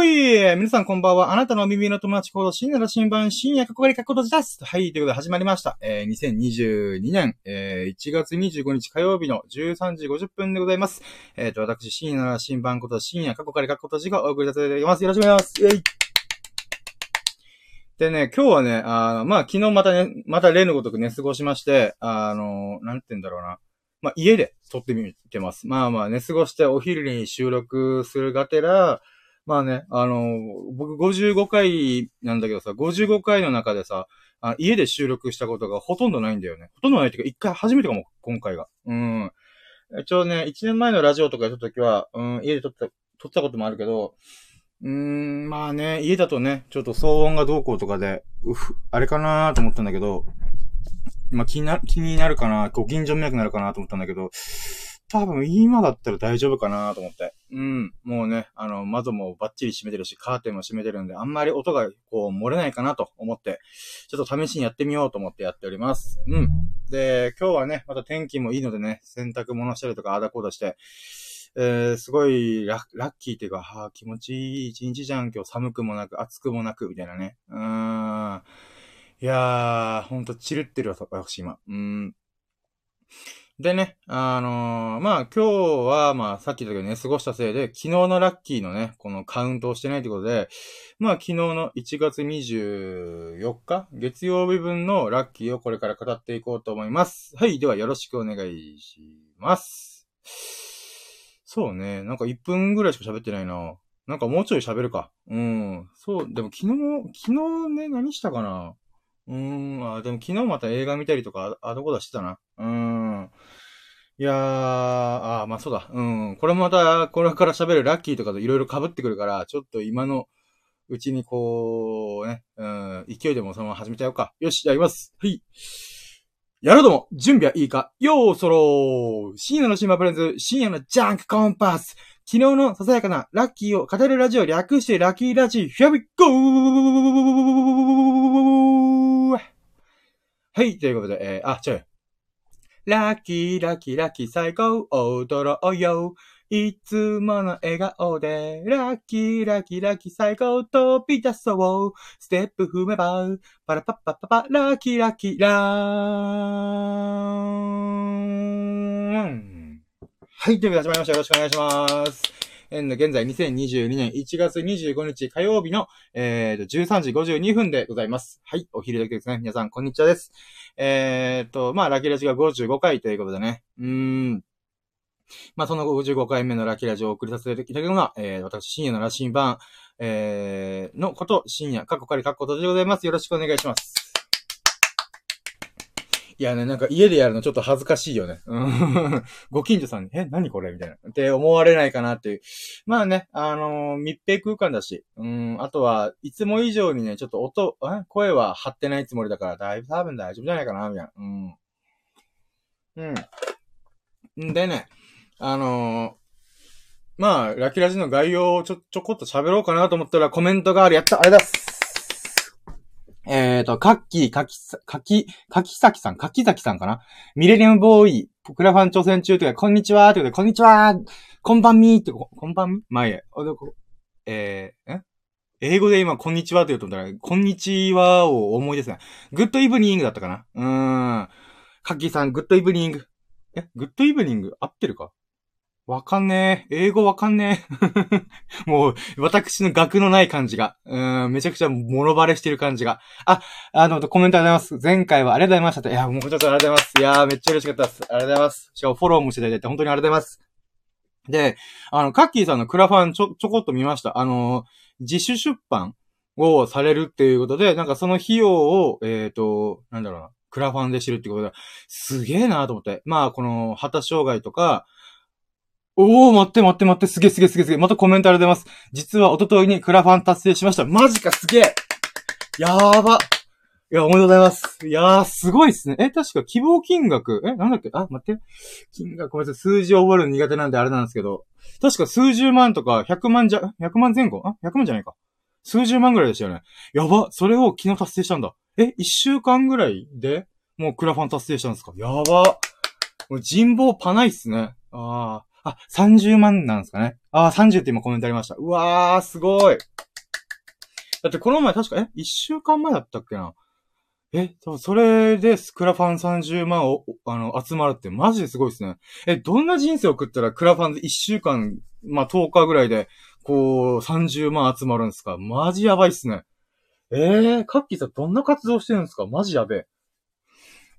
ほい皆さんこんばんは。あなたの耳の友達コード、深夜の新版、深夜かこがりかことじです。はい、ということで始まりました。えー、2022年、えー、1月25日火曜日の13時50分でございます。えっ、ー、と、私、深夜の新版こと、深夜かこがりかことじがお送りさせていただきます。よろしくお願いします。イェイでね、今日はね、あの、まあ、昨日またね、また例のごとく寝過ごしまして、あの、なんて言うんだろうな。まあ、家で撮ってみてます。まあまあ、寝過ごしてお昼に収録するがてら、まあね、あの、僕55回なんだけどさ、55回の中でさ、あ家で収録したことがほとんどないんだよね。ほとんどないっていうか、一回初めてかも、今回が。うん。一応ね、1年前のラジオとかやった時は、うん、家で撮った、撮ったこともあるけど、うーん、まあね、家だとね、ちょっと騒音がどうこうとかで、うふ、あれかなーと思ったんだけど、まあ気にな、気になるかな、ご近所迷惑になるかなと思ったんだけど、多分今だったら大丈夫かなと思って。うん。もうね、あの、窓もバッチリ閉めてるし、カーテンも閉めてるんで、あんまり音がこう漏れないかなと思って、ちょっと試しにやってみようと思ってやっております。うん。で、今日はね、また天気もいいのでね、洗濯物したりとかあだこうだして、えー、すごいラッキーっていうか、はあ、気持ちいい一日じゃん、今日寒くもなく、暑くもなく、みたいなね。うーん。いやー、ほんと、チルってるわ、私今。うん。でね、あのー、まあ、今日は、まあ、さっき言ったけどね、過ごしたせいで、昨日のラッキーのね、このカウントをしてないってことで、まあ、昨日の1月24日、月曜日分のラッキーをこれから語っていこうと思います。はい、ではよろしくお願いします。そうね、なんか1分ぐらいしか喋ってないな。なんかもうちょい喋るか。うん。そう、でも昨日、昨日ね、何したかな？うん、あ、でも昨日また映画見たりとか、あ、どこだしてたな。うん。いやー、あ、まあそうだ。うん。これもまた、これから喋るラッキーとかといろいろ被ってくるから、ちょっと今のうちにこう、ね、うん、勢いでもそのまま始めちゃおうか。よし、やります。はい。やろうども、準備はいいかよーそろー深夜のシンマプレンズ、深夜のジャンクコンパス昨日のささやかなラッキーを語るラジオ略してラッキーラジー、Here we go! はい、ということで、えー、あ、ちょい。ラッキー、ラッキー、ラッキー、最高、踊ろうよ。いつもの笑顔で、ラッキー、ラッキー、ラッキー、最高、飛び出そう。ステップ踏めば、パラパッパッパパ、ラッキー、ラッキー、ラーン。はい、ということで始まりました。よろしくお願いします。えー、現在2022年1月25日火曜日の、えー、と13時52分でございます。はい、お昼時ですね。皆さん、こんにちはです。えー、と、まあ、ラキラジが55回ということでね。うーん。まあ、その55回目のラキラジをお送りさせていただくのが、えー、私、深夜の羅針盤、えー、のこと、深夜、過去仮過去ことでございます。よろしくお願いします。いやね、なんか家でやるのちょっと恥ずかしいよね。ご近所さんに、え、何これ？みたいな。って思われないかなっていう。まあね、あのー、密閉空間だし、うん、あとは、いつも以上にね、ちょっと音、え？声は張ってないつもりだから、だいぶ多分大丈夫じゃないかなみたいな。うん。うん。でね、あのー、まあ、ラキラジの概要をちょ、ちょこっと喋ろうかなと思ったらコメントがある。やったあれだえっ、ー、と、カッキー、カキ、カキ、カキサキさん、カキザキさんかな？ミレニアムボーイ、クラファン挑戦中というか、こんにちはということで、こんにちはこんばんみーって、ここんばん？み前へ。えー、え？英語で今、こんにちはと言うと思ったら、こんにちはを思い出すね。 Good eveningだったかな？うーん。カッキーさん、 Good evening。え、 Good evening合ってるか？わかんねえ。英語わかんねえ。もう、私の学のない感じが。うん、めちゃくちゃもろバレしてる感じが。あ、あの、コメントありがとうございます。前回はありがとうございましたいや、もうちょっとありがとうございます。いやめっちゃ嬉しかったです。ありがとうございます。しかもフォローもしていただいて本当にありがとうございます。で、あの、カッキーさんのクラファンちょ、ちょこっと見ました。あの、自主出版をされるっていうことで、なんかその費用を、えっ、ー、と、なんだろうな、クラファンで知るってことで、すげえなと思って。まあ、この、旗障害とか、おー、待って待って待って、すげえすげえすげえすげえ。またコメントありがとうございます。実は一昨日にクラファン達成しました。マジか、すげえやーば。いや、おめでとうございます。いやー、すごいっすね。え、確か希望金額、え、なんだっけ？あ、待って。金額、ごめんなさい。数字を覚えるの苦手なんであれなんですけど。確か数十万とか、100万じゃ、100万前後？あ ?100 万じゃないか。数十万ぐらいでしたよね。やば。それを昨日達成したんだ。え、1週間ぐらいで、もうクラファン達成したんですか？やば。もう人望パないっすね。ああ。あ、30万なんですかね。ああ、30って今コメントありました。うわー、すごい。だってこの前確か、え、一週間前だったっけな？え、多分それでスクラファン30万を、あの、集まるってマジですごいですね。え、どんな人生を送ったらクラファン1週間、まあ、10日ぐらいで、こう、30万集まるんですか？マジやばいっすね。えー、カッキーさんどんな活動してるんですか？マジやべえ。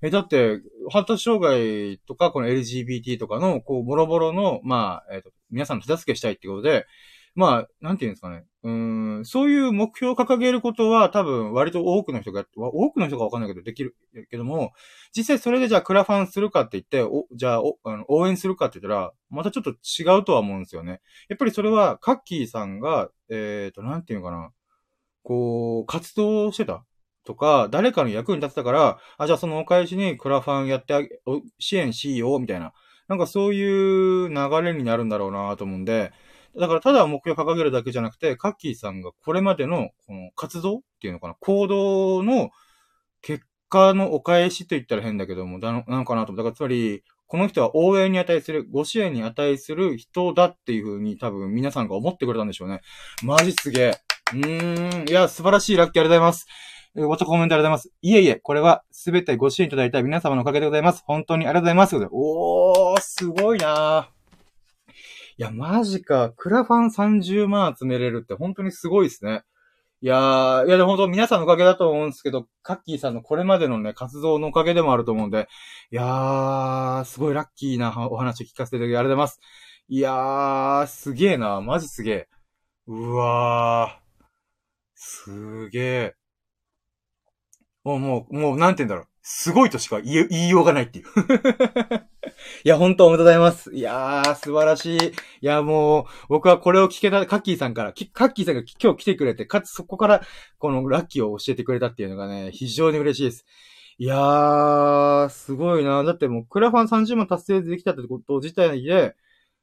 え、だって、発達障害とか、この LGBT とかの、こう、ボロボロの、まあ、えっ、ー、と、皆さんの手助けしたいってことで、まあ、なんていうんですかね。うん、そういう目標を掲げることは多分割と多くの人が、多くの人がわかんないけどできるけども、実際それでじゃあクラファンするかって言って、おじゃああの応援するかって言ったら、またちょっと違うとは思うんですよね。やっぱりそれは、カッキーさんが、えっ、ー、と、なんていうのかな。こう、活動してたとか、誰かの役に立ってたから、あ、じゃあそのお返しにクラファンやってあげ、支援しよう、みたいな。なんかそういう流れになるんだろうなと思うんで、だからただ目標を掲げるだけじゃなくて、カッキーさんがこれまでのこの活動っていうのかな、行動の結果のお返しと言ったら変だけども、なのかなと思う。だからつまり、この人は応援に値する、ご支援に値する人だっていう風に多分皆さんが思ってくれたんでしょうね。マジすげえ。うーん。いや、素晴らしいラッキーありがとうございます。ごとコメントありがとうございます。いえいえ、これはすべてご支援いただいた皆様のおかげでございます。本当にありがとうございます。おー、すごいなー。いや、マジか。クラファン30万集めれるって本当にすごいですね。いやー、いやでも本当皆さんのおかげだと思うんですけど、カッキーさんのこれまでのね、活動のおかげでもあると思うんで、いやー、すごいラッキーなお話聞かせていただきありがとうございます。いやー、すげーな。マジすげー。うわー。すげー。もう、もう、もう、なんて言うんだろう。すごいとしか言い、言いようがないっていう いや、本当おめでとうございます。いやー、素晴らしい。いや、もう、僕はこれを聞けた、カッキーさんから、カッキーさんが今日来てくれて、かつそこから、このラッキーを教えてくれたっていうのがね、非常に嬉しいです。いやー、すごいな。だってもう、クラファン30万達成できたってこと自体で、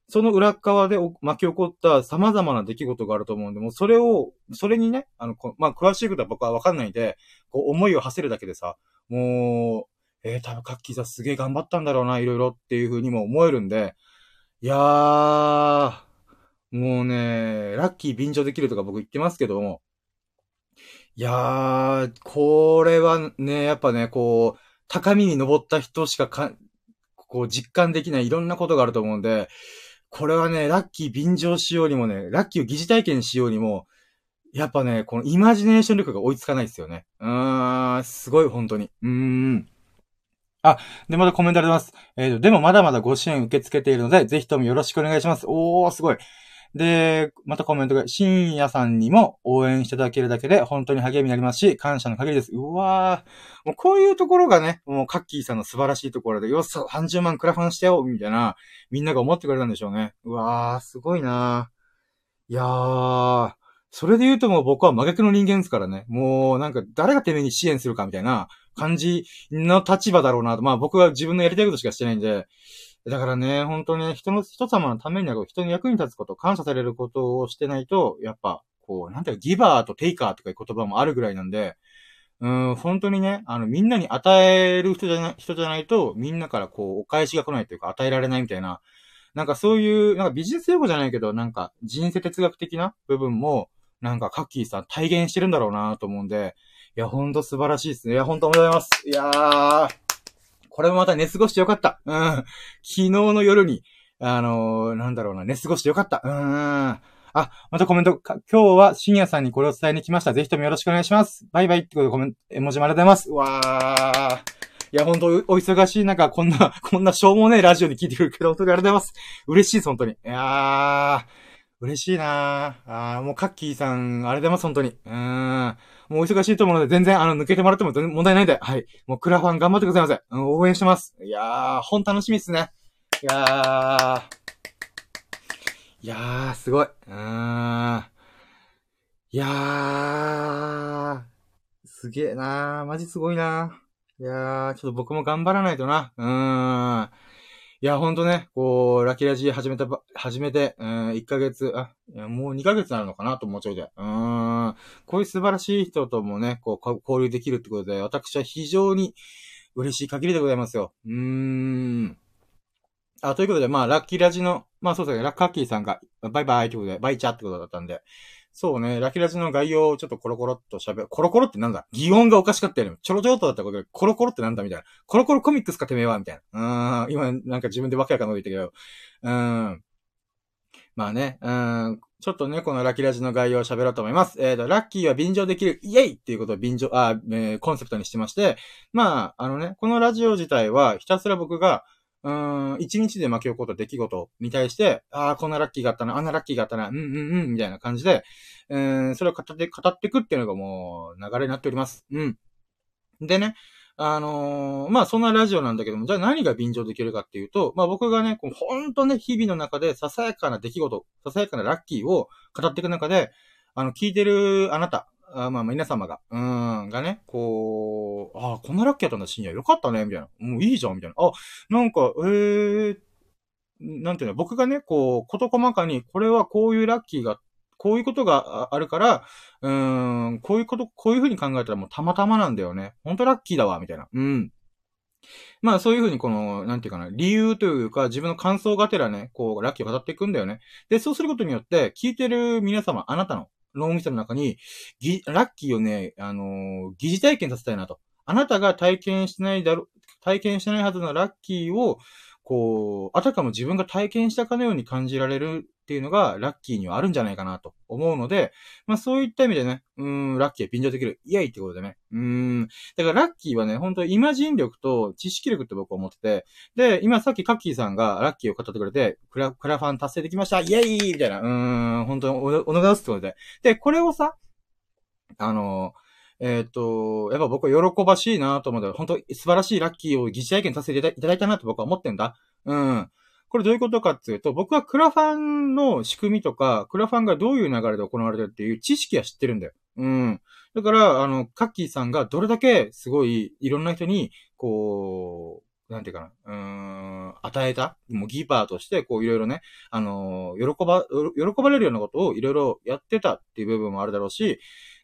その裏側で巻き起こった様々な出来事があると思うんで、もうそれを、それにね、あの、まあ、詳しいことは僕はわかんないんで、こう、思いを馳せるだけでさ、もう、えー、多分カッキーさんすげえ頑張ったんだろうな、いろいろっていう風にも思えるんで、いやー、もうね、ラッキー便乗できるとか僕言ってますけども、いやー、これはね、やっぱね、こう、高みに登った人しかか、こう実感できないいろんなことがあると思うんで、これはね、ラッキー便乗しようにもね、ラッキーを疑似体験しようにも、やっぱね、このイマジネーション力が追いつかないですよね。うーん、すごい、本当に。うーん。あ、で、まだコメントあります。えっー、でもまだまだご支援受け付けているので、ぜひともよろしくお願いします。おー、すごい。で、またコメントが、深夜さんにも応援していただけるだけで本当に励みになりますし、感謝の限りです。うわー。もうこういうところがね、もうカッキーさんの素晴らしいところで、よっさ、30万クラファンしてよみたいな、みんなが思ってくれたんでしょうね。うわー、すごいなぁいやー。それで言うともう僕は真逆の人間ですからね。もうなんか誰がてめえに支援するかみたいな感じの立場だろうなと。まあ僕は自分のやりたいことしかしてないんで。だからね、本当にね人の、人様のためには人に役に立つこと、感謝されることをしてないと、やっぱ、こう、なんていうか、ギバーとテイカーとかいう言葉もあるぐらいなんで、うん、本当にね、あの、みんなに与える人じゃない、人じゃないと、みんなからこう、お返しが来ないというか、与えられないみたいな、なんかそういう、なんかビジネス用語じゃないけど、なんか人生哲学的な部分も、なんかカッキーさん体現してるんだろうなと思うんで、いや、ほんと素晴らしいですね。いや、ほんとおめでとうございます。いやー、これもまた寝過ごしてよかった。うん。昨日の夜に、あのー、なんだろうな、寝過ごしてよかった。うん。あ、またコメント、今日は深夜さんにこれを伝えに来ました。ぜひともよろしくお願いします。バイバイってことでコメント、絵文字もありがとうございます。うわー。いや、ほんと、お忙しい中、こんな、こんなしょうもねえラジオに聞いてくるけど、本当にありがとうございます。嬉しいです、本当に。いやー。嬉しいなああもうカッキーさん、あれでます、本当に。うん。もう忙しいと思うので、全然、あの、抜けてもらっても問題ないんで、はい。もうクラファン頑張ってくださいませ。うん、応援してます。いやー、本楽しみっすね。いやー。いやー、すごい。うーん。いやー。すげえなー。マジすごいなー。いやー、ちょっと僕も頑張らないとな。うーん。いや、ほんとね、こう、ラッキーラジ始めたば、始めて、うん、1ヶ月、あ、もう2ヶ月なのかなと思うちょいで。うん、こういう素晴らしい人ともね、こう、交流できるってことで、私は非常に嬉しい限りでございますよ。うーん。あ、ということで、まあ、ラッキーラジの、まあそうですね、ラッカッキーさんが、バイバイということで、バイチャーってことだったんで、そうね、ラキラジの概要をちょっとコロコロっと喋る。コロコロってなんだ？擬音がおかしかったよね。ちょろちょろっとだったことで、コロコロってなんだみたいな。コロコロコミックスかてめえはみたいな。うん、今なんか自分でわけわかんない言ったけど。うん。まあね、うん、ちょっとね、このラキラジの概要を喋ろうと思います。えっ、ー、と、ラッキーは便乗できる、イエイっていうことを便乗、あ、えー、コンセプトにしてまして、まあ、あのね、このラジオ自体はひたすら僕が、うん、一日で巻き起こった出来事に対して、ああ、こんなラッキーがあったな、あんなラッキーがあったな、うんうんうん、みたいな感じで、うん、それを語って、語っていくっていうのがもう流れになっております。うん。でね、あのー、まあそんなラジオなんだけども、じゃあ何が便乗できるかっていうと、まあ僕がね、こうほんとね、日々の中でささやかな出来事、ささやかなラッキーを語っていく中で、あの、聞いてるあなた、あまあ、皆様が、うん、がね、こう、ああ、こんなラッキーやったんだ、深夜。よかったね、みたいな。もういいじゃん、みたいな。あ、なんか、ええー、なんていうの、僕がね、こう、こと細かに、これはこういうラッキーが、こういうことがあるから、うーん、こういうこと、こういうふうに考えたらもうたまたまなんだよね。ほんとラッキーだわ、みたいな。うん。まあそういうふうにこの、なんていうかな、理由というか自分の感想がてらね、こう、ラッキーを語っていくんだよね。で、そうすることによって、聞いてる皆様、あなたの脳みその中に、ラッキーをね、あのー、疑似体験させたいなと。あなたが体験してないだろ、体験してないはずのラッキーを、こう、あたかも自分が体験したかのように感じられるっていうのが、ラッキーにはあるんじゃないかなと思うので、まあそういった意味でね、うん、ラッキーは便乗できる。イエイってことでね。うん。だからラッキーはね、本当イマジン力と知識力って僕は思ってて、で、今さっきカッキーさんがラッキーを語ってくれて、クラ、クラファン達成できましたイエイみたいな。うん、本当にお、お願いすってことで。で、これをさ、あのえっ、ー、と、やっぱ僕は喜ばしいなと思って、本当素晴らしいラッキーを疑似体験させていただいたなと僕は思ってんだ。うん。これどういうことかっていうと、僕はクラファンの仕組みとか、クラファンがどういう流れで行われてるっていう知識は知ってるんだよ。うん。だから、あの、カッキーさんがどれだけすごいいろんな人に、こう、なんていうかな、うーん、与えた、もうギーパーとして、こういろいろね、あの、喜ば、喜ばれるようなことをいろいろやってたっていう部分もあるだろうし、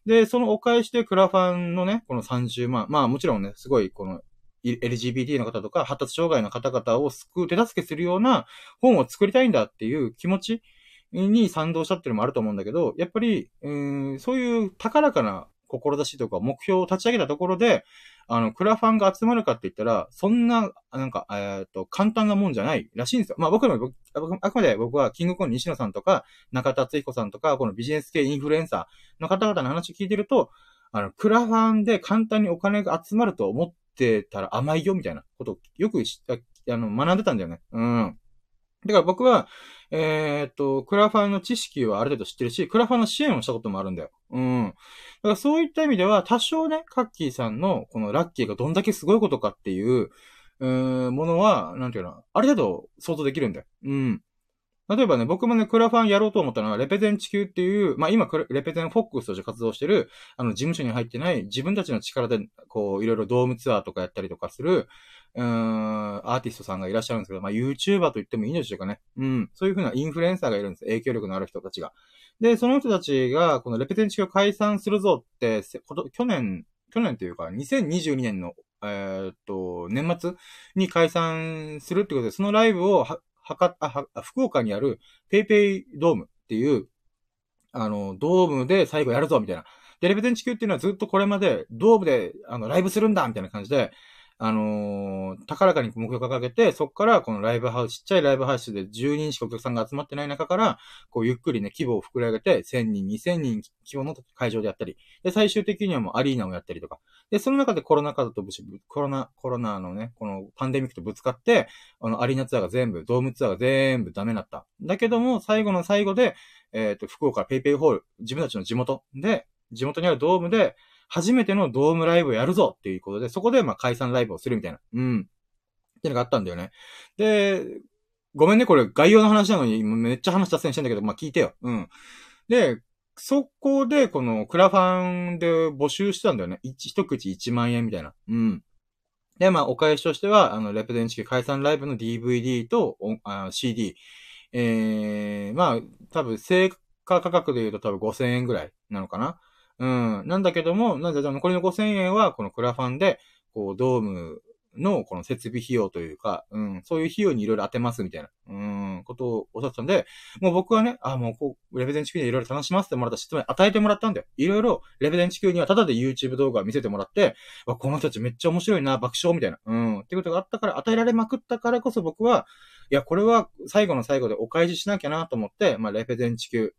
で、そのお返しでクラファンのね、この30万、まあもちろんね、すごいこの LGBT の方とか発達障害の方々を救う、手助けするような本を作りたいんだっていう気持ちに賛同したっていうのもあると思うんだけど、やっぱり、うん、そういう高らかな志とか目標を立ち上げたところで、あの、クラファンが集まるかって言ったら、そんな、なんか、えっ、と、簡単なもんじゃないらしいんですよ。まあ僕も、あくまで僕は、キングコン西野さんとか、中田敦彦さんとか、このビジネス系インフルエンサーの方々の話を聞いてると、あの、クラファンで簡単にお金が集まると思ってたら甘いよ、みたいなことをよくあの、学んでたんだよね。うん。だから僕は、えー、っと、クラファンの知識はある程度知ってるし、クラファンの支援をしたこともあるんだよ。うん。だからそういった意味では、多少ね、カッキーさんのこのラッキーがどんだけすごいことかっていう、うーん、ものは、なんていうの、ある程度想像できるんだよ。うん。例えばね、僕もね、クラファンやろうと思ったのは、レペゼン地球っていう、まあ今、レペゼンフォックスとして活動してる、あの、事務所に入ってない、自分たちの力で、こう、いろいろドームツアーとかやったりとかする、うーん、アーティストさんがいらっしゃるんですけど、まあ YouTuber と言ってもいいんでしょうかね。うん。そういうふうなインフルエンサーがいるんです。影響力のある人たちが。で、その人たちが、このレペゼン地球を解散するぞって、去年、去年というか、2022年のえー、っと、年末に解散するってことで、そのライブをは、か、あ、は、福岡にある paypay ドームっていう、あの、ドームで最後やるぞ、みたいな。で、レベテン地球っていうのはずっとこれまで、ドームで、あの、ライブするんだみたいな感じで、あのー、高らかに目標を掲げて、そこからこのライブハウス、ちっちゃいライブハウスで10人しかお客さんが集まってない中から、こうゆっくりね、規模を膨れ上げて、1000人、2000人規模の会場でやったり、で、最終的にはもうアリーナをやったりとか。で、その中でコロナ禍とぶし、コロナ、コロナのね、このパンデミックとぶつかって、あの、アリーナツアーが全部、ドームツアーが全部ダメになった。だけども、最後の最後で、えっ、ー、と、福岡ペイペイホール、自分たちの地元で、地元にあるドームで、初めてのドームライブをやるぞっていうことで、そこでまあ解散ライブをするみたいな。うん。ってのがあったんだよね。で、ごめんね、これ概要の話なのに、めっちゃ話脱線してんだけど、まあ聞いてよ。うん。で、そこで、この、クラファンで募集してたんだよね。一、一口1万円みたいな。うん。で、まあ、お返しとしては、あの、レペデンチキ解散ライブの DVD とあ CD。えー、まあ、多分、正価価格で言うと多分5000円ぐらいなのかな。うん。なんだけども、なんで残りの5000円は、このクラファンで、こう、ドームのこの設備費用というか、うん、そういう費用にいろいろ当てますみたいな、うん、ことをおっしゃってたんで、もう僕はね、あ、もうこう、レベゼン地球でいろいろ楽しませてもらった質問与えてもらったんだよ。いろいろ、レベゼン地球にはただで YouTube 動画を見せてもらって、わ、この人たちめっちゃ面白いな、爆笑みたいな、うん、ってことがあったから、与えられまくったからこそ僕は、いや、これは最後の最後でお返ししなきゃなと思って、まあ、レベゼン地球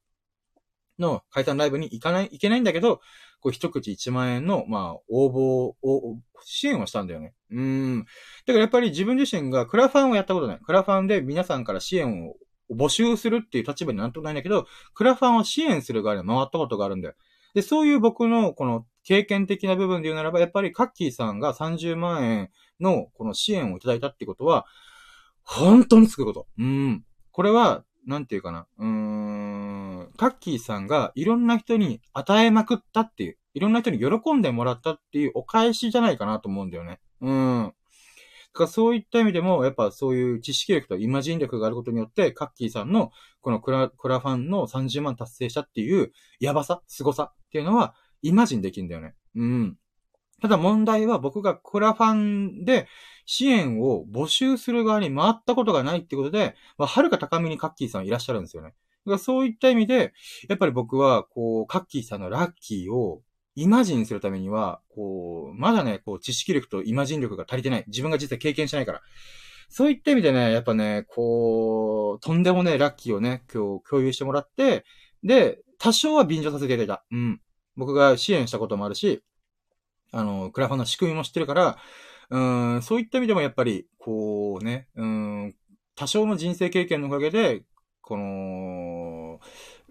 の解散ライブに行かない、行けないんだけど、こう一口1万円の、まあ、応募を、支援をしたんだよね。うん。だからやっぱり自分自身がクラファンをやったことない。クラファンで皆さんから支援を募集するっていう立場になんともないんだけど、クラファンを支援する側に回ったことがあるんだよ。で、そういう僕のこの経験的な部分で言うならば、やっぱりカッキーさんが30万円のこの支援をいただいたってことは、本当につくこと。うん。これは、なんていうかな。うーん。カッキーさんがいろんな人に与えまくったっていう、いろんな人に喜んでもらったっていうお返しじゃないかなと思うんだよね。うん。かそういった意味でも、やっぱそういう知識力とイマジン力があることによって、カッキーさんのこのクラ、クラファンの30万達成したっていうやばさ、凄さっていうのはイマジンできるんだよね。うん。ただ問題は僕がクラファンで支援を募集する側に回ったことがないってことで、まあ、はるか高みにカッキーさんいらっしゃるんですよね。だそういった意味で、やっぱり僕は、こう、カッキーさんのラッキーをイマジンするためには、こう、まだね、こう、知識力とイマジン力が足りてない。自分が実際経験してないから。そういった意味でね、やっぱね、こう、とんでもね、ラッキーをね、今日共有してもらって、で、多少は便乗させていただいた。うん。僕が支援したこともあるし、あの、クラファンの仕組みも知ってるから、うん、そういった意味でもやっぱり、こうね、うん、多少の人生経験のおかげで、この、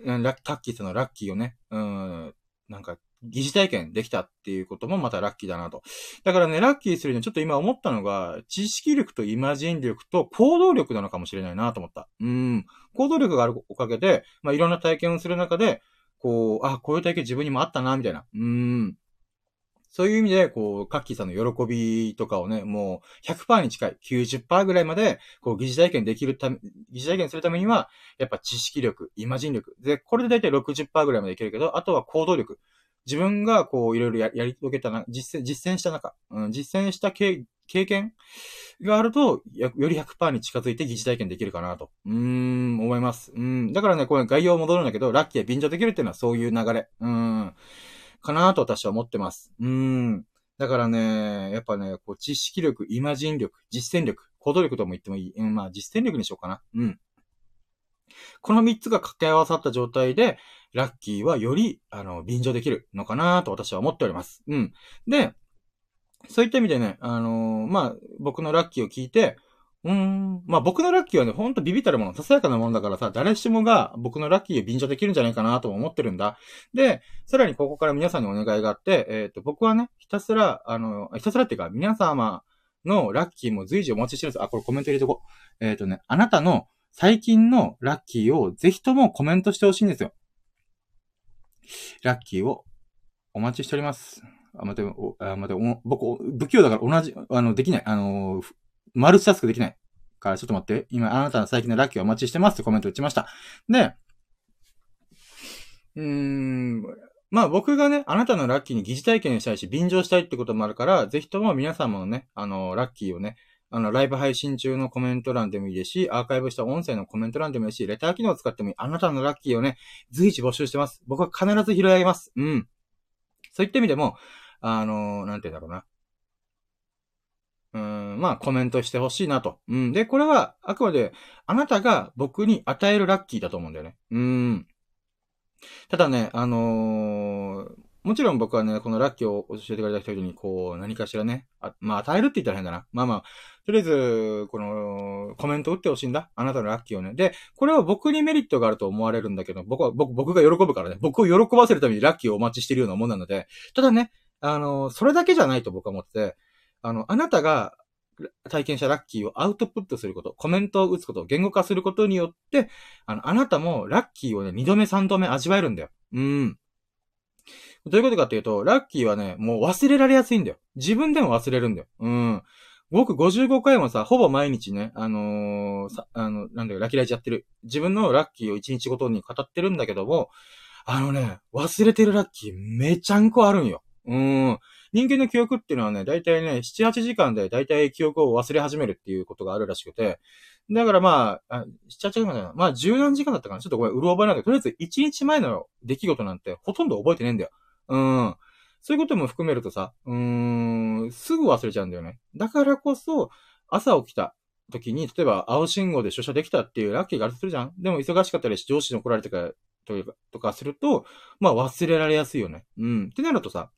ラッタッキーさんのラッキーをね、うん、なんか、疑似体験できたっていうこともまたラッキーだなと。だからね、ラッキーするにはちょっと今思ったのが、知識力とイマジン力と行動力なのかもしれないなと思った。うん。行動力があるおかげで、まあ、いろんな体験をする中で、こう、あ、こういう体験自分にもあったな、みたいな。うん。そういう意味で、こう、カッキーさんの喜びとかをね、もう100%に近い、90%ぐらいまで、こう、疑似体験できるため、疑似体験するためには、やっぱ知識力、イマジン力。で、これでだいたい60%ぐらいまでいけるけど、あとは行動力。自分がこう、いろいろやり遂げたな、実践、実践した中、うん、実践した経経験があると、より100%に近づいて疑似体験できるかなと。うーん、思います。うん。だからね、これ概要戻るんだけど、ラッキー便乗できるっていうのはそういう流れ。うん。かなと私は思ってます。うん。だからね、やっぱね、こう、知識力、イマジン力、実践力、行動力とも言ってもいい。うん、まあ、実践力にしようかな。うん。この三つが掛け合わさった状態で、ラッキーはより、あの、便乗できるのかなと私は思っております。うん。で、そういった意味でね、あのー、まあ、僕のラッキーを聞いて、うん。まあ僕のラッキーはね、ほんとビビたるもの、ささやかなものだからさ、誰しもが僕のラッキーを便乗できるんじゃないかなと思ってるんだ。で、さらにここから皆さんにお願いがあって、えっ、ー、と、僕はね、ひたすら、あの、ひたすらっていうか、皆様のラッキーも随時お待ちしてるんです。あ、これコメント入れとこう。えっ、ー、とね、あなたの最近のラッキーをぜひともコメントしてほしいんですよ。ラッキーをお待ちしております。あ、待て、あ、待て、僕、不器用だから同じ、あの、できない。あの、マルチタスクできない。から、ちょっと待って。今、あなたの最近のラッキーをお待ちしてますってコメント打ちました。で、うーん、まあ僕がね、あなたのラッキーに疑似体験したいし、便乗したいってこともあるから、ぜひとも皆様のね、あの、ラッキーをね、あの、ライブ配信中のコメント欄でもいいですし、アーカイブした音声のコメント欄でもいいし、レター機能を使ってもいい。あなたのラッキーをね、随時募集してます。僕は必ず拾い上げます。うん。そういった意味でも、あの、なんて言うんだろうな。うん、まあ、コメントしてほしいなと。うん。で、これは、あくまで、あなたが僕に与えるラッキーだと思うんだよね。うん。ただね、あのー、もちろん僕はね、このラッキーを教えてくれた人に、こう、何かしらね、あまあ、与えるって言ったら変だな。まあまあ、とりあえず、この、コメント打ってほしいんだ。あなたのラッキーをね。で、これは僕にメリットがあると思われるんだけど、僕は、僕、僕が喜ぶからね。僕を喜ばせるためにラッキーをお待ちしてるようなもんなので、ただね、あの、それだけじゃないと僕は思ってて、あの、あなたが体験したラッキーをアウトプットすること、コメントを打つこと、言語化することによって、あの、あなたもラッキーをね、二度目三度目味わえるんだよ。うん。どういうことかっていうと、ラッキーはね、もう忘れられやすいんだよ。自分でも忘れるんだよ。うん。僕55回もさ、ほぼ毎日ね、あのー、さ、あの、なんだよ、ラキライチやってる。自分のラッキーを一日ごとに語ってるんだけども、あのね、忘れてるラッキーめちゃんこあるんよ。うん。人間の記憶っていうのはね、だいたいね、7、8時間でだいたい記憶を忘れ始めるっていうことがあるらしくて、だからまあ、あ7、8時間だな。まあ、10何時間だったかなちょっとこれ、うる覚えなんだけど、とりあえず1日前の出来事なんてほとんど覚えてねえんだよ。うん。そういうことも含めるとさ、うーん、すぐ忘れちゃうんだよね。だからこそ、朝起きた時に、例えば青信号で出社できたっていうラッキーがあるとするじゃんでも忙しかったりし上司に怒られてからとか、とかすると、まあ忘れられやすいよね。うん。ってなるとさ、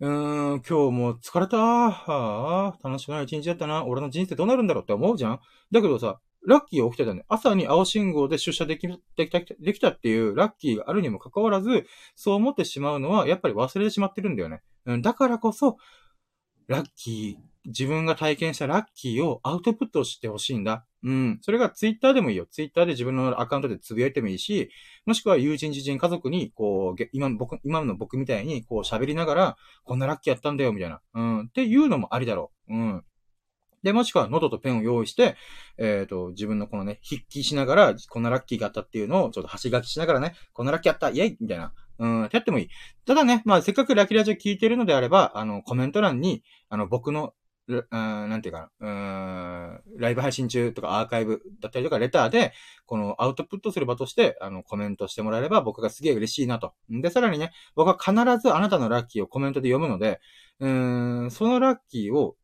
うーん、今日も疲れた。はあ、楽しくない一日だったな。俺の人生どうなるんだろうって思うじゃんだけどさ、ラッキー起きてたね。朝に青信号で出社でき、できた、できたっていうラッキーがあるにもかかわらず、そう思ってしまうのは、やっぱり忘れてしまってるんだよね。うん、だからこそ、ラッキー、自分が体験したラッキーをアウトプットしてほしいんだ。うん。それがツイッターでもいいよ。ツイッターで自分のアカウントでつぶやいてもいいし、もしくは友人、知人、家族に、こう、今、僕、今の僕みたいに、こう喋りながら、こんなラッキーやったんだよ、みたいな。うん。っていうのもありだろう。うん。で、もしくは、ノートとペンを用意して、えっ、ー、と、自分のこのね、筆記しながら、こんなラッキーがあったっていうのを、ちょっと端書きしながらね、こんなラッキーあったイェイみたいな。うん、やってもいい。ただね、まあ、せっかくラキラジオ聞いてるのであれば、あの、コメント欄に、あの、僕のうん、なんていうかな、うん、ライブ配信中とかアーカイブだったりとかレターで、このアウトプットする場として、あの、コメントしてもらえれば僕がすげえ嬉しいなと。で、さらにね、僕は必ずあなたのラッキーをコメントで読むので、うん、そのラッキーを、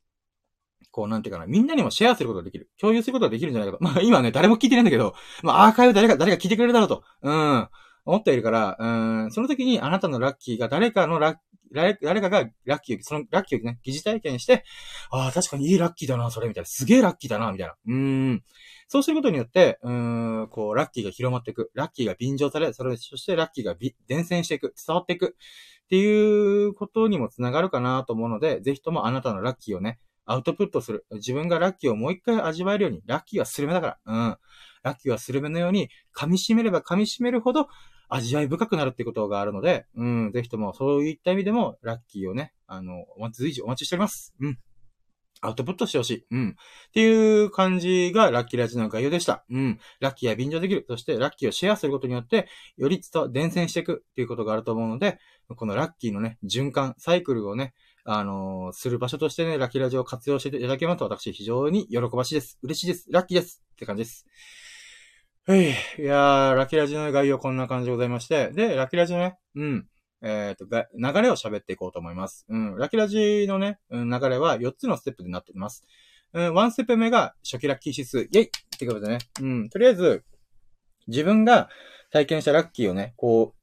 こう、なんていうかな、みんなにもシェアすることができる。共有することができるんじゃないかと。まあ今ね、誰も聞いてないんだけど、まあアーカイブ誰か、誰か聞いてくれるだろうと。うん。思っているから、うん、その時にあなたのラッキーが誰かのラッ誰かがラッキーを、そのラッキーをね、疑似体験して、ああ、確かにいいラッキーだな、それ、みたいな。すげえラッキーだな、みたいな。うん。そうすることによって、うーん、こう、ラッキーが広まっていく。ラッキーが便乗され、それ、そしてラッキーが伝染していく。伝わっていく。っていうことにもつながるかなと思うので、ぜひともあなたのラッキーをね、アウトプットする。自分がラッキーをもう一回味わえるように、ラッキーはスルメだから。うん。ラッキーはスルメのように、噛み締めれば噛み締めるほど、味わい深くなるってことがあるので、うん、ぜひともそういった意味でも、ラッキーをね、あの、お待ち、随時お待ちしております。うん。アウトプットしてほしい。うん。っていう感じがラッキーラジの概要でした。うん。ラッキーは便乗できる。そしてラッキーをシェアすることによって、より伝伝染していくっていうことがあると思うので、このラッキーのね、循環、サイクルをね、あのー、する場所としてね、ラッキーラジオを活用していただけますと、私非常に喜ばしいです。嬉しいです。ラッキーです。って感じです。はい。いやー、ラキラジの概要こんな感じでございまして。で、ラキラジのね、うん。えっ、ー、と、流れを喋っていこうと思います。うん。ラキラジのね、うん、流れは4つのステップになっています。うん、1ステップ目が初期ラッキー指数。イェイってことでね。うん。とりあえず、自分が体験したラッキーをね、こ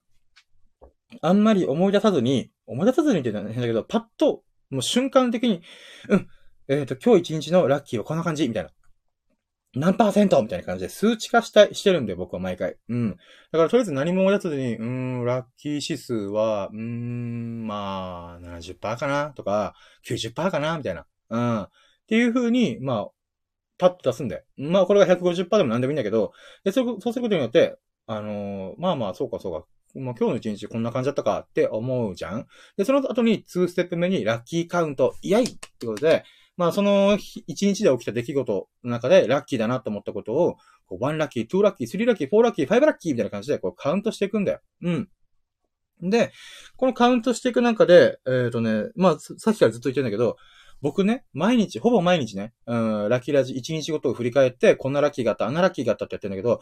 う、あんまり思い出さずに、思い出さずにって言うのは変だけど、パッと、もう瞬間的に、うん、えっ、ー、と、今日一日のラッキーはこんな感じみたいな。何パーセント？みたいな感じで数値化したしてるんで、僕は毎回。うん。だからとりあえず何も思い出さずに、うん、ラッキー指数は、うん、まあ、70%かな？とか、90%かな？みたいな。うん。っていう風に、まあ、パッと出すんで。まあ、これが150%でも何でもいいんだけど、で、そうすることによって、あのー、まあまあ、そうかそうか。まあ、今日の一日こんな感じだったかって思うじゃんで、その後に2ステップ目にラッキーカウント、イェイってことで、まあその一日で起きた出来事の中でラッキーだなと思ったことを、こう1ラッキー、2ラッキー、3ラッキー、4ラッキー、5ラッキーみたいな感じでこうカウントしていくんだよ。うん。で、このカウントしていく中で、えっ、ー、とね、まあさっきからずっと言ってるんだけど、僕ね、毎日、ほぼ毎日ね、うん、ラッキーラジ1日ごとを振り返って、こんなラッキーがあった、あんなラッキーがあったってやってるんだけど、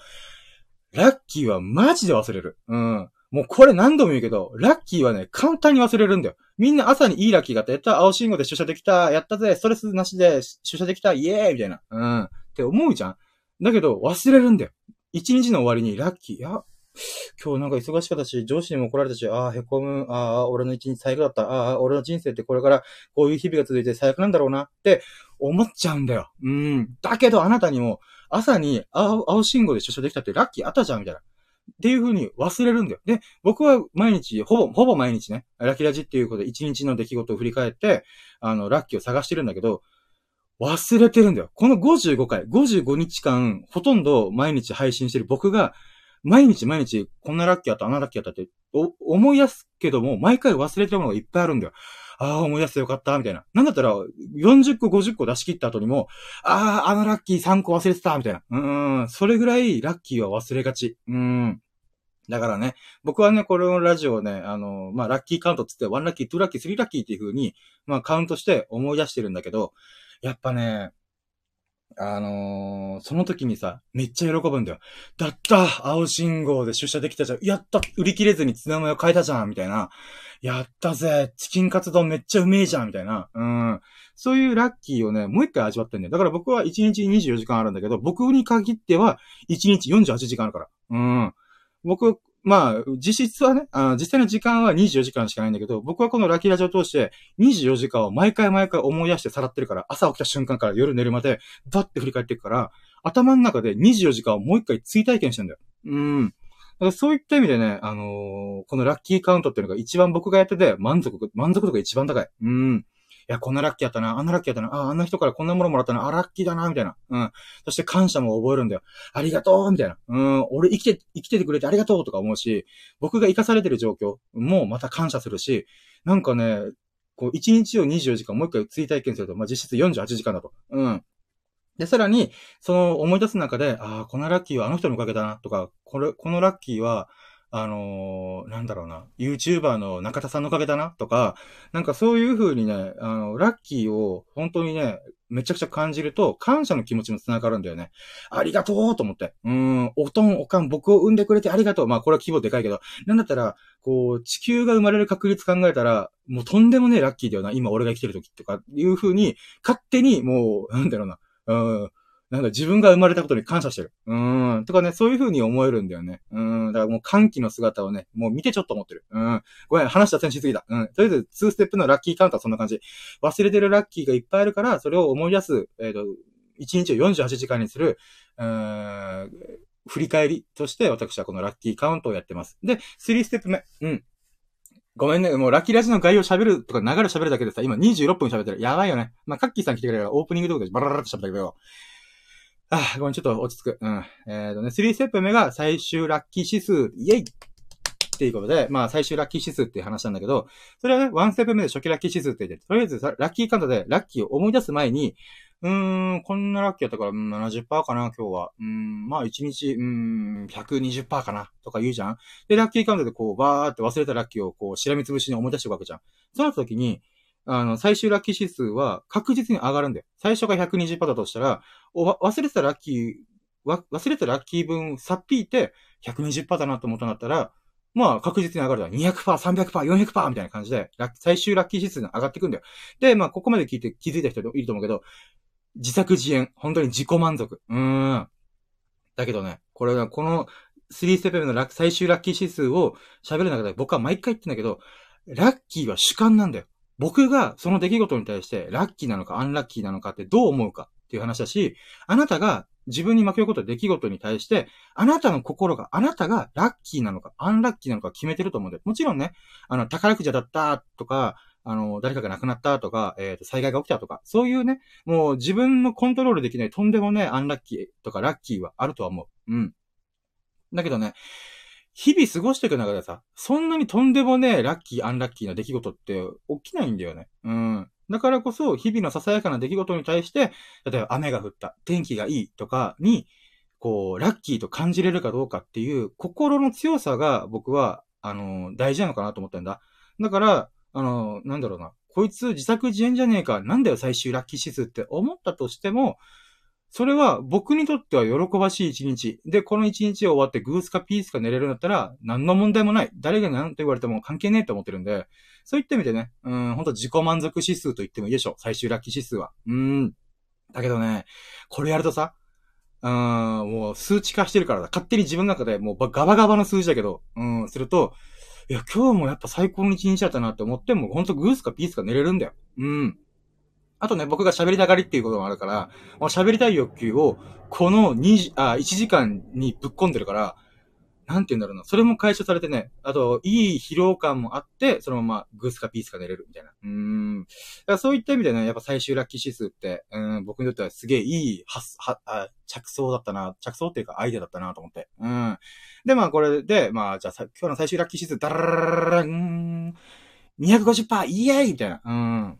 ラッキーはマジで忘れる。うん。もうこれ何度も言うけど、ラッキーはね、簡単に忘れるんだよ。みんな朝にいいラッキーがあった。やった、青信号で出社できた。やったぜ。ストレスなしで出社できた。イエーイみたいな。うん。って思うじゃん。だけど、忘れるんだよ。一日の終わりにラッキー。いや、今日なんか忙しかったし、上司にも怒られたし、ああ、へこむ。ああ、俺の一日最悪だった。ああ、俺の人生ってこれからこういう日々が続いて最悪なんだろうなって思っちゃうんだよ。うん。だけどあなたにも朝に青青信号で出社できたってラッキーあったじゃん、みたいな。っていう風に忘れるんだよ。で、僕は毎日、ほぼ、ほぼ毎日ね、ラッキーラジっていうことで一日の出来事を振り返って、あの、ラッキーを探してるんだけど、忘れてるんだよ。この55回、55日間、ほとんど毎日配信してる僕が、毎日毎日、こんなラッキーあった、あんなラッキーあったって、思い出すけども、毎回忘れてるものがいっぱいあるんだよ。ああ、思い出してよかった、みたいな。なんだったら、40個、50個出し切った後にも、ああ、あのラッキー3個忘れてた、みたいな。うん、それぐらいラッキーは忘れがち。うん。だからね、僕はね、これのラジオね、あの、まあ、ラッキーカウントつって、1ラッキー、2ラッキー、3ラッキーっていう風に、まあ、カウントして思い出してるんだけど、やっぱね、あのー、その時にさ、めっちゃ喜ぶんだよ。だった青信号で出社できたじゃんやった売り切れずにツナマヨ買えたじゃんみたいな。やったぜチキンカツ丼めっちゃうめえじゃんみたいな。うん。そういうラッキーをね、もう一回味わってんだよ。だから僕は1日24時間あるんだけど、僕に限っては1日48時間あるから。うん。僕、まあ、実質はね、あ実際の時間は24時間しかないんだけど、僕はこのラッキーラジオを通して24時間を毎回毎回思い出してさらってるから、朝起きた瞬間から夜寝るまで、バッて振り返っていくから、頭の中で24時間をもう一回追体験してんだよ。うん。そういった意味でね、あのー、このラッキーカウントっていうのが一番僕がやってて満足、満足度が一番高い。うん。いや、こんなラッキーやったな、あんなラッキーやったな、あ、あんな人からこんなものもらったな、あ、ラッキーだな、みたいな。うん。そして感謝も覚えるんだよ。ありがとうみたいな。うん。俺生きて、生きててくれてありがとうとか思うし、僕が生かされてる状況もまた感謝するし、なんかね、こう、1日を24時間もう一回追体験すると、まあ、実質48時間だと。うん。で、さらに、その思い出す中で、ああ、このラッキーはあの人のおかげだな、とか、これ、このラッキーは、あのー、なんだろうな、YouTuber の中田さんのおかげだなとか、なんかそういう風にね、あの、ラッキーを本当にね、めちゃくちゃ感じると、感謝の気持ちも繋がるんだよね。ありがとうと思って。うん、おとん、おかん、僕を産んでくれてありがとう。まあ、これは規模でかいけど、なんだったら、こう、地球が生まれる確率考えたら、もうとんでもねえラッキーだよな。今俺が生きてる時とか、いう風に、勝手にもう、なんだろうな、うん、なんか自分が生まれたことに感謝してる。うーん。とかね、そういう風に思えるんだよね。うん。だからもう歓喜の姿をね、もう見てちょっと思ってる。うん。ごめん、話脱線しすぎた。うん。とりあえず、2ステップのラッキーカウントはそんな感じ。忘れてるラッキーがいっぱいあるから、それを思い出す、えっ、ー、と、1日を48時間にする、うーん、振り返りとして私はこのラッキーカウントをやってます。で、3ステップ目。うん。ごめんね。もうラッキーラジの概要喋るとか流れ喋るだけでさ、今26分喋ってる。やばいよね。まあ、カッキーさん来てくれるからオープニングとかでバラバラって喋ったけど、あ、ごめん、ちょっと落ち着く。うん。えっ、ー、とね、3ステップ目が最終ラッキー指数、イェイっていうことで、まあ最終ラッキー指数っていう話なんだけど、それはね、1ステップ目で初期ラッキー指数って言って、とりあえずラッキーカウントでラッキーを思い出す前に、うーん、こんなラッキーやったから、うん、70%かな、今日は。うん、まあ1日、うん、120%かな、とか言うじゃん。で、ラッキーカウントでこう、バーって忘れたラッキーをこう、しらみつぶしに思い出していくわけじゃん。その時に、あの、最終ラッキー指数は確実に上がるんだよ。最初が120%だとしたら、忘れてたラッキー、忘れてたラッキー分、さっぴいて120%だなと思ったんだったら、まあ確実に上がるだ。200%、300%、400%みたいな感じで、最終ラッキー指数が上がっていくんだよ。で、まあここまで聞いて気づいた人いると思うけど、自作自演、本当に自己満足。うーん。だけどね、これはこの3ステップ目の最終ラッキー指数を喋る中で僕は毎回言ってんだけど、ラッキーは主観なんだよ。僕がその出来事に対してラッキーなのかアンラッキーなのかってどう思うかっていう話だし、あなたが自分に巻き起こった出来事に対して、あなたの心が、あなたがラッキーなのか、アンラッキーなのか決めてると思うんで、もちろんね、あの、宝くじだったとか、あの、誰かが亡くなったとか、えっ、ー、と、災害が起きたとか、そういうね、もう自分のコントロールできないとんでもね、アンラッキーとかラッキーはあるとは思う。うん。だけどね、日々過ごしていく中でさ、そんなにとんでもねえラッキー、アンラッキーな出来事って起きないんだよね。うん。だからこそ、日々のささやかな出来事に対して、例えば雨が降った、天気がいいとかに、こう、ラッキーと感じれるかどうかっていう心の強さが僕は、あの、大事なのかなと思ってんだ。だから、あの、なんだろうな。こいつ自作自演じゃねえか。なんだよ最終ラッキー指数って思ったとしても、それは僕にとっては喜ばしい一日。で、この一日を終わってグースかピースか寝れるんだったら何の問題もない。誰が何と言われても関係ねえと思ってるんで、そういった意味でね、うん、ほんと自己満足指数と言ってもいいでしょう。最終ラッキー指数は。うん。だけどね、これやるとさ、うん、もう数値化してるからだ。勝手に自分の中でもうガバガバの数字だけど、うん、すると、いや、今日もやっぱ最高の一日だったなって思っても、ほんとグースかピースか寝れるんだよ。うん。あとね、僕が喋りたがりっていうこともあるから、喋りたい欲求を、この2あ、1時間にぶっ込んでるから、なんて言うんだろうな。それも解消されてね、あと、いい疲労感もあって、そのままグースかピースか寝れるみたいな。うん。だからそういった意味でね、やっぱ最終ラッキー指数って、うん、僕にとってはすげえいいは、は、あ、着想だったな。着想っていうかアイデアだったなと思って。うん。で、まあこれで、まあじゃあ今日の最終ラッキー指数、ダラララララン、250%イエーイみたいな。うん。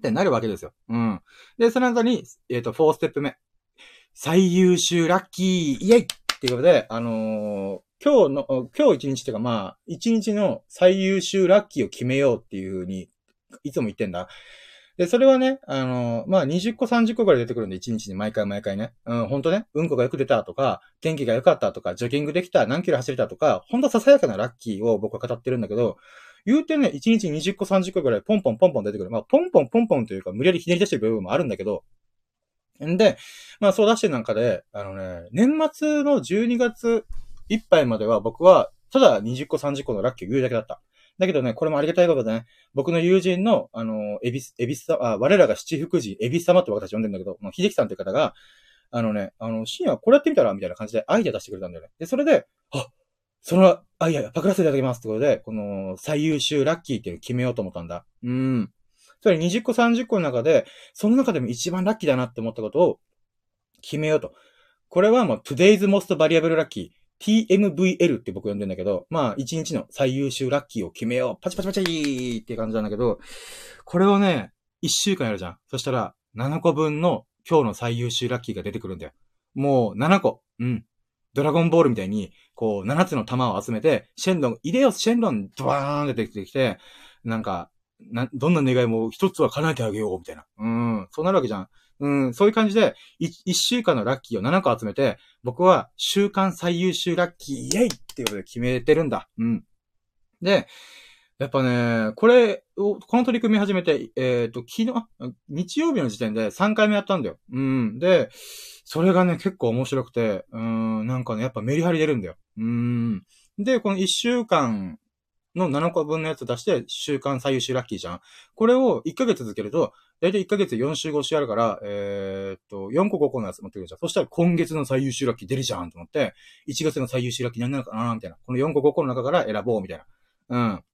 ってなるわけですよ。うん。で、その後に、えっ、ー、と、4ステップ目。最優秀ラッキーイェイっていうことで、あのー、今日の、今日一日っていうかまあ、一日の最優秀ラッキーを決めようっていうふうに、いつも言ってんだ。で、それはね、あの、まあ、20個30個ぐらい出てくるんで、1日に毎回毎回ね。うん、ほんとね、うんこがよく出たとか、天気が良かったとか、ジョギングできた、何キロ走れたとか、ほんとささやかなラッキーを僕は語ってるんだけど、言うてね、1日20個30個ぐらいポンポンポンポン出てくる。まあ、ポンポンポンポンというか、無理やりひねり出してる部分もあるんだけど、んで、まあ、そう出してる中で、あのね、年末の12月いっぱいまでは僕は、ただ20個30個のラッキーを言うだけだった。だけどね、これもありがたいことでね、僕の友人の、あの、エビス、エビスあ、我らが七福神、エビス様って私呼んでんだけど、秀樹さんっていう方が、あのね、あの、深夜これやってみたらみたいな感じでアイデア出してくれたんだよね。で、それで、あ、そのアイデアパクらせていただきますってことで、この最優秀ラッキーっていうのを決めようと思ったんだ。うん。それ20個30個の中で、その中でも一番ラッキーだなって思ったことを決めようと。これはもう today's most variable lucky。TMVL って僕呼んでんだけど、まあ、一日の最優秀ラッキーを決めよう。パチパチパチーって感じなんだけど、これをね、一週間やるじゃん。そしたら、7個分の今日の最優秀ラッキーが出てくるんだよ。もう、7個。うん。ドラゴンボールみたいに、こう、7つの玉を集めて、シェンロン、イデオスシェンロン、ドワーンって出てきて、なんか、な、どんな願いも一つは叶えてあげよう、みたいな。うん。そうなるわけじゃん。うん、そういう感じで、一週間のラッキーを7個集めて、僕は週間最優秀ラッキーイェイっていうことで決めてるんだ。うん。で、やっぱね、これを、この取り組み始めて、えっ、ー、と、昨日、日曜日の時点で3回目やったんだよ。うん。で、それがね、結構面白くて、うん、なんかね、やっぱメリハリ出るんだよ。うん。で、この1週間の7個分のやつ出して、週間最優秀ラッキーじゃん。これを1ヶ月続けると、だいたい1ヶ月で4週5週あるから、えー、っと、4個5個のやつ持ってくるじゃん。そしたら今月の最優秀ラッキー出るじゃんと思って、1月の最優秀ラッキー何なのかなみたいな。この4個5個の中から選ぼうみたいな。うん。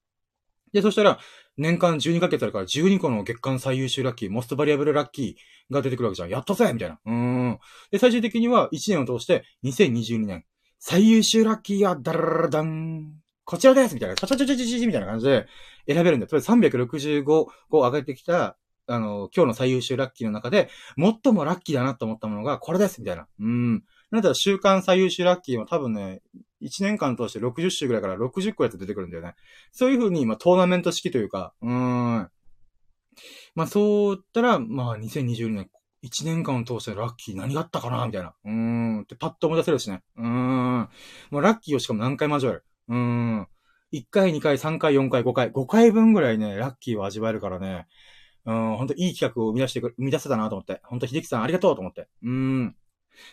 で、そしたら、年間12ヶ月あるから12個の月間最優秀ラッキー、モストバリアブルラッキーが出てくるわけじゃん。やったぜみたいな。うん。で、最終的には1年を通して、2022年、最優秀ラッキーや、ダララダン。こちらですみたいな、チャチャチャチャチャチャみたいな感じで選べるんだよ。とりあえず365個上げてきた、あの、今日の最優秀ラッキーの中で、最もラッキーだなと思ったものがこれですみたいな。うん。なんだ週間最優秀ラッキーは多分ね、1年間通して60週ぐらいから60個やって出てくるんだよね。そういう風に、まあ、トーナメント式というか、うーん。まあ、そうったら、まあ、2022年、1年間を通してラッキー何があったかなみたいな。うーん。ってパッと思い出せるしね。うーん。もうラッキーをしかも何回交わる。うーん。1回、2回、3回、4回、5回、5回分ぐらいね、ラッキーを味わえるからね、うん、ほんといい企画を生み出してく、生み出せたなと思って。ほんと、秀樹さんありがとうと思って。うん。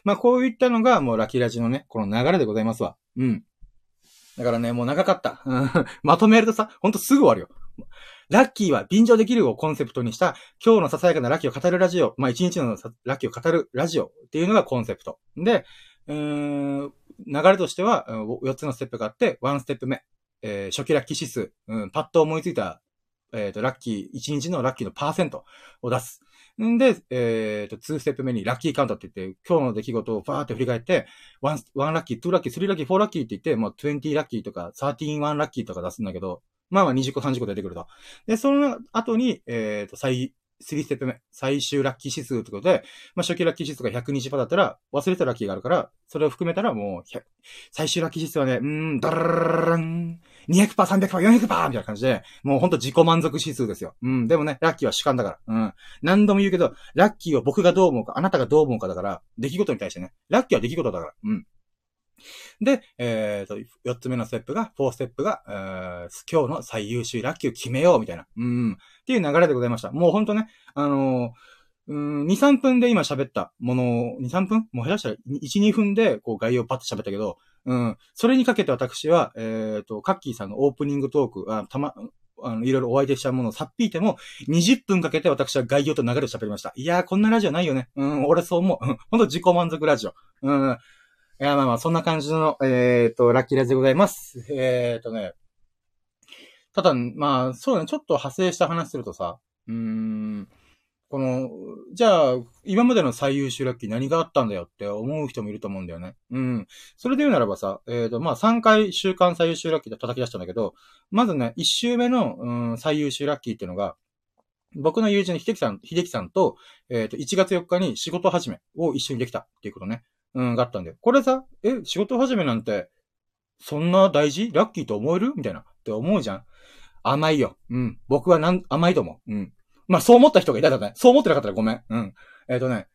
まあ、こういったのが、もうラッキーラジのね、この流れでございますわ。うん。だからね、もう長かった。まとめるとさ、ほんとすぐ終わるよ。ラッキーは便乗できるをコンセプトにした、今日のささやかなラッキーを語るラジオ、まあ、一日のラッキーを語るラジオっていうのがコンセプト。で、流れとしては、4つのステップがあって、1ステップ目、えー、初期ラッキー指数、うん、パッと思いついた、えっ、ー、と、ラッキー、1日のラッキーのパーセントを出す。んで、えっ、ー、と、2ステップ目にラッキーカウントって言って、今日の出来事をバーって振り返って、1、1ラッキー、2ラッキー、3ラッキー、4ラッキーって言って、もう20ラッキーとか、13、1ラッキーとか出すんだけど、まあまあ20個、30個出てくると。で、その後に、えっ、ー、と、最、3ステップ目、最終ラッキー指数ってことで、まあ、初期ラッキー指数が120%だったら、忘れたラッキーがあるから、それを含めたらもう、最終ラッキー指数はね、うーん、ダラララン、200%、300%、400%みたいな感じで、もうほんと自己満足指数ですよ。うん、でもね、ラッキーは主観だから。うん。何度も言うけど、ラッキーを僕がどう思うか、あなたがどう思うかだから、出来事に対してね、ラッキーは出来事だから。うん。で、えっ、ー、と、四つ目のステップが、フォーステップが、えー、今日の最優秀ラッキーを決めよう、みたいな。うん。っていう流れでございました。もうほんとね、あのー、うん、2、3分で今喋ったものを、2、3分もう下手したら1、2分で、こう概要パッと喋ったけど、うん、それにかけて私は、えっ、ー、と、カッキーさんのオープニングトーク、あたま、あの、いろいろお相手したものをさっぴいても、20分かけて私は概要と流れを喋りました。いやー、こんなラジオないよね。うん、俺そう思う。ほんと自己満足ラジオ。うん。いや、まあまあ、そんな感じの、えっ、ー、と、ラッキーラジでございます。えっ、ー、とね。ただ、まあ、そうね、ちょっと派生した話するとさ、うーん、この、じゃあ、今までの最優秀ラッキー何があったんだよって思う人もいると思うんだよね。うん。それで言うならばさ、えっ、ー、と、まあ、3回週間最優秀ラッキーで叩き出したんだけど、まずね、1週目の、うん、最優秀ラッキーっていうのが、僕の友人の秀樹さん、秀樹さんと、えっ、ー、と、1月4日に仕事始めを一緒にできたっていうことね。うん、があったんだよ。これさ、え、仕事始めなんて、そんな大事ラッキーと思える？みたいな。って思うじゃん。甘いよ。うん。僕はなん、甘いと思う。うん。まあ、そう思った人がいたらね。そう思ってなかったらごめん。うん。えっ、ー、とね、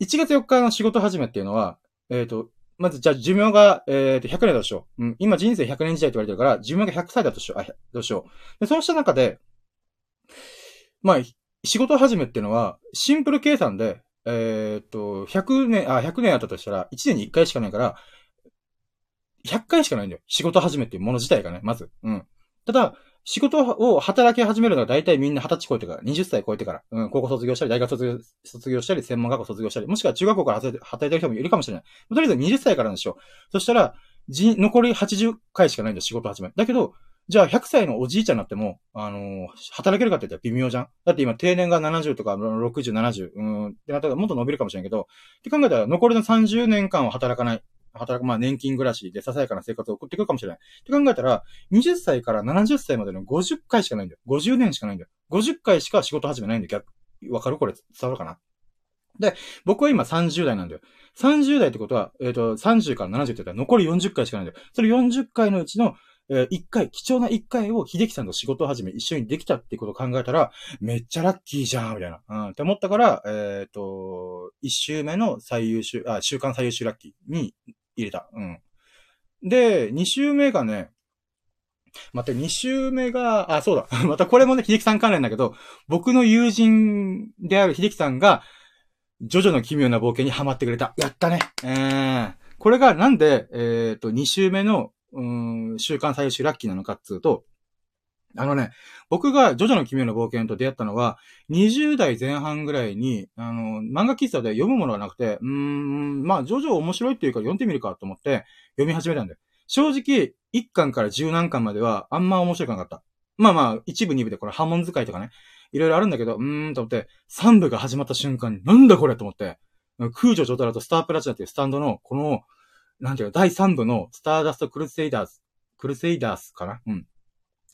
1月4日の仕事始めっていうのは、えっ、ー、と、まず、じゃあ、寿命が、えっ、ー、と、100年だとしよう。うん。今、人生100年時代って言われてるから、寿命が100歳だとしよう。あ、どうしよう。で、そうした中で、まあ、仕事始めっていうのは、シンプル計算で、えっ、と、100年、あ、100年あったとしたら、1年に1回しかないから、100回しかないんだよ。仕事始めっていうもの自体がね、まず。うん。ただ、仕事を働き始めるのは大体みんな20歳超えてから、20歳超えてから、うん、高校卒業したり、大学卒業卒業したり、専門学校卒業したり、もしくは中学校から働いてる人もいるかもしれない。とりあえず20歳からなんでしょう。そしたら、じ、残り80回しかないんだ、仕事始め。だけど、じゃあ100歳のおじいちゃんになっても、あのー、働けるかって言ったら微妙じゃんだって今定年が70とか60、70、うん、ってなったらもっと伸びるかもしれんけど、って考えたら残りの30年間は働かない。働く、まあ年金暮らしでささやかな生活を送ってくるかもしれない。って考えたら、20歳から70歳までの50回しかないんだよ。50年しかないんだよ。50回しか仕事始めないんだよ。逆、わかるこれ伝わるかな？で、僕は今30代なんだよ。30代ってことは、えっ、ー、と、30から70って言ったら残り40回しかないんだよ。それ40回のうちの、えー、1回、貴重な1回を秀樹さんと仕事を始め一緒にできたってことを考えたら、めっちゃラッキーじゃん、みたいな。うん、って思ったから、えっ、ー、と、1週目の最優秀、あ、週間最優秀ラッキーに入れた。うん。で、2週目がね、待って、2週目が、あ、そうだ。またこれもね、秀樹さん関連だけど、僕の友人である秀樹さんが、ジョジョの奇妙な冒険にハマってくれた。やったね。えー、これがなんで、えっ、ー、と、2週目の、うん、週刊最終ラッキーなのかっつうと、あのね、僕がジョジョの奇妙な冒険と出会ったのは、20代前半ぐらいに、あの、漫画喫茶で読むものがなくて、うーん、まあ、ジョジョ面白いっていうか読んでみるかと思って読み始めたんだよ。正直、1巻から10何巻まではあんま面白くなかった。まあまあ、1部2部でこれ波紋使いとかね、いろいろあるんだけど、うーんと思って、3部が始まった瞬間に、なんだこれと思って、空女ジョタラとスタープラチナっていうスタンドの、この、なんていうか、第3部のスターダストクルセイダーズ、クルセイダースかな？うん。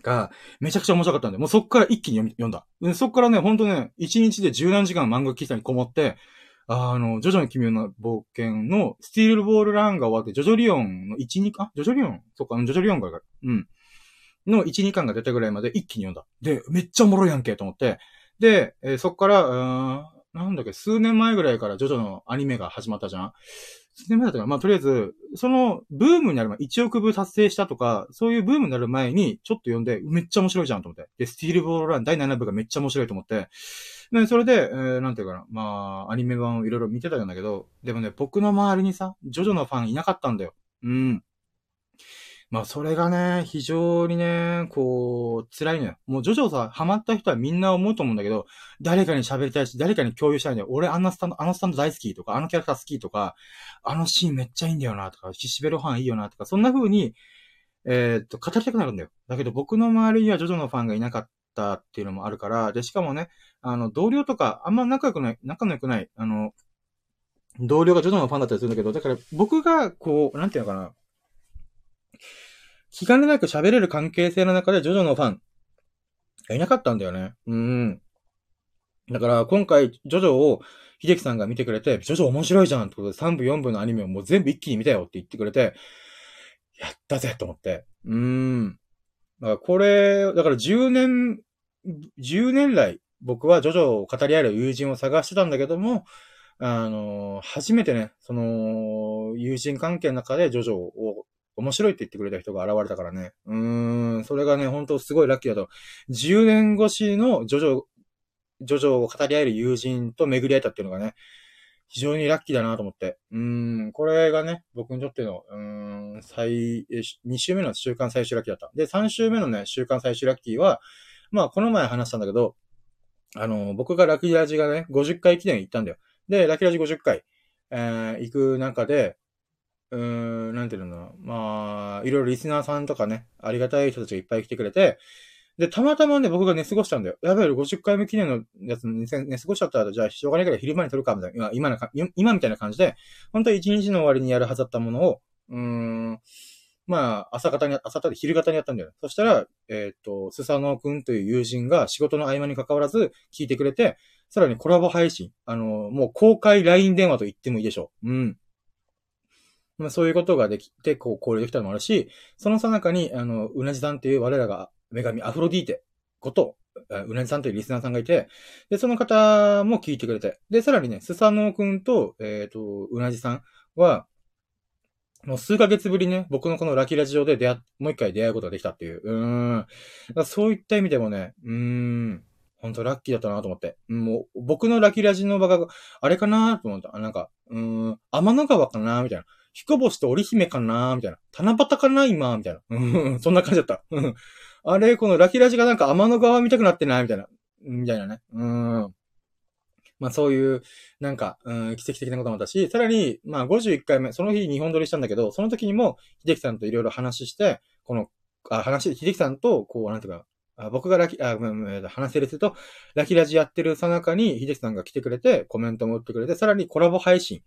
が、めちゃくちゃ面白かったんで、もうそっから一気に読み、読んだ。そっからね、ほんとね、一日で十何時間漫画喫茶にこもって、あの、ジョジョの奇妙な冒険のスティールボールランが終わって、ジョジョリオンの1、2巻ジョジョリオン？そっか、ジョジョリオンが、うん。の1、2巻が出たぐらいまで一気に読んだ。で、めっちゃおもろいやんけと思って。で、えー、そっから、なんだっけ、数年前ぐらいからジョジョのアニメが始まったじゃん？数年前だったかな？まあ、とりあえず、その、ブームになる前、1億部達成したとか、そういうブームになる前に、ちょっと読んで、めっちゃ面白いじゃんと思って。で、スティールボールラン第7部がめっちゃ面白いと思って。で、それで、えー、なんていうかな、まあ、アニメ版をいろいろ見てたんだけど、でもね、僕の周りにさ、ジョジョのファンいなかったんだよ。うん。まあ、それがね、非常にね、こう、辛いのよ。もう、ジョジョさ、ハマった人はみんな思うと思うんだけど、誰かに喋りたいし、誰かに共有したいんだよ。俺、あんなスタンド、あのスタンド大好きとか、あのキャラクター好きとか、あのシーンめっちゃいいんだよな、とか、シシベロファンいいよな、とか、そんな風に、えー、っと、語りたくなるんだよ。だけど、僕の周りにはジョジョのファンがいなかったっていうのもあるから、で、しかもね、あの、同僚とか、あんま仲良くない、仲良くない、あの、同僚がジョジョのファンだったりするんだけど、だから僕が、こう、なんていうのかな、気兼ねなく喋れる関係性の中でジョジョのファンいなかったんだよね。うん。だから今回、ジョジョを秀樹さんが見てくれて、ジョジョ面白いじゃんってことで3部4部のアニメをもう全部一気に見たよって言ってくれて、やったぜと思って。うーん。だからこれ、だから10年、10年来、僕はジョジョを語り合える友人を探してたんだけども、あの、初めてね、その、友人関係の中でジョジョを面白いって言ってくれた人が現れたからね。うーん、それがね、本当すごいラッキーだと。10年越しのジョジョ、ジョジョを語り合える友人と巡り合えたっていうのがね、非常にラッキーだなと思って。うーん、これがね、僕にとっての、うーん、最、2週目の週間最終ラッキーだった。で、3週目のね、週間最終ラッキーは、まあ、この前話したんだけど、あの、僕がラキラジがね、50回記念行ったんだよ。で、ラキラジ50回、えー、行く中で、うーん、なんていうの？まあ、いろいろリスナーさんとかね、ありがたい人たちがいっぱい来てくれて、で、たまたまね、僕が寝過ごしたんだよ。やべえ、50回目記念のやつ寝過ごしちゃったら、じゃあ、しょうがないから昼間に撮るか、みたいな、今、今今みたいな感じで、本当は一日の終わりにやるはずだったものを、うーん、まあ、朝方に、朝方で昼方にやったんだよ。そしたら、えっ、ー、と、スサノオくんという友人が仕事の合間に関わらず聞いてくれて、さらにコラボ配信、あの、もう公開 LINE 電話と言ってもいいでしょう。うん。まあ、そういうことができて、こう、交流できたのもあるし、そのさなかに、あの、うなじさんっていう我らが女神アフロディーテこと、うなじさんというリスナーさんがいて、で、その方も聞いてくれて、で、さらにね、スサノオくんと、えっ、ー、と、うなじさんは、もう数ヶ月ぶりね、僕のこのラキラジオで出会、もう一回出会うことができたっていう。うん。そういった意味でもね、うーん。ほんとラッキーだったなと思って。もう、僕のラキラジの場が、あれかなと思った。なんか、うーん、天の川かなみたいな。彦星と織姫かなみたいな。七夕かな今みたいな。そんな感じだった。あれ、このラキラジがなんか天の川見たくなってないみたいな。みたいなね。うん。まあそういう、なんか、うん、奇跡的なこともあったし、さらに、まあ51回目、その日2本撮りしたんだけど、その時にも、秀樹さんといろいろ話して、この、あ、話、秀樹さんと、こう、なんていうか、あ僕がラキ、あ、話せると、ラキラジやってるさなかに、秀樹さんが来てくれて、コメントも打ってくれて、さらにコラボ配信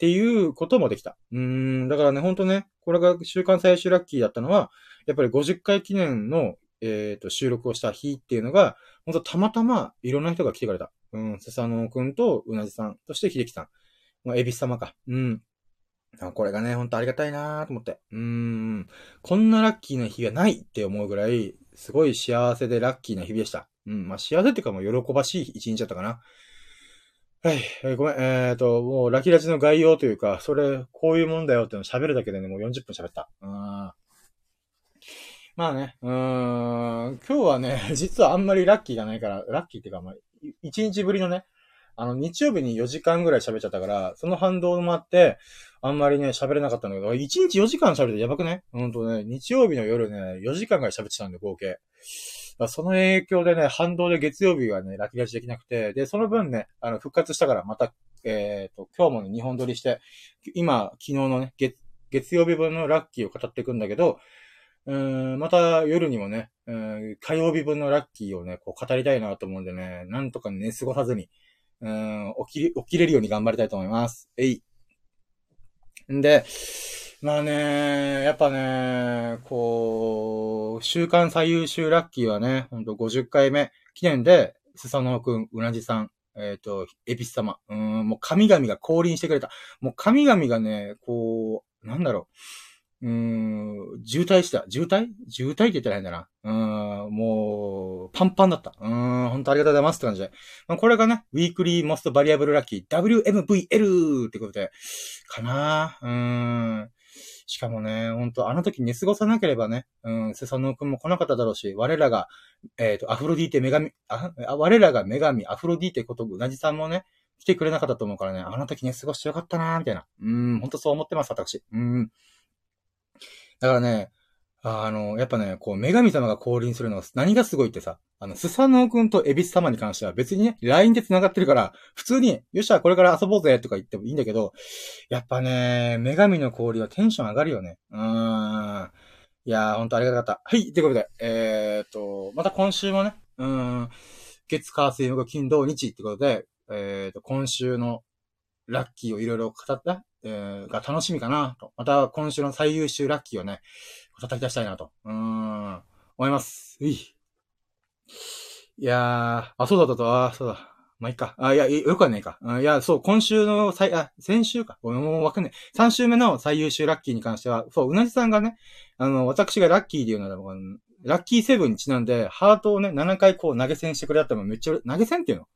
っていうこともできた。うん、だからね、ほんとね、これが週刊最終ラッキーだったのは、やっぱり50回記念の、えっ、ー、と、収録をした日っていうのが、ほんとたまたまいろんな人が来てくれた。うん、スサノオくんとうなじさん、そして秀樹さん。まあ、エビス様か。うん。これがね、ほんとありがたいなと思って。うん。こんなラッキーな日がないって思うぐらい、すごい幸せでラッキーな日々でした。うん。まあ、幸せっていうかもう喜ばしい一日だったかな。はい。えー、ごめん。えっ、ー、と、もうラキラジの概要というか、それ、こういうもんだよっていうの喋るだけでね、もう40分喋った。うん。まあね、うーん、今日はね、実はあんまりラッキーがないから、ラッキーっていうか、まあ、1日ぶりのね、あの、日曜日に4時間ぐらい喋っちゃったから、その反動もあって、あんまりね、喋れなかったんだけど、1日4時間喋るとやばくね？ほんとね、日曜日の夜ね、4時間ぐらい喋ってたんで、合計。その影響でね、反動で月曜日はね、ラッキーラジできなくて、で、その分ね、あの、復活したからまた、えっ、ー、と、今日もね、2本撮りして、今、昨日のね、月、月曜日分のラッキーを語っていくんだけど、うん、また夜にもね、うん、火曜日分のラッキーをね、こう語りたいなと思うんでね、なんとか寝過ごさずに、うん、起き、起きれるように頑張りたいと思います。えい。んで、まあね、やっぱね、こう、週間最優秀ラッキーはね、ほんと50回目記念で、スサノオくん、うなじさん、えっ、ー、と、エピス様、うん、もう神々が降臨してくれた。もう神々がね、こう、なんだろう。うん、渋滞した。渋滞？渋滞って言ったら変だな。うん、もう、パンパンだった。うん、本当ありがとうございますって感じで。まあ、これがね、ウィークリーモストバリアブルラッキー WMVL ってことで、かなうん。しかもね、ほんと、あの時寝過ごさなければね、うん、セサノー君も来なかっただろうし、我らが、えっ、ー、と、アフロディーテ女神、あ、我らが女神、アフロディーテことうなじさんもね、来てくれなかったと思うからね、あの時寝過ごしてよかったなーみたいな。うん、ほんとそう思ってます、私。うん。だからね、あの、やっぱね、こう、女神様が降臨するのは何がすごいってさ、あの、スサノオくんとエビス様に関しては別にね、LINE で繋がってるから、普通に、よっしゃ、これから遊ぼうぜとか言ってもいいんだけど、やっぱね、女神の降臨はテンション上がるよね。うーん。いやー、ほんとありがたかった。はい、ということで、えー、っと、また今週もね、うーん、月、火、水、木、金、土、日ってことで、えー、っと、今週のラッキーをいろいろ語った、えー、が楽しみかなと。また今週の最優秀ラッキーをね、叩き出したいなと。うん、思います。うい。いやー、あ、そうだったと、あ、そうだ。まあ、いいか。あ、いや、よくはねえか。うんいや、そう、今週の最、あ、先週か。ごめん、もうわかんない。3週目の最優秀ラッキーに関しては、そう、うなじさんがね、あの、私がラッキーで言うなら、ラッキーセブンにちなんで、ハートをね、7回こう投げ銭してくれたのめっちゃ、投げ銭っていうの？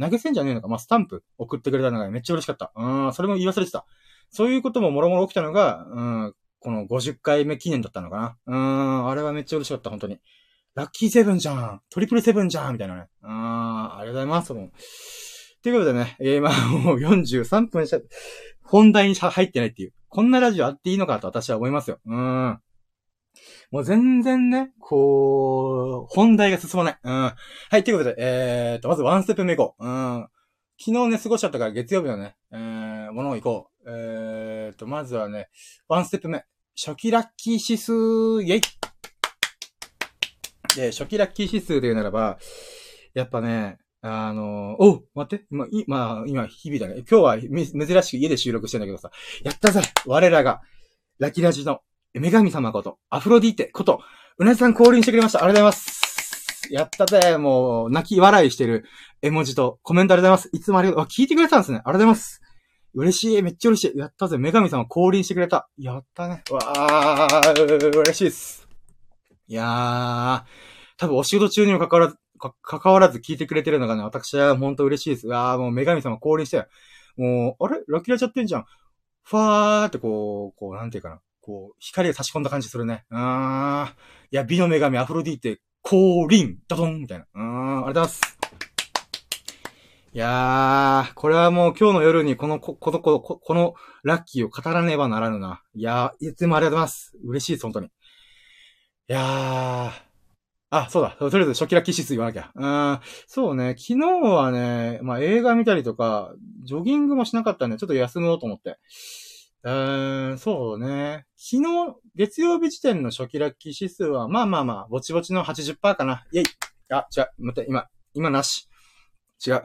投げ銭じゃねえのかまあ、スタンプ送ってくれたのがめっちゃ嬉しかった。うん、それも言い忘れてた。そういうことももろもろ起きたのが、うん、この50回目記念だったのかな？うん、あれはめっちゃ嬉しかった、本当に。ラッキーセブンじゃんトリプルセブンじゃんみたいなね。うん、ありがとうございます。もうということでね、えー、まあ、もう43分しちゃ、本題に入ってないっていう。こんなラジオあっていいのかと私は思いますよ。うん。もう全然ね、こう、本題が進まない。うん。はい、ということで、えーと、まずワンステップ目行こう。うん。昨日ね、過ごしちゃったから月曜日のね、えー、ものを行こう。えーと、まずはね、ワンステップ目。初期ラッキー指数、イェイで、初期ラッキー指数で言うならば、やっぱね、あの、お待って、ま、い、まあ、今、日々だね。今日は珍しく家で収録してんだけどさ、やったぜ我らが、ラキラジの女神様こと、アフロディーテこと、うなじさん降臨してくれました。ありがとうございます。やったぜ。もう、泣き笑いしてる絵文字とコメントありがとうございます。いつもありがとう。あ、聞いてくれたんですね。ありがとうございます。嬉しい、めっちゃ嬉しい。やったぜ、女神様降臨してくれた。やったね。わー、嬉しいです。いやー、多分お仕事中にも関わらず、か、関わらず聞いてくれてるのがね、私は本当嬉しいです。うわー、もう女神様降臨して、もう、あれ？ラキラちゃってんじゃん。ファーってこう、こう、なんていうかな。こう、光が差し込んだ感じするね。あー。いや、美の女神アフロディーテ、降臨ドドンみたいな。うーん、ありがとうございます。いやー、これはもう今日の夜にこの、こ、の、こここのラッキーを語らねばならぬな。いやー、いつもありがとうございます。嬉しいです、本当に。いやー。あ、そうだ。とりあえず初期ラッキー指数言わなきゃ。うん。そうね。昨日はね、まあ映画見たりとか、ジョギングもしなかったんで、ちょっと休もうと思って。うーん、そうね。昨日、月曜日時点の初期ラッキー指数は、まあまあまあ、ぼちぼちの80%かな。イェイ。あ、違う。待って、今、今なし。違う。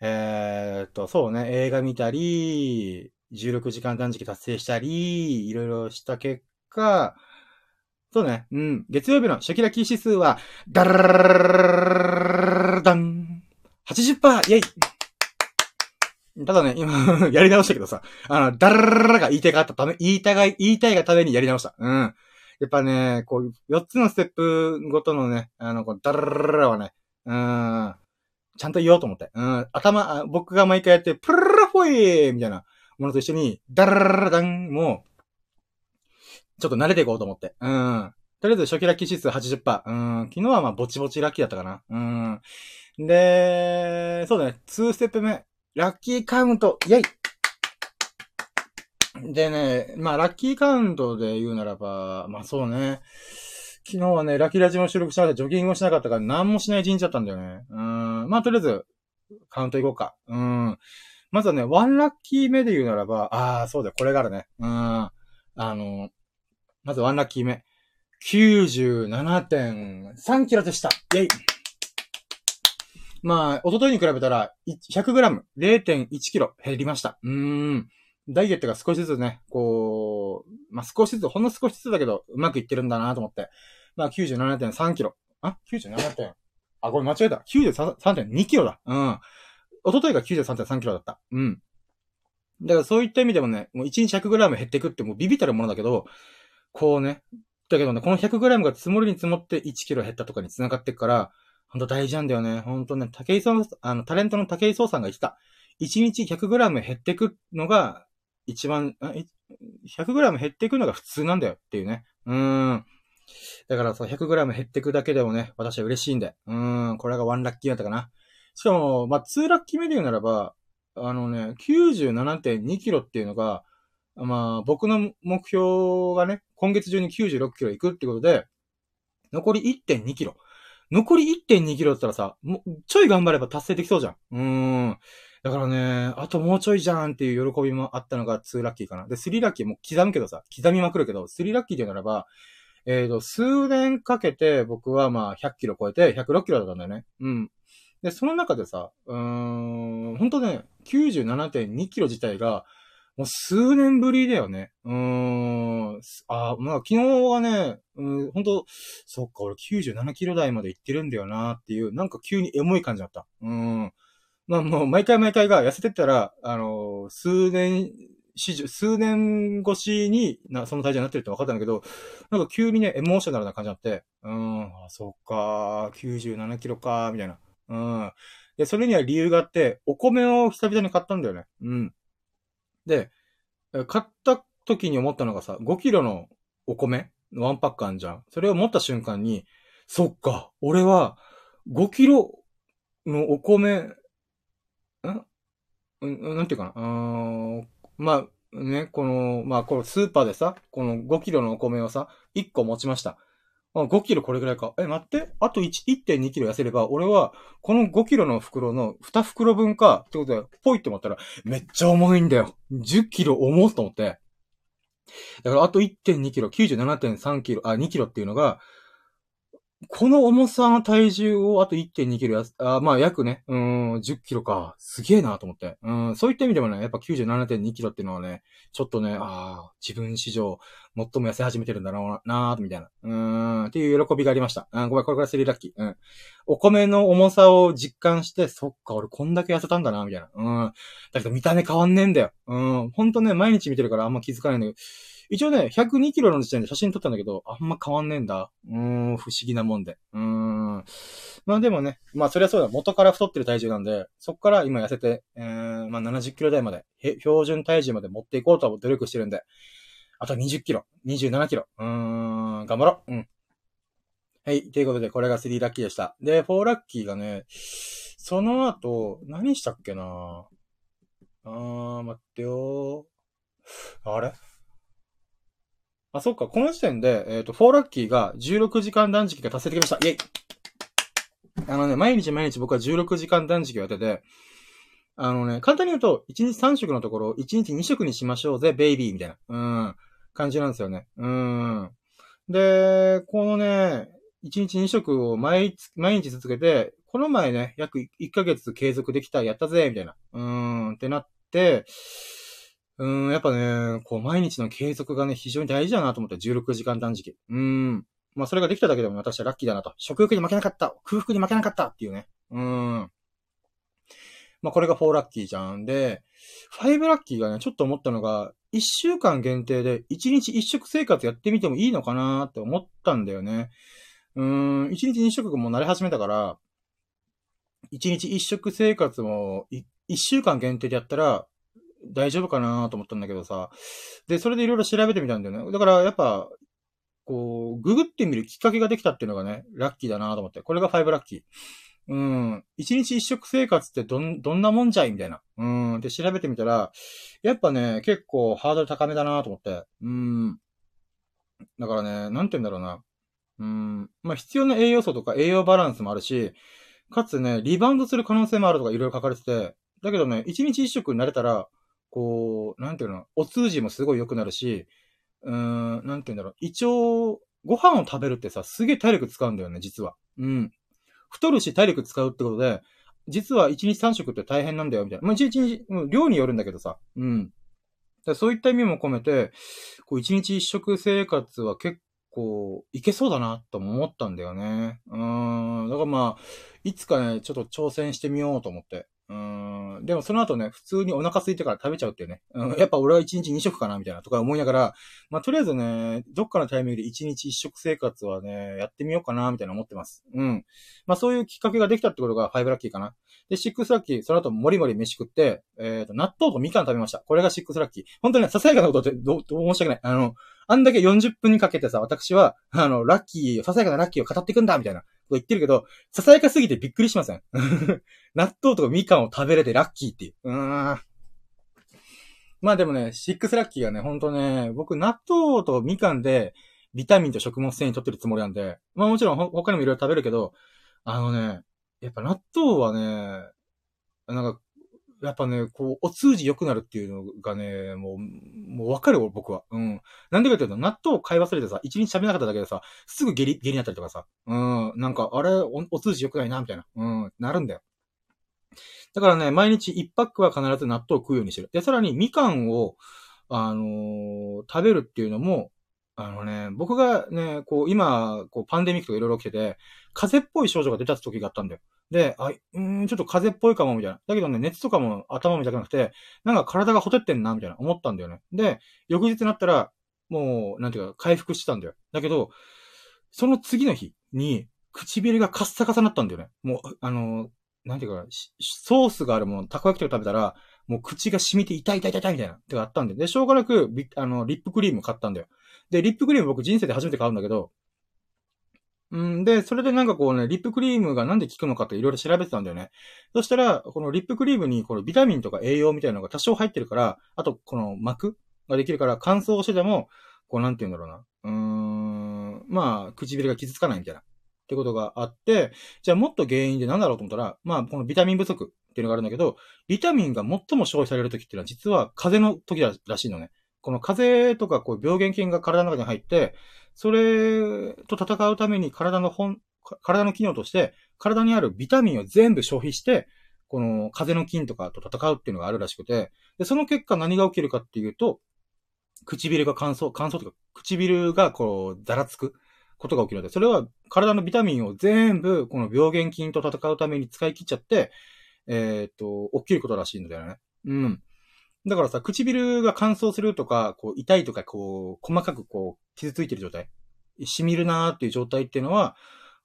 えー、っと、そうね。映画見たり、16時間断食達成したり、いろいろした結果、そうね。うん。月曜日の初期ラッキー指数は、ダララダン !80%! イェイただね、今やり直したけどさ、あの、ダラララが言いたいがあったため、言いたが、言いたいがためにやり直した。うん。やっぱね、こう、4つのステップごとのね、あの、こうダラララはね、うん、ちゃんと言おうと思って。うん、頭、僕が毎回やって、プルルフォイみたいなものと一緒に、ダラララダンもう、ちょっと慣れていこうと思って。うん。とりあえず初期ラッキー指数80%。うん。昨日はまあ、ぼちぼちラッキーだったかな。うん。で、そうだね。2ステップ目。ラッキーカウント、イェイでね、まあ、ラッキーカウントで言うならば、まあそうね。昨日はね、ラキラジも収録しなかった、ジョギングもしなかったから、何もしない一日だったんだよね。うん。まあ、とりあえず、カウントいこうか。うん。まずはね、ワンラッキー目で言うならば、ああ、そうだよ、これがあるね。うん。あの、まずワンラッキー目。97.3キロでした。イェイまあ、一昨日に比べたら、100g、0.1キロ減りました。うーん。ダイエットが少しずつね、こう、まあ、少しずつ、ほんの少しずつだけど、うまくいってるんだなと思って。まあ、97.3キロ。あ ?97. 点。あ、ごめん、間違えた。93.2キロだ。うん。一昨日が93.3キロだった。うん。だからそういった意味でもね、もう1日 100g 減っていくってもうビビたるものだけど、こうね。だけどね、この 100g が積もりに積もって1キロ減ったとかに繋がっていくから、ほんと大事なんだよね。ほんとね、竹井さん、あの、タレントの竹井壮さんが言ってた。1日 100g 減っていくのが、一番、100g 減っていくのが普通なんだよっていうね。うーん。だからさ、100g 減っていくだけでもね、私は嬉しいんで。うーん、これが1ラッキーだったかな。しかも、まあ、2ラッキー目で言うならば、あのね、97.2キロっていうのが、まあ、僕の目標がね、今月中に96キロ行くってことで、残り1.2キロ。残り1.2キロだったらさ、もう、ちょい頑張れば達成できそうじゃん。うーん。だからね、あともうちょいじゃんっていう喜びもあったのが2ラッキーかな。で、3ラッキーも刻むけどさ、刻みまくるけど、3ラッキーで言うならば、えっ、ー、と、数年かけて僕はまあ100キロ超えて106キロだったんだよね。うん。で、その中でさ、うーん、ほんとね、97.2キロ自体が、もう数年ぶりだよね。うーん。あ、まあ昨日はね、うん、本当そっか、俺97キロ台まで行ってるんだよなっていう、なんか急にエモい感じだった。うん。まあもう毎回毎回が痩せてったら、あのー、数年、数年越しにな、その体重になってるって分かったんだけど、なんか急にね、エモーショナルな感じになって、うん、あ、そっか、97キロか、みたいな。うん。で、それには理由があって、お米を久々に買ったんだよね。うん。で、買った時に思ったのがさ、5キロのお米ワンパックあんじゃん。それを持った瞬間に、そっか、俺は5キロのお米、ん？なんていうかなあまあ、ね、この、まあ、このスーパーでさ、この5キロのお米をさ、1個持ちました。あ、5キロこれぐらいか。え、待って。あと1.2キロ痩せれば、俺は、この5キロの袋の2袋分か、ってことで、ポイって思ったら、めっちゃ重いんだよ。10キロ重っと思って。だから、あと1.2キロ、97.3キロ、あ、2キロっていうのが、この重さの体重をあと1.2キロやす、あまあ約ね、うん、10キロか。すげえなと思って。うん、そういった意味でもね、やっぱ97.2キロっていうのはね、ちょっとね、ああ、自分史上最も痩せ始めてるんだろうな、なーみたいな。うん、っていう喜びがありました。うん、ごめん、これからスリーラッキー。うん。お米の重さを実感して、そっか、俺こんだけ痩せたんだな、みたいな。うん。だけど見た目変わんねえんだよ。うん。ほんとね、毎日見てるからあんま気づかないんだけど、一応ね、102キロの時点で写真撮ったんだけど、あんま変わんねえんだ。うーん、不思議なもんで。うーん。まあでもね、まあそりゃそうだ。元から太ってる体重なんで、そっから今痩せて、えー、まあ70キロ台まで、標準体重まで持っていこうと努力してるんで、あと20キロ、27キロ。うーん、頑張ろう。うん。はい。ということで、これが3ラッキーでした。で、4ラッキーがね、その後、何したっけなあー、待ってよあれ？あ、そっか、この時点で、えっ、ー、と、4ラッキーが16時間断食が達成できました。イェイあのね、毎日毎日僕は16時間断食をやってて、あのね、簡単に言うと、1日3食のところ、1日2食にしましょうぜ、ベイビーみたいな、うん、感じなんですよね。うん。で、このね、1日2食を毎毎日続けて、この前ね、約1ヶ月継続できた、やったぜ、みたいな、うん、ってなって、うん、やっぱね、こう、毎日の継続がね、非常に大事だなと思って、16時間断食。うん。まあ、それができただけでも私はラッキーだなと。食欲に負けなかった。空腹に負けなかったっていうね。うん。まあ、これが4ラッキーじゃん。で、5ラッキーがね、ちょっと思ったのが、1週間限定で1日1食生活やってみてもいいのかなって思ったんだよね。うーん、1日2食も慣れ始めたから、1日1食生活も1週間限定でやったら、大丈夫かなと思ったんだけどさ。で、それでいろいろ調べてみたんだよね。だからやっぱ、こう、ググってみるきっかけができたっていうのがね、ラッキーだなと思って。これが5ラッキー。うん。一日一食生活ってどん、どんなもんじゃいみたいな。うん。で、調べてみたら、やっぱね、結構ハードル高めだなと思って。うん。だからね、なんて言うんだろうな。うん。まあ、必要な栄養素とか栄養バランスもあるし、かつね、リバウンドする可能性もあるとかいろいろ書かれてて、だけどね、一日一食になれたら、こう、なんていうの、お通じもすごい良くなるし、うーん、なんていうんだろう、一応、ご飯を食べるってさ、すげえ体力使うんだよね、実は。うん。太るし体力使うってことで、実は1日3食って大変なんだよ、みたいな。まあ、1日、量によるんだけどさ。うん。だそういった意味も込めて、こう、1日1食生活は結構、いけそうだな、と思ったんだよね。うん。だからまあ、いつかね、ちょっと挑戦してみようと思って。うん。でもその後ね、普通にお腹空いてから食べちゃうっていうね。うん。やっぱ俺は1日2食かなみたいなとか思いながら、まあとりあえずね、どっかのタイミングで1日1食生活はね、やってみようかなみたいな思ってます。うん。まあそういうきっかけができたってことが5ラッキーかな。で、6ラッキー、その後もりもり飯食って、えっ、ー、と、納豆とみかん食べました。これが6ラッキー。本当にね、ささやかなことってどう、どう申し訳ない。あの、あんだけ40分にかけてさ、私は、あの、ラッキー、ささやかなラッキーを語っていくんだみたいな。と言ってるけど、ささやかすぎてびっくりしません？納豆とかみかんを食べれてラッキーっていう。う。まあでもね、シックスラッキーがね、ほんとね、僕納豆とみかんでビタミンと食物繊維取ってるつもりなんで、まあもちろん他にもいろいろ食べるけど、あのね、やっぱ納豆はね、なんかやっぱね、こう、お通じ良くなるっていうのがね、もう、もうわかるよ、僕は。うん。なんでかっていうと、納豆を買い忘れてさ、一日食べなかっただけでさ、すぐ下痢、下痢になったりとかさ、うん、なんか、あれお、お通じ良くないな、みたいな、うん、なるんだよ。だからね、毎日一パックは必ず納豆を食うようにしてる。で、さらにみかんを、あのー、食べるっていうのも、あのね、僕がね、こう、今、こう、パンデミックとかいろいろ来てて、風邪っぽい症状が出た時があったんだよ。で、あ、うん、ちょっと風邪っぽいかも、みたいな。だけどね、熱とかも頭も痛くなくて、なんか体がほてってんな、みたいな思ったんだよね。で、翌日になったら、もう、なんていうか、回復してたんだよ。だけど、その次の日に、唇がカッサカサになったんだよね。もう、あの、なんていうか、ソースがあるもの、たこ焼きとか食べたら、もう口が染みて痛い痛い痛い痛いみたいな、ってがあったんで。で、しょうがなく、あの、リップクリーム買ったんだよ。で、リップクリーム僕人生で初めて買うんだけど、うんで、それでなんかこうね、リップクリームがなんで効くのかっていろいろ調べてたんだよね。そしたら、このリップクリームにこのビタミンとか栄養みたいなのが多少入ってるから、あとこの膜ができるから乾燥してても、こうなんて言うんだろうな。うーん、まあ、唇が傷つかないみたいな。ってことがあって、じゃあもっと原因で何だろうと思ったら、まあ、このビタミン不足っていうのがあるんだけど、ビタミンが最も消費される時っていうのは実は風邪の時らしいのね。この風邪とかこう病原菌が体の中に入って、それと戦うために体の本、体の機能として、体にあるビタミンを全部消費して、この風の菌とかと戦うっていうのがあるらしくて、で、その結果何が起きるかっていうと、唇が乾燥、乾燥とか、唇がこう、ざらつくことが起きるので、それは体のビタミンを全部、この病原菌と戦うために使い切っちゃって、えっ、と、起きることらしいんだよね。うん。だからさ、唇が乾燥するとか、こう、痛いとか、こう、細かくこう、傷ついてる状態、染みるなーっていう状態っていうのは、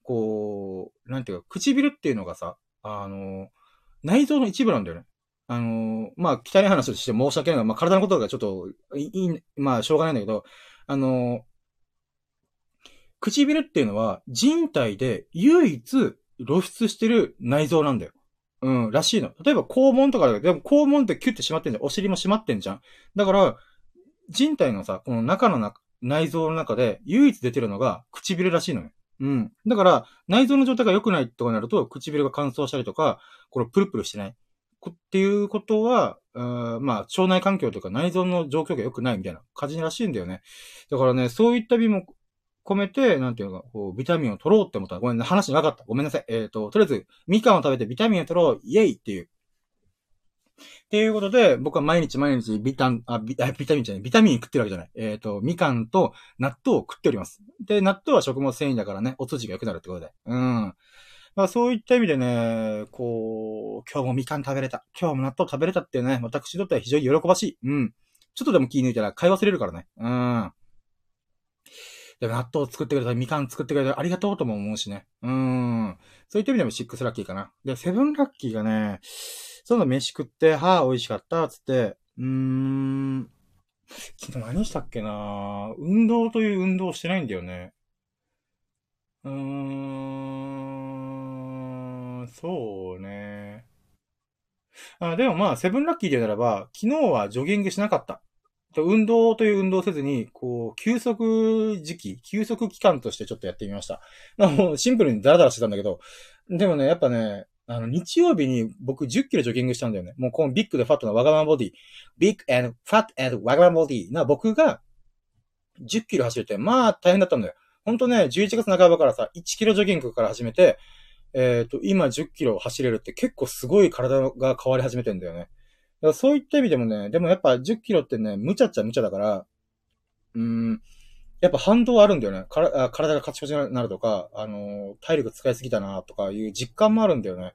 こう、なんていうか、唇っていうのがさ、あの、内臓の一部なんだよね。あの、まあ、汚い話として申し訳ないが、まあ、体のことがちょっと、いい、まあ、しょうがないんだけど、あの、唇っていうのは人体で唯一露出してる内臓なんだよ。うん、らしいの。例えば肛門とかだけど、でも肛門ってキュッて閉まってんじゃん。お尻も閉まってんじゃん。だから、人体のさ、この中のな内臓の中で唯一出てるのが唇らしいのね。うん。だから、内臓の状態が良くないとかになると、唇が乾燥したりとか、このプルプルしてない。っていうことは、まあ、腸内環境とか内臓の状況が良くないみたいな感じらしいんだよね。だからね、そういった意味も込めて、なんていうか、こう、ビタミンを取ろうって思ったら、ごめんな、話なかった。ごめんなさい。えっ、ー、と、とりあえず、みかんを食べてビタミンを取ろう、イェイっていうっていうことで、僕は毎日毎日ビタン、あ、ビビタミンじゃない、ビタミン食ってるわけじゃない。えっ、ー、と、みかんと納豆を食っております。で、納豆は食物繊維だからね、お通じが良くなるってことで。うん。まあそういった意味でね、こう、今日もみかん食べれた。今日も納豆食べれたっていうね、私にとっては非常に喜ばしい。うん。ちょっとでも気抜いたら買い忘れるからね。うん。で納豆作ってくれたり、みかん作ってくれたり、ありがとうとも思うしね。うーん。そういった意味でもシックスラッキーかな。で、セブンラッキーがね、その飯食って、はあ、美味しかった、つって、うーん、昨日何したっけな運動という運動してないんだよね。うーん、そうね。あでもまあ、セブンラッキーで言うならば、昨日はジョギングしなかった。運動という運動をせずに、こう、休息時期、休息期間としてちょっとやってみました。まあもうシンプルにダラダラしてたんだけど、でもね、やっぱね、あの、日曜日に僕10キロジョギングしたんだよね。もうこのビッグでファットなワガマンボディ。ビッグ and fat and ワガマンボディな僕が10キロ走れて、まあ大変だったんだよ。ほんとね、11月半ばからさ、1キロジョギングから始めて、えっ、ー、と、今10キロ走れるって結構すごい体が変わり始めてんだよね。らそういった意味でもね、でもやっぱ10キロってね、無茶っちゃ無茶だから、うーん、やっぱ反動あるんだよね。から体がカチカチになるとか、あのー、体力使いすぎたなとかいう実感もあるんだよね。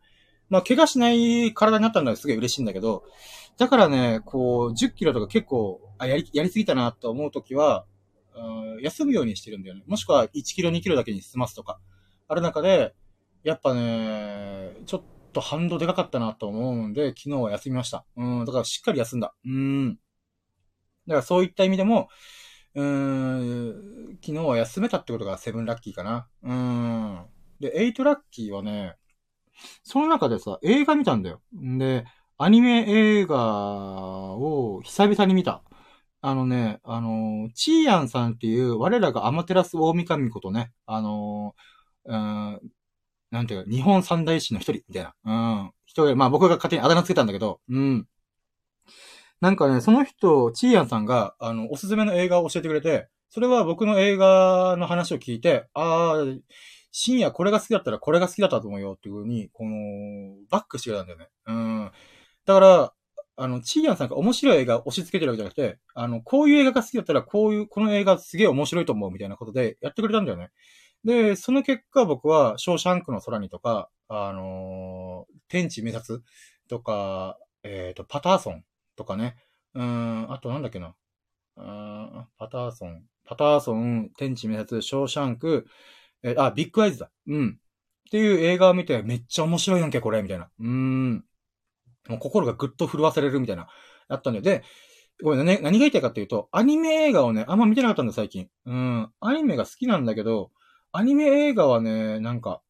まあ、怪我しない体になったのはすげえ嬉しいんだけど、だからね、こう、10キロとか結構、あ、やり、やりすぎたなと思うときは、うん、休むようにしてるんだよね。もしくは1キロ2キロだけに済ますとか。ある中で、やっぱね、ちょっと反動でかかったなと思うんで、昨日は休みました。うん、だからしっかり休んだ。うん。だからそういった意味でも、うーん、昨日は休めたってことがセブンラッキーかな。うん。で、エイトラッキーはね、その中でさ、映画見たんだよ。んで、アニメ映画を久々に見た。あのね、あの、チーヤンさんっていう、我らがアマテラス大神ことね、あの、なんていうか、日本三大師の一人、みたいな。うん。一人、まあ僕が勝手にあだ名つけたんだけど、うん。なんかね、その人、チーヤンさんが、あの、おすすめの映画を教えてくれて、それは僕の映画の話を聞いて、ああ、深夜これが好きだったらこれが好きだったと思うよっていう風に、この、バックしてくれたんだよね。うん。だから、あの、チーヤンさんが面白い映画を押し付けてるわけじゃなくて、あの、こういう映画が好きだったら、こういう、この映画すげえ面白いと思うみたいなことでやってくれたんだよね。で、その結果僕は、ショーシャンクの空にとか、あのー、天地滅殺とか、えっ、ー、と、パターソンとかね。うん、あとなんだっけな。うん、パターソン、パターソン、天地滅殺、ショーシャンク、えー、あ、ビッグアイズだ。うん。っていう映画を見て、めっちゃ面白いやんけ、これ、みたいな。うーん。もう心がぐっと震わされるみたいな、あったんで、で、ごめん、ね、何が言いたいかっていうと、アニメ映画をね、あんま見てなかったんだ、最近。うん。アニメが好きなんだけど、アニメ映画はね、なんか、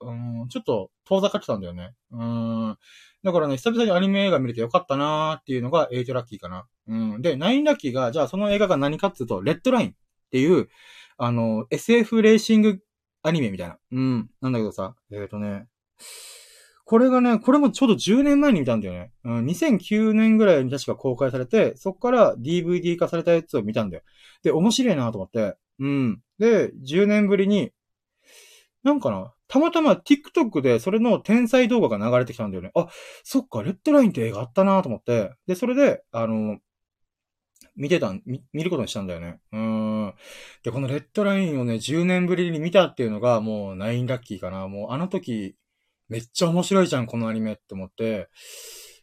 うん、ちょっと遠ざかってたんだよね。うん。だからね、久々にアニメ映画見れてよかったなーっていうのが8ラッキーかな。うん。で、9ラッキーが、じゃあその映画が何かっていうと、レッドラインっていう、あの、SF レーシングアニメみたいな。うん。なんだけどさ、えっ、ー、とね、これがね、これもちょうど10年前に見たんだよね。うん、2009年ぐらいに確か公開されて、そっから DVD 化されたやつを見たんだよ。で、面白いなと思って。うん。で、10年ぶりに、なんかな、たまたま TikTok でそれの天才動画が流れてきたんだよね。あ、そっか、レッドラインって映画あったなと思って、で、それで、あの、見てた見、見ることにしたんだよね。うん。で、このレッドラインをね、10年ぶりに見たっていうのがもう9ラッキーかな。もうあの時、めっちゃ面白いじゃん、このアニメって思って、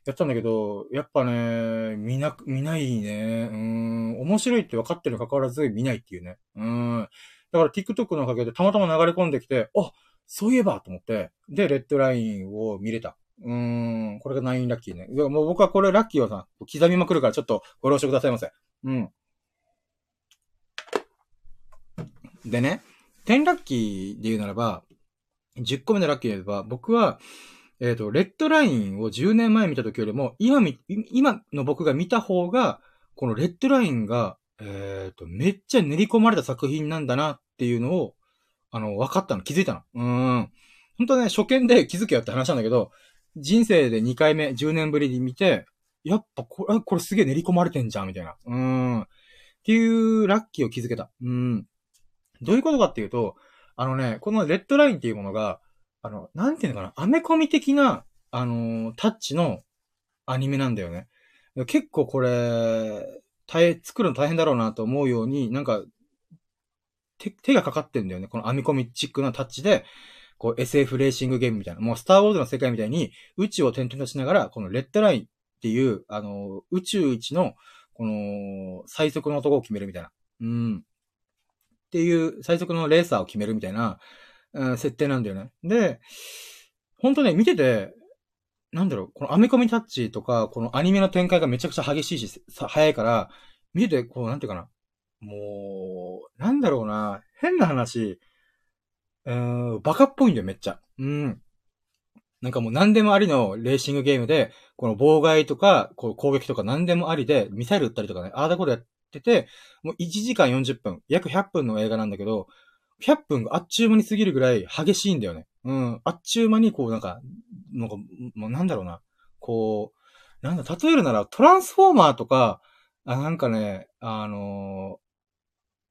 やったんだけど、やっぱね、見な、見ないね。うん、面白いって分かってるに関わらず見ないっていうね。うん。だから TikTok のおかげでたまたま流れ込んできて、あ、そういえばと思って、で、レッドラインを見れた。うーん、これが9ラッキーね。もう僕はこれラッキーをさ、刻みまくるからちょっとご了承くださいませ。うん。でね、10ラッキーで言うならば、10個目のラッキーで言えば、僕は、えっ、ー、と、レッドラインを10年前見た時よりも、今み、今の僕が見た方が、このレッドラインが、えっ、ー、と、めっちゃ練り込まれた作品なんだなっていうのを、あの、分かったの、気づいたの。うん。本当ね、初見で気づけよって話なんだけど、人生で2回目、10年ぶりに見て、やっぱこれ、これすげえ練り込まれてんじゃん、みたいな。うん。っていうラッキーを気づけた。うん。どういうことかっていうと、あのね、このレッドラインっていうものが、あの、なんていうのかな、アメコミ的な、あのー、タッチのアニメなんだよね。結構これ、大変、作るの大変だろうなと思うように、なんか、手、手がかかってんだよね。この編み込みチックなタッチで、こう SF レーシングゲームみたいな、もうスターウォーズの世界みたいに宇宙を転々としながら、このレッドラインっていう、あの、宇宙一の、この、最速の男を決めるみたいな。うん。っていう、最速のレーサーを決めるみたいな、設定なんだよね。で、ほんとね、見てて、なんだろう、このアメコミタッチとか、このアニメの展開がめちゃくちゃ激しいし、早いから、見てて、こう、なんていうかな。もう、なんだろうな、変な話、うーん、バカっぽいんだよ、めっちゃ。うん。なんかもう何でもありのレーシングゲームで、この妨害とか、こう攻撃とか何でもありで、ミサイル撃ったりとかね、ああだことやってて、もう1時間40分、約100分の映画なんだけど、100分があっちゅう間に過ぎるぐらい激しいんだよね。うん。あっちゅう間にこうなんか、なんか、もうなんだろうな。こう、なんだ、例えるならトランスフォーマーとか、あなんかね、あの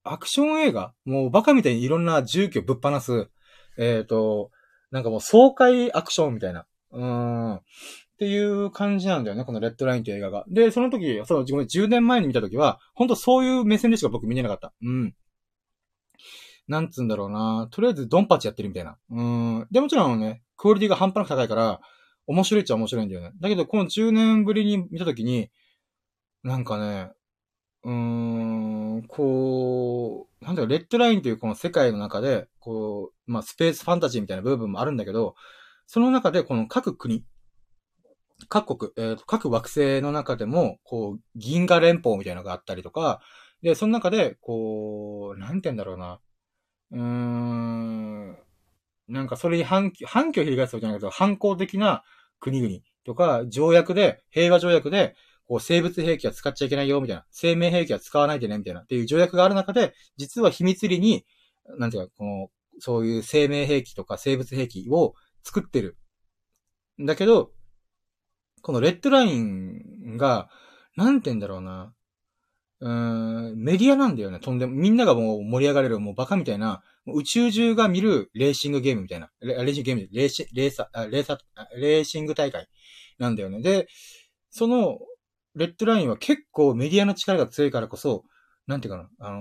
ー、アクション映画もうバカみたいにいろんな重機をぶっ放す、えっ、ー、と、なんかもう爽快アクションみたいな。うん。っていう感じなんだよね、このレッドラインっていう映画が。で、その時、その、ごめん、10年前に見た時は、本当そういう目線でしか僕見れなかった。うん。なんつうんだろうな。とりあえずドンパチやってるみたいな。うん。で、もちろんね、クオリティが半端なく高いから、面白いっちゃ面白いんだよね。だけど、この10年ぶりに見た時に、なんかね、うーん、こう、なんだろう、レッドラインというこの世界の中で、こう、まあ、スペースファンタジーみたいな部分もあるんだけど、その中でこの各国、各国、えー、各惑星の中でも、こう、銀河連邦みたいなのがあったりとか、で、その中で、こう、なんて言うんだろうな。うーん、なんかそれに反響、反響を翻すわけじゃないけど、反抗的な国々とか、条約で、平和条約で、こう、生物兵器は使っちゃいけないよ、みたいな。生命兵器は使わないでね、みたいな。っていう条約がある中で、実は秘密裏に、なんていうか、この、そういう生命兵器とか生物兵器を作ってる。だけど、このレッドラインが、なんて言うんだろうな。うん、メディアなんだよね。とんでも、みんながもう盛り上がれる、もうバカみたいな、宇宙中が見るレーシングゲームみたいな。レーシングゲームレーシ、レーサ、レーサ、レーシング大会なんだよね。で、その、レッドラインは結構メディアの力が強いからこそ、なんていうかな、あのー、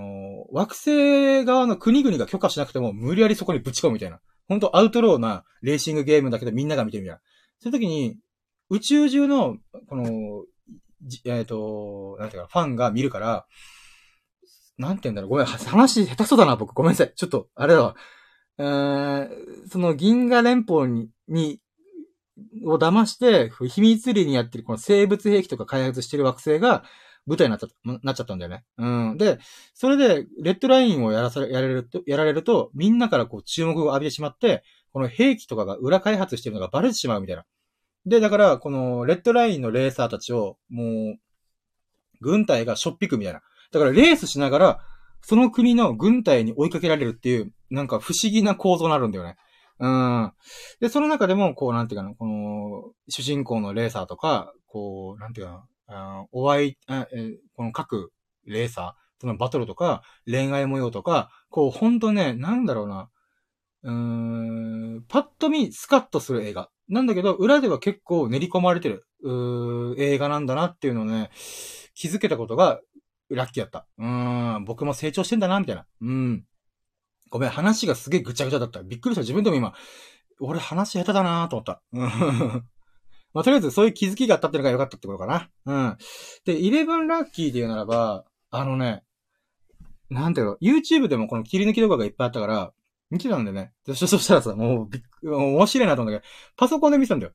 惑星側の国々が許可しなくても無理やりそこにぶち込むみたいな。本当アウトローなレーシングゲームだけどみんなが見てるみたいな。そういう時に、宇宙中の、この、えっ、ー、と、なんていうか、ファンが見るから、なんて言うんだろう、ごめん、話下手そうだな、僕。ごめんなさい。ちょっと、あれだわ。えー、その銀河連邦に、に、を騙して、秘密裏にやってるこの生物兵器とか開発してる惑星が舞台になっちゃった、なっちゃったんだよね。うん。で、それで、レッドラインをやらされ、やられると、やられると、みんなからこう注目を浴びてしまって、この兵器とかが裏開発してるのがバレてしまうみたいな。で、だから、この、レッドラインのレーサーたちを、もう、軍隊がしょっぴくみたいな。だから、レースしながら、その国の軍隊に追いかけられるっていう、なんか不思議な構造になるんだよね。うん。で、その中でも、こう、なんていうかな、この、主人公のレーサーとか、こう、なんていうかな、お会い、この各レーサーそのバトルとか、恋愛模様とか、こう、ほんとね、なんだろうな。うーん、パッと見、スカッとする映画。なんだけど、裏では結構練り込まれてる、うー映画なんだなっていうのをね、気づけたことが、ラッキーやった。うーん、僕も成長してんだな、みたいな。うん。ごめん、話がすげえぐちゃぐちゃだった。びっくりした。自分でも今、俺話下手だなと思った。うん。まあ、とりあえずそういう気づきがあったっていうのが良かったってことかな。うん。で、11ラッキーで言うならば、あのね、なんていうの、YouTube でもこの切り抜き動画がいっぱいあったから、見てたんだよね。そしたらさ、もうびっ、面白いなと思うんだけど、パソコンで見てたんだよ。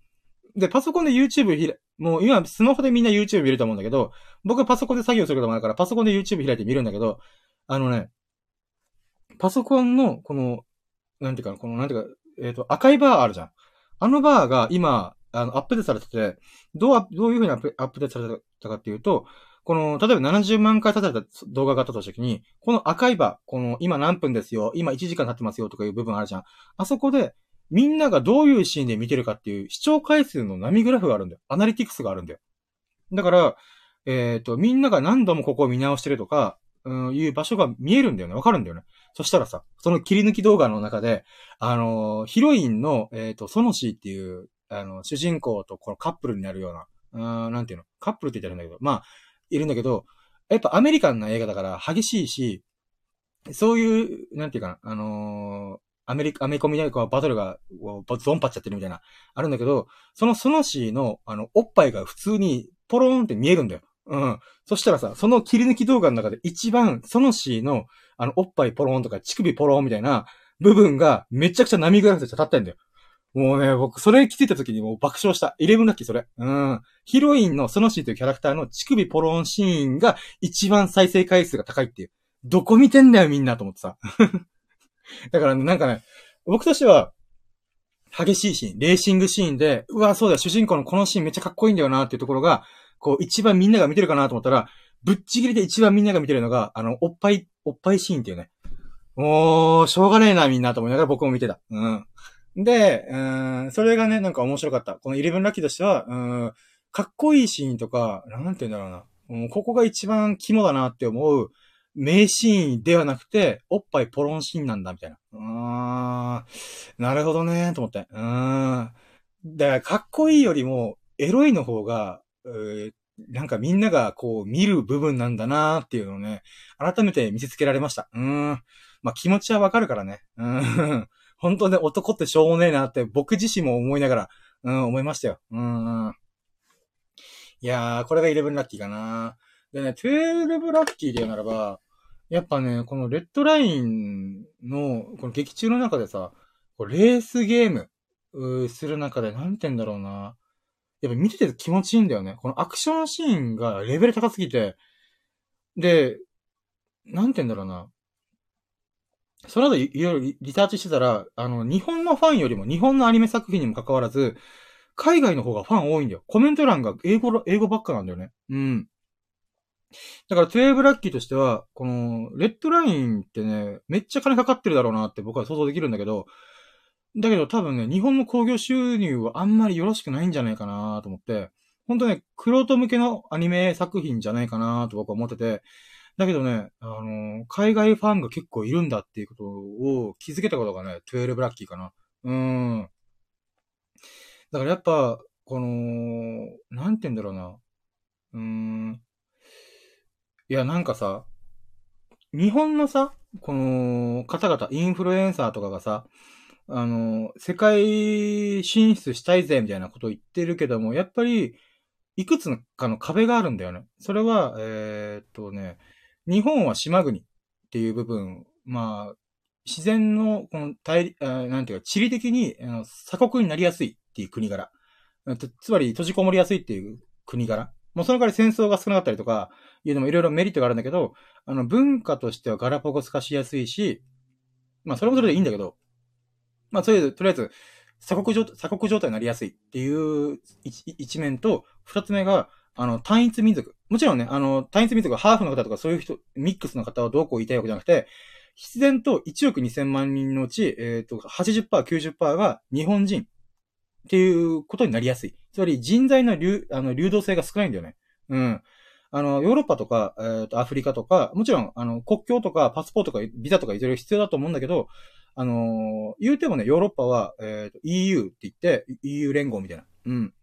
で、パソコンで YouTube 開、もう今スマホでみんな YouTube 見ると思うんだけど、僕はパソコンで作業することもあるから、パソコンで YouTube 開いて見るんだけど、あのね、パソコンの、この、なんていうか、この、なんていうか、えっ、ー、と、赤いバーあるじゃん。あのバーが今、あの、アップデートされてて、どう、どういう風にアップアップデートされたかっていうと、この、例えば70万回経たれた動画があったとしたときに、この赤いバー、この、今何分ですよ、今1時間経ってますよとかいう部分あるじゃん。あそこで、みんながどういうシーンで見てるかっていう視聴回数の波グラフがあるんだよ。アナリティクスがあるんだよ。だから、えっ、ー、と、みんなが何度もここを見直してるとか、うん、いう場所が見えるんだよね。わかるんだよね。そしたらさ、その切り抜き動画の中で、あの、ヒロインの、えっ、ー、と、ソノシーっていう、あの、主人公とこのカップルになるような、うん、なんていうの？カップルって言ってるんだけど、まあ、いるんだけど、やっぱアメリカンな映画だから激しいし、そういう、なんていうかな、あのー、アメリカ、アメコミでこうバトルが、ゾンパっちゃってるみたいな、あるんだけど、そのソノシーの、あの、おっぱいが普通にポローンって見えるんだよ。うん。そしたらさ、その切り抜き動画の中で一番、ソノシーの、あの、おっぱいポローンとか、乳首ポローンみたいな部分がめちゃくちゃ波グラフで立ってんだよ。もうね、僕、それ気づいた時にもう爆笑した。イレブンラッキー、それ。うん。ヒロインのソノシーというキャラクターの乳首ポロンシーンが一番再生回数が高いっていう。どこ見てんだよ、みんなと思ってさ。だからね、なんかね、僕としては、激しいシーン、レーシングシーンで、うわ、そうだ、主人公のこのシーンめっちゃかっこいいんだよなっていうところが、こう、一番みんなが見てるかなと思ったら、ぶっちぎりで一番みんなが見てるのが、あの、おっぱい、おっぱいシーンっていうね。もう、しょうがねえな、みんなと思いながら僕も見てた。うん。で、うん、それがね、なんか面白かった。このイレブンラッキーとしては、うん、かっこいいシーンとか、なんて言うんだろうな。うん、ここが一番肝だなって思う名シーンではなくて、おっぱいポロンシーンなんだ、みたいな。うん、なるほどね、と思って。うん。だから、かっこいいよりも、エロいの方が、なんかみんながこう見る部分なんだなーっていうのをね、改めて見せつけられました。うん。まあ気持ちはわかるからね。うん。本当ね、男ってしょうもねえなって僕自身も思いながら、うん、思いましたよ。うん。いやー、これが11ラッキーかな。でね、12ラッキーで言うならば、やっぱね、このレッドラインの、この劇中の中でさ、レースゲーム、する中で、なんて言うんだろうな。やっぱ見てて気持ちいいんだよね。このアクションシーンがレベル高すぎて、で、なんて言うんだろうな。その後いろいろリサーチしてたら、あの、日本のファンよりも、日本のアニメ作品にも関わらず、海外の方がファン多いんだよ。コメント欄が英語、英語ばっかなんだよね。うん。だから、トゥエーブラッキーとしては、この、レッドラインってね、めっちゃ金かかってるだろうなって僕は想像できるんだけど、だけど多分ね、日本の興行収入はあんまりよろしくないんじゃないかなと思って、本当ね、クロート向けのアニメ作品じゃないかなと僕は思ってて、だけどね、あのー、海外ファンが結構いるんだっていうことを気づけたことがね、12ラッキーかな。うん。だからやっぱ、この、なんて言うんだろうな。うーん。いや、なんかさ、日本のさ、この方々、インフルエンサーとかがさ、あの、世界進出したいぜ、みたいなことを言ってるけども、やっぱり、いくつかの壁があるんだよね。それは、えー、っとね、日本は島国っていう部分、まあ、自然の、この大、なんていうか、地理的に、あの鎖国になりやすいっていう国柄。つまり、閉じこもりやすいっていう国柄。もうその代わり戦争が少なかったりとか、いうのもいろいろメリットがあるんだけど、あの、文化としてはガラパゴス化しやすいし、まあ、それもそれでいいんだけど、まあ、とりあえず、とりあえず、鎖国状、鎖国状態になりやすいっていう一面と、二つ目が、あの、単一民族。もちろんね、あの、単一民族、ハーフの方とかそういう人、ミックスの方はどうこう言いたいわけじゃなくて、必然と1億2000万人のうち、えっ、ー、と、80%、90%が日本人っていうことになりやすい。つまり人材の流、あの、流動性が少ないんだよね。うん。あの、ヨーロッパとか、えっ、ー、と、アフリカとか、もちろん、あの、国境とか、パスポートとか、ビザとかいろいろ必要だと思うんだけど、あのー、言うてもね、ヨーロッパは、えっ、ー、と、EU って言って、EU 連合みたいな。うん。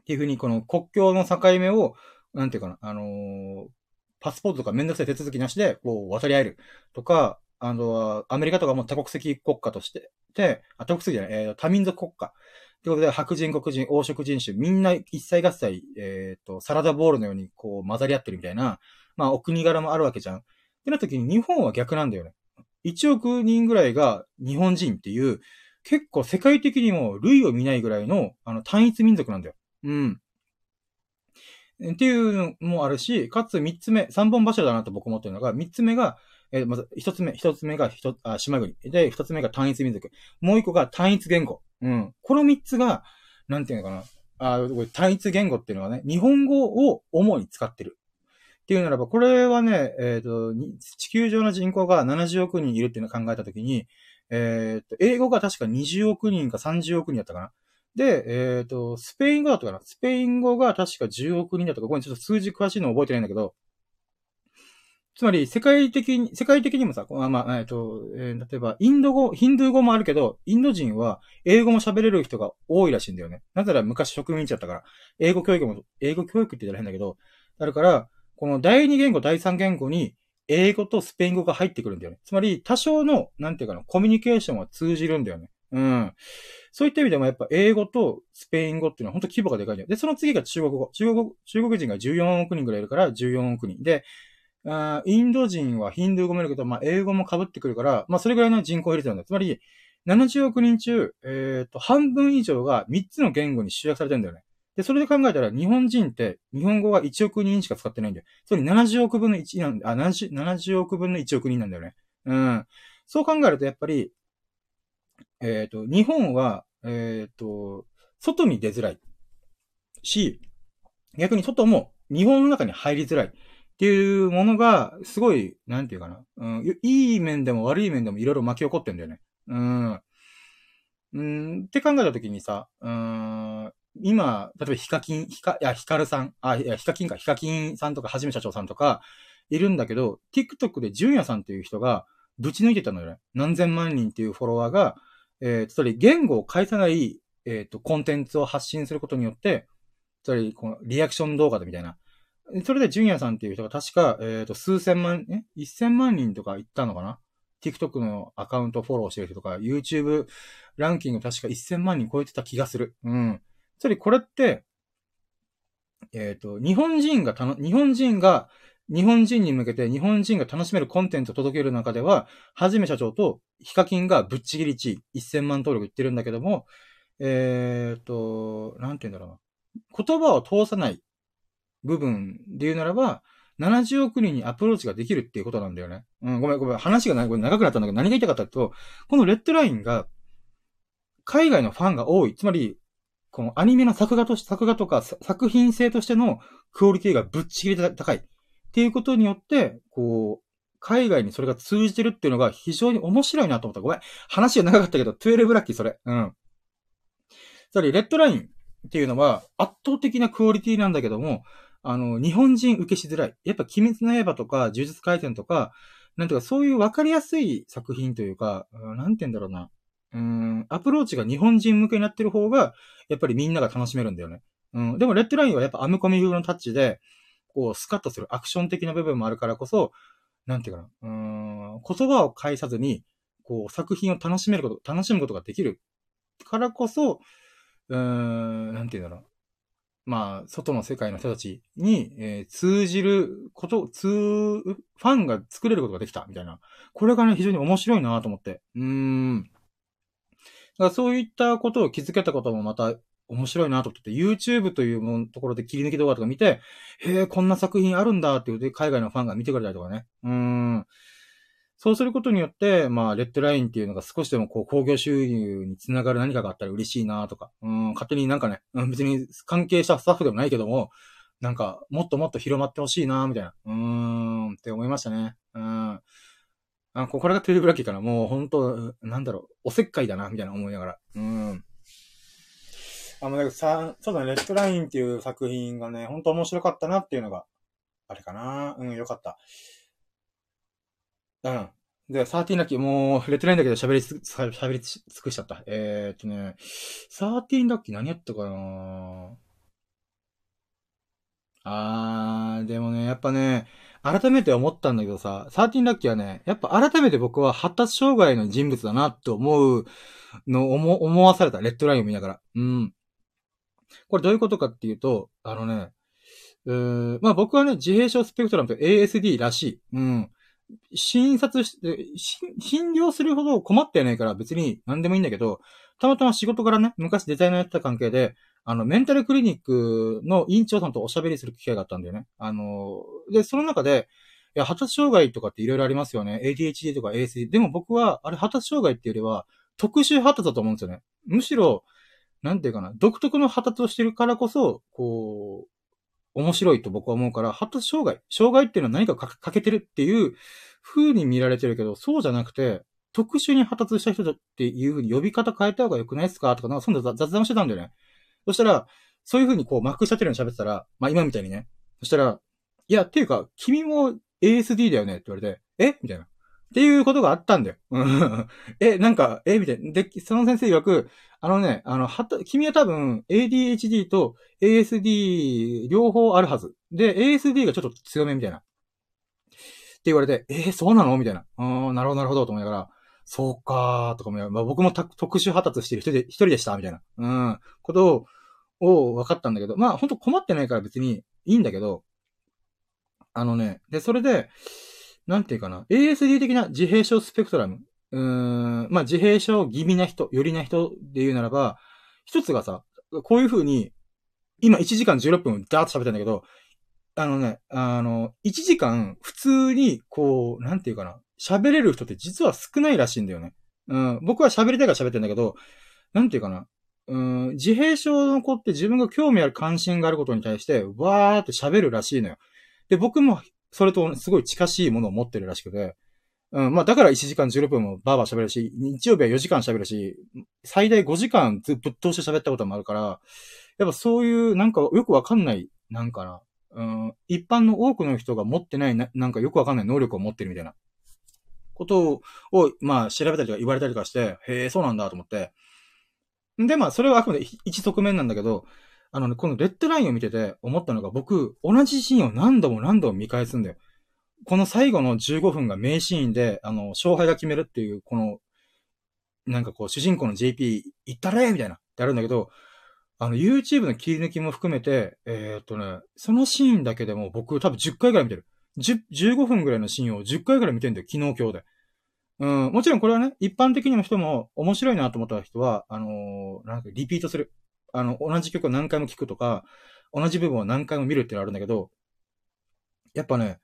っていうふうに、この国境の境目を、なんていうかな、あのー、パスポートとかめんどくさい手続きなしで、こう、渡り合える。とか、あの、アメリカとかも多国籍国家として、で、あ、多国籍じゃない、えー、多民族国家。ということで、白人、黒人、黄色人種、みんな一切合切、えっ、ー、と、サラダボールのようにこう混ざり合ってるみたいな、まあ、お国柄もあるわけじゃん。ってなった時に日本は逆なんだよね。1億人ぐらいが日本人っていう、結構世界的にも類を見ないぐらいの、あの、単一民族なんだよ。うん。っていうのもあるし、かつ三つ目、三本柱だなと僕思ってるのが、三つ目が、えー、まず、一つ目、一つ目がひと、あ、島国。で、二つ目が単一民族。もう一個が単一言語。うん。この三つが、なんていうのかな。あ、単一言語っていうのはね、日本語を主に使ってる。っていうならば、これはね、えっ、ー、と、地球上の人口が70億人いるっていうのを考えたときに、えっ、ー、と、英語が確か20億人か30億人だったかな。で、えっ、ー、と、スペイン語だったかな。スペイン語が確か10億人だったか、これちょっと数字詳しいの覚えてないんだけど、つまり、世界的に、世界的にもさ、まあ、まあえっと、えー、例えば、インド語、ヒンドゥー語もあるけど、インド人は英語も喋れる人が多いらしいんだよね。なぜなら昔植民地だったから、英語教育も、英語教育って言ったら変だけど、だから、この第二言語、第三言語に、英語とスペイン語が入ってくるんだよね。つまり、多少の、なんていうかな、コミュニケーションは通じるんだよね。うん。そういった意味でもやっぱ英語とスペイン語っていうのは本当規模がでかいんだよ。で、その次が中国語。中国、中国人が14億人ぐらいいるから14億人。で、あインド人はヒンドゥー語もいるけど、まあ、英語も被ってくるから、まあ、それぐらいの人口を入れてるんだ。つまり、70億人中、えっ、ー、と、半分以上が3つの言語に集約されてるんだよね。で、それで考えたら、日本人って、日本語が1億人しか使ってないんだよ。それ70億分の1なんあ、70、70億分の1億人なんだよね。うん。そう考えると、やっぱり、えっ、ー、と、日本は、えっ、ー、と、外に出づらい。し、逆に外も日本の中に入りづらい。っていうものが、すごい、なんていうかな。うん、いい面でも悪い面でもいろいろ巻き起こってんだよね。うん。うん、って考えたときにさ、うん、今、例えばヒカキン、ヒカ、いや、ヒカルさん、あ、いや、ヒカキンか、ヒカキンさんとか、はじめ社長さんとか、いるんだけど、TikTok でジュンヤさんっていう人が、ぶち抜いてたのよね。何千万人っていうフォロワーが、えー、つまり言語を返さない、えっ、ー、と、コンテンツを発信することによって、つまり、このリアクション動画でみたいな、それで、ジュニアさんっていう人が確か、えっ、ー、と、数千万、え？一千万人とか行ったのかな ?TikTok のアカウントフォローしてる人とか、YouTube ランキング確か一千万人超えてた気がする。うん。つまりこれって、えっ、ー、と、日本人がたの、日本人が、日本人に向けて日本人が楽しめるコンテンツを届ける中では、はじめ社長とヒカキンがぶっちぎり1位、1000万登録いってるんだけども、えっ、ー、と、なんて言うんだろうな。言葉を通さない部分で言うならば、70億人にアプローチができるっていうことなんだよね。うん、ごめん、ごめん。話が長くなったんだけど、何が言いたかったと、このレッドラインが、海外のファンが多い。つまり、このアニメの作画として、作画とか作品性としてのクオリティがぶっちぎり高い。っていうことによって、こう、海外にそれが通じてるっていうのが非常に面白いなと思った。ごめん。話が長かったけど、12ラッキーそれ。うん。つまり、レッドラインっていうのは圧倒的なクオリティなんだけども、あの、日本人受けしづらい。やっぱ、鬼滅の刃とか、呪術回戦とか、なんていうか、そういう分かりやすい作品というか、なんて言うんだろうな。うん、アプローチが日本人向けになってる方が、やっぱりみんなが楽しめるんだよね。うん、でも、レッドラインはやっぱアムコミ風のタッチで、こう、スカッとするアクション的な部分もあるからこそ、なんていうかな。うん、言葉を返さずに、こう、作品を楽しめること、楽しむことができるからこそ、うーん、なんていうんだろう。まあ、外の世界の人たちに、えー、通じること、通、ファンが作れることができた、みたいな。これがね、非常に面白いなと思って。うーん。だからそういったことを気づけたこともまた面白いなと思ってて、YouTube というものところで切り抜き動画とか見て、へえ、こんな作品あるんだって言って海外のファンが見てくれたりとかね。うん。そうすることによって、まあ、レッドラインっていうのが少しでもこう、工業収入につながる何かがあったら嬉しいなとか、うん、勝手になんかね、別に関係者スタッフでもないけども、なんか、もっともっと広まってほしいなみたいな、うーん、って思いましたね。うん。あ、これがテレビラッキーかな。もう本当なんだろう、おせっかいだな、みたいな思いながら。うん。あの、さ、そうだね、レッドラインっていう作品がね、本当面白かったなっていうのがあれかなうん、よかった。うん。で、13ラッキー、もう、レッドラインだけど喋りつ、喋り尽くしちゃった。えー、っとね、13ラッキー何やったかなあー、でもね、やっぱね、改めて思ったんだけどさ、13ラッキーはね、やっぱ改めて僕は発達障害の人物だなって思うのを思思わされた、レッドラインを見ながら。うん。これどういうことかっていうと、あのね、うーまあ僕はね、自閉症スペクトラムと ASD らしい。うん。診察して、診療するほど困ってないから別に何でもいいんだけど、たまたま仕事からね、昔デザイナーやってた関係で、あの、メンタルクリニックの院長さんとおしゃべりする機会があったんだよね。あの、で、その中で、いや、発達障害とかっていろいろありますよね。ADHD とか ASD。でも僕は、あれ発達障害っていうよりは、特殊発達だと思うんですよね。むしろ、なんていうかな、独特の発達をしてるからこそ、こう、面白いと僕は思うから、発達障害、障害っていうのは何か欠けてるっていう風に見られてるけど、そうじゃなくて、特殊に発達した人だっていう風に呼び方変えた方が良くないですかとか、なんかそんな雑談してたんだよね。そしたら、そういう風にこう、マックしたてるように喋ってたら、まあ今みたいにね。そしたら、いや、っていうか、君も ASD だよねって言われて、え？みたいな。っていうことがあったんだよ。え、なんか、え？みたいな。で、その先生曰く、あのね、あの、はた、君は多分 ADHD と ASD 両方あるはず。で、ASD がちょっと強めみたいな。って言われて、えー、そうなの？みたいな。うん、なるほど、なるほど、と思いながら、そうかー、とかも、まあ、僕も特殊発達してる人で、一人でした、みたいな。うん、ことを、を分かったんだけど、まあ、ほんと困ってないから別にいいんだけど、あのね、で、それで、なんていうかな、ASD 的な自閉症スペクトラム。うーん、まあ、自閉症気味な人、よりな人で言うならば、一つがさ、こういう風に、今1時間16分ダーッと喋ってんだけど、あのね、あの、1時間普通に、こう、なんていうかな、喋れる人って実は少ないらしいんだよね。うん、僕は喋りたいから喋ってんだけど、なんていうかな、うん、自閉症の子って自分が興味ある関心があることに対して、わーって喋るらしいのよ。で、僕もそれとすごい近しいものを持ってるらしくて、うん、まあだから1時間16分もバーバー喋るし、日曜日は4時間喋るし、最大5時間ずぶっ通して喋ったこともあるから、やっぱそういうなんかよくわかんない、なんかな、うん、一般の多くの人が持ってないな、なんかよくわかんない能力を持ってるみたいな、ことを、まあ調べたりとか言われたりとかして、へえ、そうなんだと思って。で、まあそれはあくまで一側面なんだけど、あのね、このレッドラインを見てて思ったのが、僕、同じシーンを何度も何度も見返すんだよ。この最後の15分が名シーンで、あの、勝敗が決めるっていう、この、なんかこう、主人公の JP、行ったれみたいな、ってあるんだけど、あの、YouTube の切り抜きも含めて、えー、っとね、そのシーンだけでも僕多分10回ぐらい見てる。10、15分ぐらいのシーンを10回ぐらい見てるんだよ、昨日今日で。うん、もちろんこれはね、一般的にの人も面白いなと思った人は、あのー、なんかリピートする。あの、同じ曲を何回も聴くとか、同じ部分を何回も見るってのあるんだけど、やっぱね、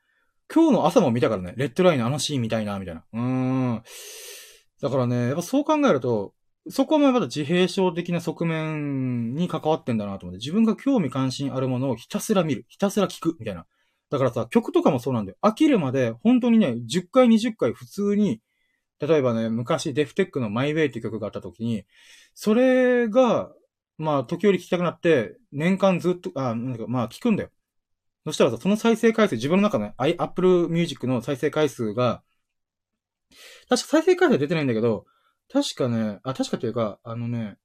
今日の朝も見たからね、レッドラインのあのシーン見たいな、みたいな。うーん。だからね、やっぱそう考えると、そこもまだ自閉症的な側面に関わってんだなと思って、自分が興味関心あるものをひたすら見る、ひたすら聞く、みたいな。だからさ、曲とかもそうなんだよ。飽きるまで、本当にね、10回、20回普通に、例えばね、昔デフテックのマイウェイって曲があった時に、それが、まあ、時折聞きたくなって、年間ずっと、あ、なんか、まあ、聞くんだよ。そしたらさ、その再生回数、自分の中の、ね、Apple Music の再生回数が、確か再生回数は出てないんだけど、確かね、あ、確かというか、あのね、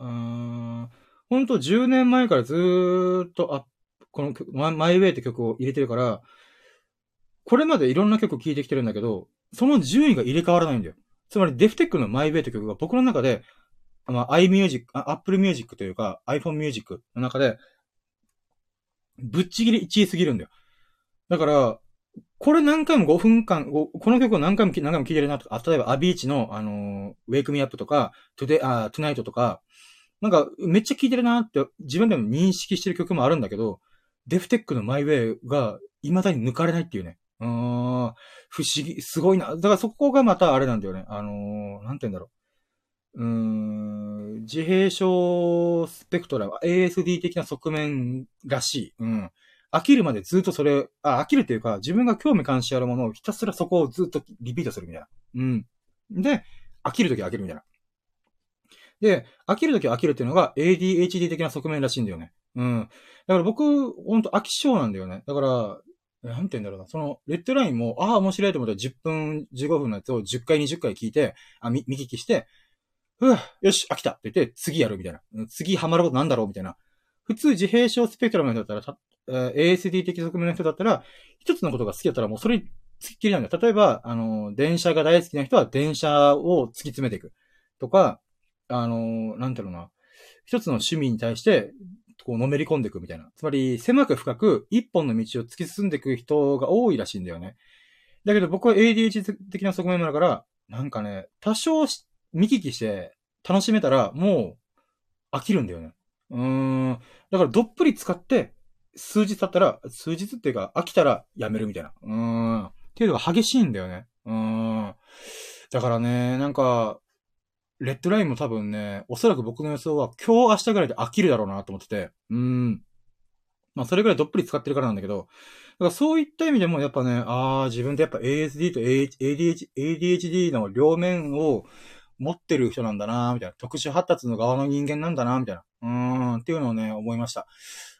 うーん、ほんと10年前からずーっと、あ、この曲、マイウェイって曲を入れてるから、これまでいろんな曲を聴いてきてるんだけど、その順位が入れ替わらないんだよ。つまり、デフテックのマイウェイって曲が僕の中で、まあ、iMusic、Apple Music というか iPhone Music の中で、ぶっちぎり1位すぎるんだよ。だから、これ何回も5分間、この曲を何回も何回も聴いてるなとか、例えばアビーチの、あのー、Wake Me Up とか、Today、あ、Tonight とか、なんか、めっちゃ聴いてるなって自分でも認識してる曲もあるんだけど、デフテックの My Way が未だに抜かれないっていうね。うん、不思議、すごいな。だからそこがまたあれなんだよね。あのー、なんて言うんだろう。うん、自閉症スペクトラム、ASD 的な側面らしい。うん。飽きるまでずっとそれ、あ、飽きるっていうか、自分が興味関心あるものをひたすらそこをずっとリピートするみたいな。うん。で、飽きるときは飽きるみたいな。で、飽きるときは飽きるっていうのが ADHD 的な側面らしいんだよね。うん。だから僕、ほんと飽き性なんだよね。だから、なんて言うんだろうな。その、レッドラインも、ああ、面白いと思って10分、15分のやつを10回、20回聞いて、あ、見、見聞きして、うわ、よし、飽きたって言って、次やるみたいな。次ハマることなんだろうみたいな。普通自閉症スペクトラムの人だったら、え、ASD 的側面の人だったら、一つのことが好きだったらもうそれに突き切りなんだよ。例えば、あの、電車が大好きな人は電車を突き詰めていく。とか、あの、なんだろうな。一つの趣味に対して、こう、のめり込んでいくみたいな。つまり、狭く深く、一本の道を突き進んでいく人が多いらしいんだよね。だけど僕は ADH 的な側面だから、なんかね、多少見聞きして楽しめたら、もう、飽きるんだよね。うーん。だから、どっぷり使って、数日経ったら、数日っていうか、飽きたらやめるみたいな。うーん。っていうのが激しいんだよね。うーん。だからね、なんか、レッドラインも多分ね、おそらく僕の予想は今日明日ぐらいで飽きるだろうなと思ってて。うーん。まあそれぐらいどっぷり使ってるからなんだけど、だからそういった意味でもやっぱね、ああ、自分ってやっぱ ASD と ADHD の両面を持ってる人なんだなみたいな。特殊発達の側の人間なんだなみたいな。うーん、っていうのをね、思いました。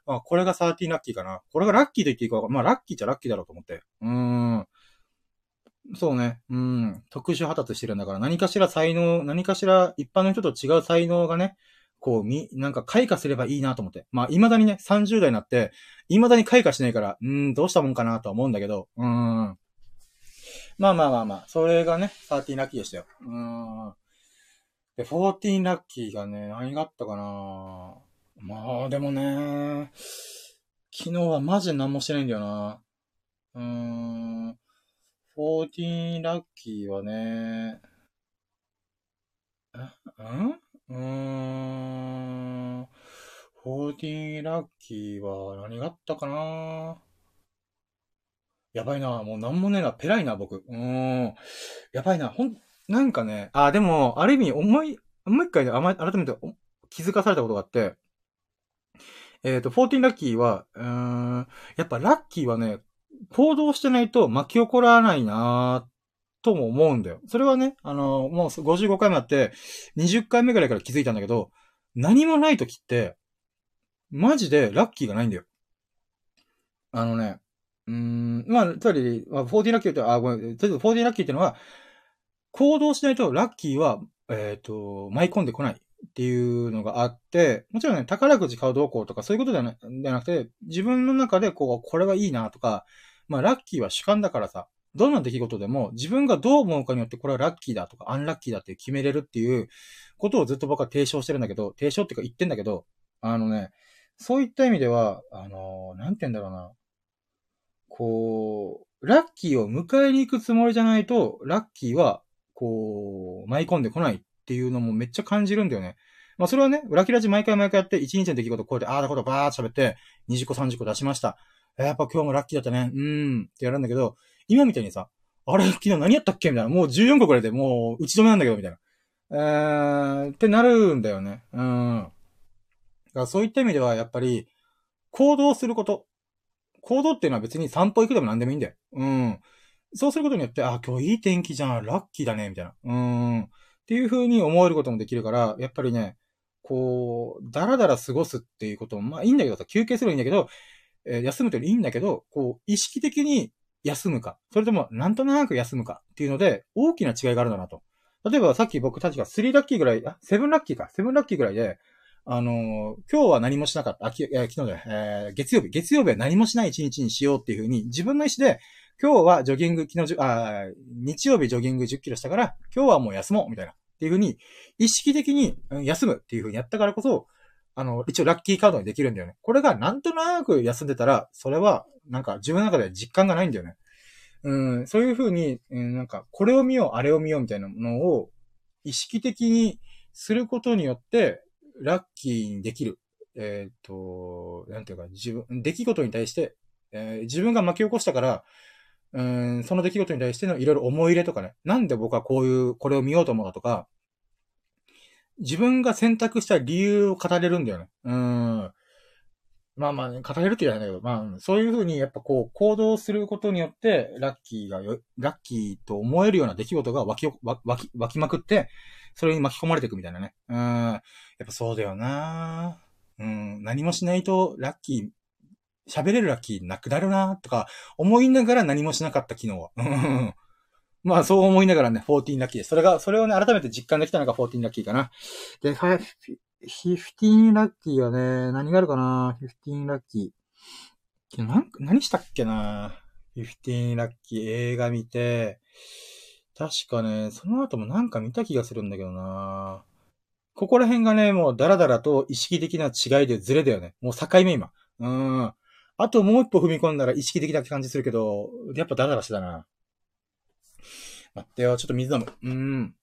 あ、これが13ラッキーかな。これがラッキーと言っていいかまあラッキーっちゃラッキーだろうと思って。うーん。そうね。うん。特殊発達してるんだから、何かしら才能、何かしら一般の人と違う才能がね、こう、み、なんか開花すればいいなと思って。まあ、未だにね、30代になって、未だに開花しないから、うん、どうしたもんかなとは思うんだけど、うん。まあまあまあまあ、それがね、13ラッキーでしたよ。うん。で、14ラッキーがね、何があったかなまあ、でもね、昨日はマジで何もしてないんだよな。うーん。14ラッキーはね、ん？うーん。14ラッキーは何があったかなやばいな。もうなんもねえな。ペライな、僕。うーん。やばいな。ほん、なんかね、あ、でも、ある意味、思い、もう一回ね、あま、改めて気づかされたことがあって、えっ、ー、と、14ラッキーは、うーん、やっぱラッキーはね、行動してないと巻き起こらないなとも思うんだよ。それはね、あの、もう55回もあって、20回目ぐらいから気づいたんだけど、何もない時って、マジでラッキーがないんだよ。あのね、うん、まあ、つまり、まあ、40ラッキーって、あ、ごめん、とりあえず40ラッキーってのは、行動しないとラッキーは、えっ、ー、と、舞い込んでこない。っていうのがあって、もちろんね、宝くじ買うどうこうとかそういうことではなではなくて、自分の中でこう、これはいいなとか、まあラッキーは主観だからさ、どんな出来事でも自分がどう思うかによってこれはラッキーだとかアンラッキーだって決めれるっていうことをずっと僕は提唱してるんだけど、提唱っていうか言ってんだけど、あのね、そういった意味では、あの、なんて言うんだろうな。こう、ラッキーを迎えに行くつもりじゃないと、ラッキーは、こう、舞い込んでこないっていうのもめっちゃ感じるんだよね。まあそれはね、裏切らじ毎回毎回やって、1日の出来事こうやって、ああだことばーっと喋って、20個30個出しました。やっぱ今日もラッキーだったね。うーん。ってやるんだけど、今みたいにさ、あれ、昨日何やったっけ？みたいな。もう14個くらいでもう打ち止めなんだけど、みたいな。えー、ってなるんだよね。うん。だからそういった意味では、やっぱり、行動すること。行動っていうのは別に散歩行くでも何でもいいんだよ。うん。そうすることによって、あ、今日いい天気じゃん、ラッキーだね、みたいな。うん。っていう風に思えることもできるから、やっぱりね、こう、だらだら過ごすっていうことも、まあいいんだけどさ、休憩すればいいんだけど、えー、休むといいんだけど、こう、意識的に休むか、それともなんとなく休むかっていうので、大きな違いがあるんだなと。例えばさっき僕たちが3ラッキーぐらい、あ、7ラッキーか、7ラッキーぐらいで、あのー、今日は何もしなかった。あ、き、えー、昨日で、えー、月曜日、月曜日は何もしない一日にしようっていうふうに、自分の意思で、今日はジョギング、昨日、あ、日曜日ジョギング10キロしたから、今日はもう休もう、みたいな。っていうふうに、意識的に休むっていうふうにやったからこそ、あの、一応ラッキーカードにできるんだよね。これがなんとなく休んでたら、それは、なんか自分の中では実感がないんだよね。うん、そういうふうに、うん、なんか、これを見よう、あれを見ようみたいなものを、意識的にすることによって、ラッキーにできる。えっ、ー、と、なんていうか、自分、出来事に対して、えー、自分が巻き起こしたから、うん、その出来事に対してのいろいろ思い入れとかね、なんで僕はこういう、これを見ようと思うかとか、自分が選択した理由を語れるんだよね。うん。まあまあ、ね、語れるって言わないけど、まあ、そういうふうにやっぱこう、行動することによって、ラッキーがよ、ラッキーと思えるような出来事が湧き、湧き、湧きまくって、それに巻き込まれていくみたいなね。うん。やっぱそうだよなうん。何もしないと、ラッキー喋れるラッキーなくなるなとか、思いながら何もしなかった昨日は。まあ、そう思いながらね、14ラッキーです。それが、それをね、改めて実感できたのが14ラッキーかな。で、15ラッキーはね、何があるかな ?15 ラッキー。な何したっけな？15ラッキー映画見て、確かね、その後もなんか見た気がするんだけどなここら辺がね、もうダラダラと意識的な違いでズレだよね。もう境目今。うん。あともう一歩踏み込んだら意識的な感じするけど、やっぱダラダラしてたな。待ってよ、ちょっと水飲む。うん。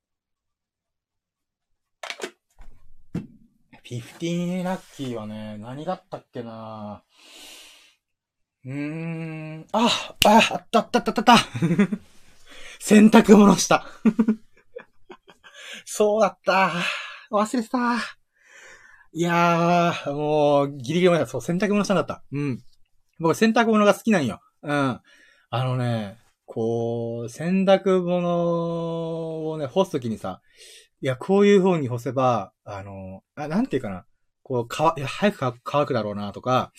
15ラッキーはね、何があったっけなうーん。あ、あ、あったあったあったあった洗濯物した。そうだった。忘れてた。いやー、もう、ギリギリまで、そう、洗濯物したんだった。うん。僕、洗濯物が好きなんよ。うん。あのね、こう、洗濯物をね、干すときにさ、いや、こういう風に干せば、あの、あ、なんていうかな。こう、かいや、早く乾くだろうなとか、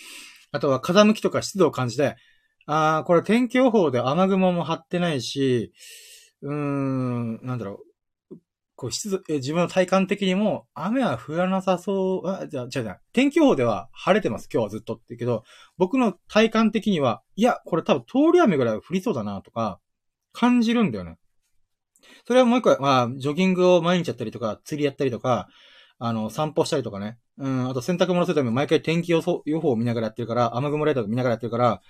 あとは風向きとか湿度を感じて、ああ、これ天気予報で雨雲も張ってないし、うーん、なんだろう。こう、湿度、え、自分の体感的にも、雨は降らなさそう、あ、じゃあ、じゃあ、天気予報では晴れてます、今日はずっとって言うけど、僕の体感的には、いや、これ多分通り雨ぐらい降りそうだな、とか、感じるんだよね。それはもう一個、まあ、ジョギングを毎日やったりとか、釣りやったりとか、あの、散歩したりとかね。うん、あと洗濯物するために毎回天気予報を見ながらやってるから、雨雲レーダー見ながらやってるから、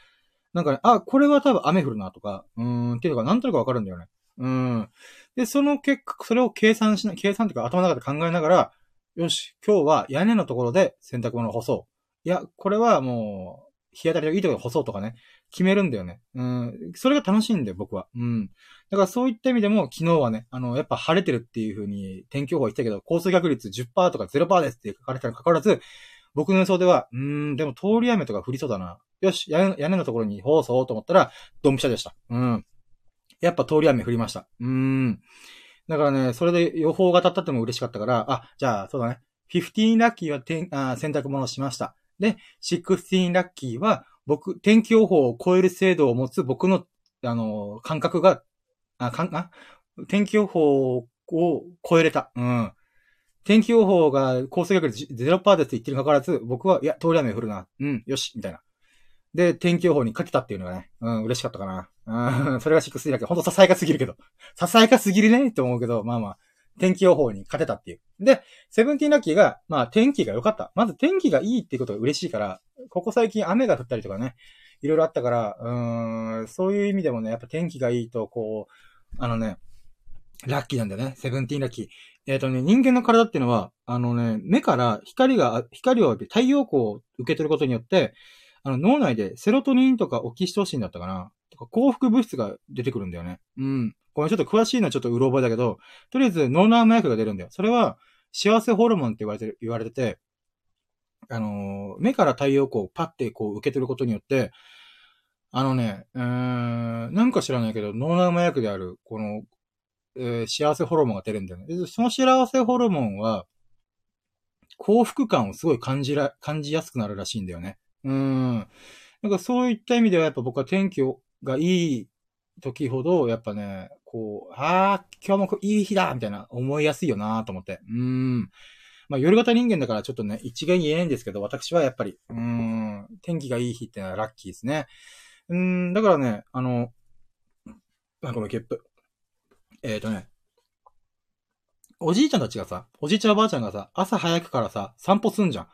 なんかね、あ、これは多分雨降るなとか、うん、っていうのがなんとなくわかるんだよね。うん。で、その結果、それを計算しな、計算というか頭の中で考えながら、よし、今日は屋根のところで洗濯物を干そう。いや、これはもう、日当たりがいいところで干そうとかね、決めるんだよね。うん。それが楽しいんだよ、僕は。うん。だからそういった意味でも、昨日はね、あの、やっぱ晴れてるっていう風に天気予報言ってたけど、降水確率10%とか0%ですって書かれたにかかわらず、僕の予想では、うん、でも通り雨とか降りそうだな。よし、屋根のところに放送と思ったら、ドンピシャでした。うん。やっぱ通り雨降りました。うーん。だからね、それで予報が当たったっても嬉しかったから、あ、じゃあ、そうだね。15ラッキーはてんあ洗濯物をしました。で、16ラッキーは、僕、天気予報を超える精度を持つ僕の、あの、感覚が、あ、かん、あ、天気予報を超えれた。うん。天気予報が降水確率0%ですって言ってるかかわらず、僕は、いや、通り雨降るな。うん、よし、みたいな。で、天気予報にかけたっていうのがね、うん、嬉しかったかな。うん、それが6-3だけど、ほんとささやかすぎるけど。ささやかすぎるね？って思うけど、まあまあ、天気予報に勝てたっていう。で、セブンティーンラッキーが、まあ天気が良かった。まず天気がいいってことが嬉しいから、ここ最近雨が降ったりとかね、いろいろあったから、うーん、そういう意味でもね、やっぱ天気がいいと、こう、あのね、ラッキーなんだよね。セブンティーンラッキー。えっ、ー、とね、人間の体っていうのは、あのね、目から光が、光を浴びて太陽光を受け取ることによって、あの脳内でセロトニンとかオキシトシンだったかなか幸福物質が出てくるんだよね。うん。ごめん、ちょっと詳しいのはちょっとうろ覚えだけど、とりあえず脳内麻薬が出るんだよ。それは幸せホルモンって言われてる、言われてて、あのー、目から太陽光をパッてこう受け取ることによって、あのね、うーん、なんか知らないけど、脳内麻薬である、この、えー、幸せホルモンが出るんだよね。その幸せホルモンは、幸福感をすごい感じら、感じやすくなるらしいんだよね。うん。なんかそういった意味ではやっぱ僕は天気がいい時ほど、やっぱね、こう、ああ、今日もいい日だみたいな思いやすいよなと思って。うん。まあ夜型人間だからちょっとね、一概に言えないんですけど、私はやっぱり、うん、天気がいい日ってのはラッキーですね。うん、だからね、あの、あ、ごめん、ゲップ。えっ、ー、とね、おじいちゃんたちがさ、おじいちゃんおばあちゃんがさ、朝早くからさ、散歩すんじゃん。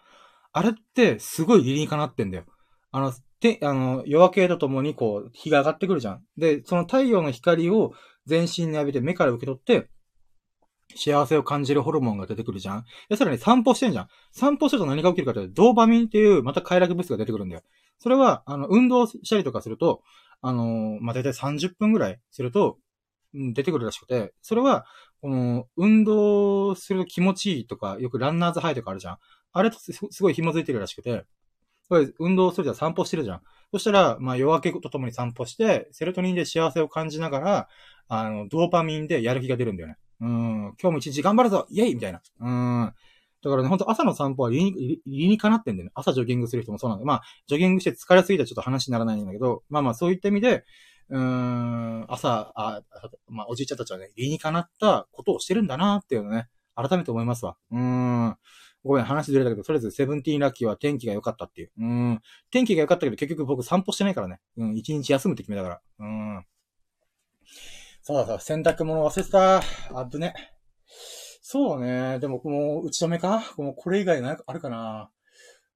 あれって、すごい理にかなってんだよ。あの、て、あの、夜明けとともにこう、日が上がってくるじゃん。で、その太陽の光を全身に浴びて目から受け取って、幸せを感じるホルモンが出てくるじゃん。で、さらに散歩してんじゃん。散歩すると何が起きるかというと、ドーパミンっていうまた快楽物質が出てくるんだよ。それは、あの、運動したりとかすると、あの、まあ、だいたい30分ぐらいすると、うん、出てくるらしくて、それは、この、運動すると気持ちいいとか、よくランナーズハイとかあるじゃん。あれとすごい紐づいてるらしくて、運動するじゃん、散歩してるじゃん。そしたら、まあ夜明けとともに散歩して、セロトニンで幸せを感じながら、あの、ドーパミンでやる気が出るんだよね。うん、今日も一日頑張るぞイェイみたいな。うん。だからね、ほんと朝の散歩は理に、理にかなってんだよね。朝ジョギングする人もそうなんで。まあ、ジョギングして疲れすぎたらちょっと話にならないんだけど、まあまあそういった意味で、うん、朝、あ、まあおじいちゃんたちはね、理にかなったことをしてるんだなっていうのね、改めて思いますわ。うーん。ごめん、話ずれたけど、とりあえずセブンティーンラッキーは天気が良かったっていう。うん。天気が良かったけど結局僕散歩してないからね。うん、一日休むって決めたから。うん。そうだそう、洗濯物忘れてた。あぶね。そうね。でも、もう、打ち止めか？もうこれ以外なあるかな？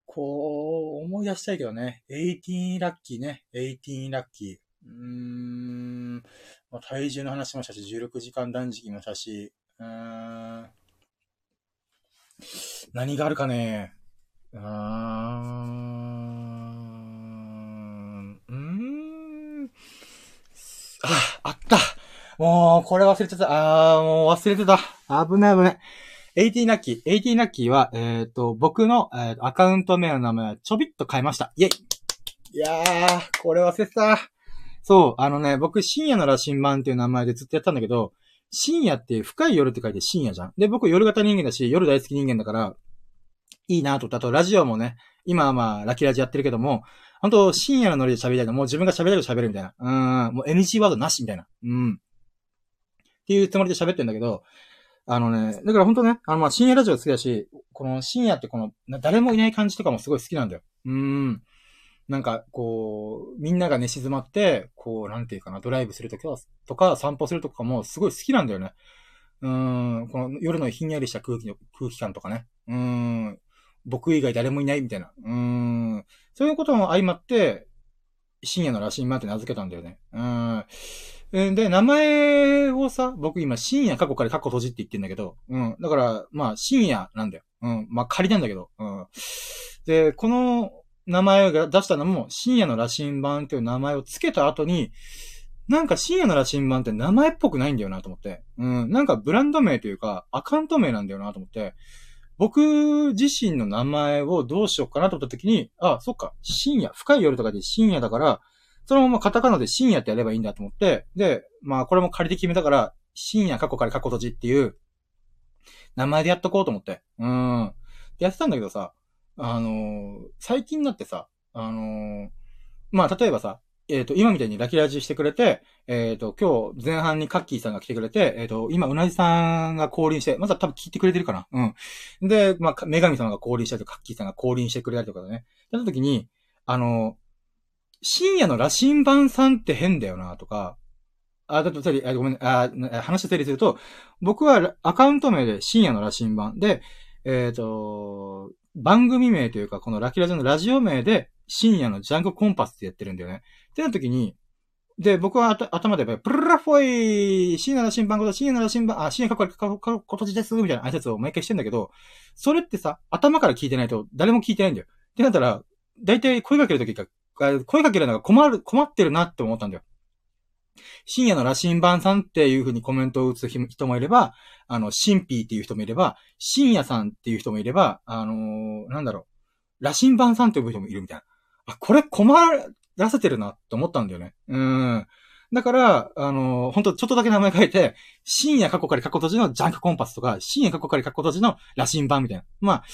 こう、思い出したいけどね。18ラッキーね。18ラッキー。うーん。まあ、体重の話もしたし、16時間断食もしたし、うーん。何があるかね。うーん。うーん。あ、あったもう、これ忘れてた。あー、もう忘れてた。危ない危ない。AT ナッキー。AT ナッキーは、えっ、ー、と、僕の、えー、アカウント名の名前はちょびっと変えました。イェイいやー、これ忘れてた。そう、あのね、僕、深夜の羅針盤っていう名前でずっとやったんだけど、深夜って深い夜って書いて深夜じゃん。で、僕夜型人間だし、夜大好き人間だから、いいなと。あと、ラジオもね、今はまあ、ラキラジやってるけども、本当深夜のノリで喋りたいの。もう自分が喋れる喋るみたいな。うん、もう NG ワードなしみたいな。うん。っていうつもりで喋ってんだけど、あのね、だから本当ね、あのまあ深夜ラジオ好きだし、この深夜ってこの、誰もいない感じとかもすごい好きなんだよ。うん。なんか、こう、みんなが寝静まって、こう、なんていうかな、ドライブするときとか、散歩するとかもすごい好きなんだよね。うん、この夜のひんやりした空気の、空気感とかね。うん、僕以外誰もいないみたいな。うん、そういうことも相まって、深夜の羅針盤って名付けたんだよね。うん。で、名前をさ、僕今深夜過去から過去閉じって言ってんだけど、うん。だから、まあ深夜なんだよ。うん。まあ仮なんだけど、うん。で、この名前が出したのも、深夜の羅針盤っていう名前を付けた後に、なんか深夜の羅針盤って名前っぽくないんだよなと思って。うん。なんかブランド名というか、アカウント名なんだよなと思って。僕自身の名前をどうしようかなと思った時に、あ、そっか、深夜、深い夜とかで深夜だから、そのままカタカナで深夜ってやればいいんだと思って、で、まあこれも仮で決めたから、深夜過去から過去閉じっていう名前でやっとこうと思って。うん。でやってたんだけどさ、あの、最近になってさ、あの、まあ、例えばさ、えっ、ー、と、今みたいにラキラジしてくれて、えっ、と、今日前半にカッキーさんが来てくれて、えっ、と、今、うなじさんが降臨して、まずは多分聞いてくれてるかなうん。で、まあ、女神様が降臨したりとか、カッキーさんが降臨してくれたりとかね。やった時に、あの深夜の羅針盤さんって変だよな、とか、あ、だって、あ、ごめん、あ、話整理すると、僕はアカウント名で深夜の羅針盤で、えっ、と、番組名というか、このラキラジのラジオ名で、深夜のジャンクコンパスってやってるんだよね。ってなった時に、で、僕は頭で、プルラフォイ深夜の新番号だ、深夜の新番、あ、深夜かっこれ、今年です、みたいな挨拶を毎回してんだけど、それってさ、頭から聞いてないと誰も聞いてないんだよ。ってなったら、だいたい声かけるときが、声かけるのが困る、困ってるなって思ったんだよ。深夜の羅針盤さんっていう風にコメントを打つ人もいれば、あの、神秘っていう人もいれば、深夜さんっていう人もいれば、あのー、なんだろう、羅針盤さんって呼ぶ人もいるみたいな。あ、これ困らせてるなって思ったんだよね。うん。だから、あのー、本当ちょっとだけ名前変えて、深夜過去から過去閉じのジャンクコンパスとか、深夜過去から過去閉じの羅針盤みたいな。まあ、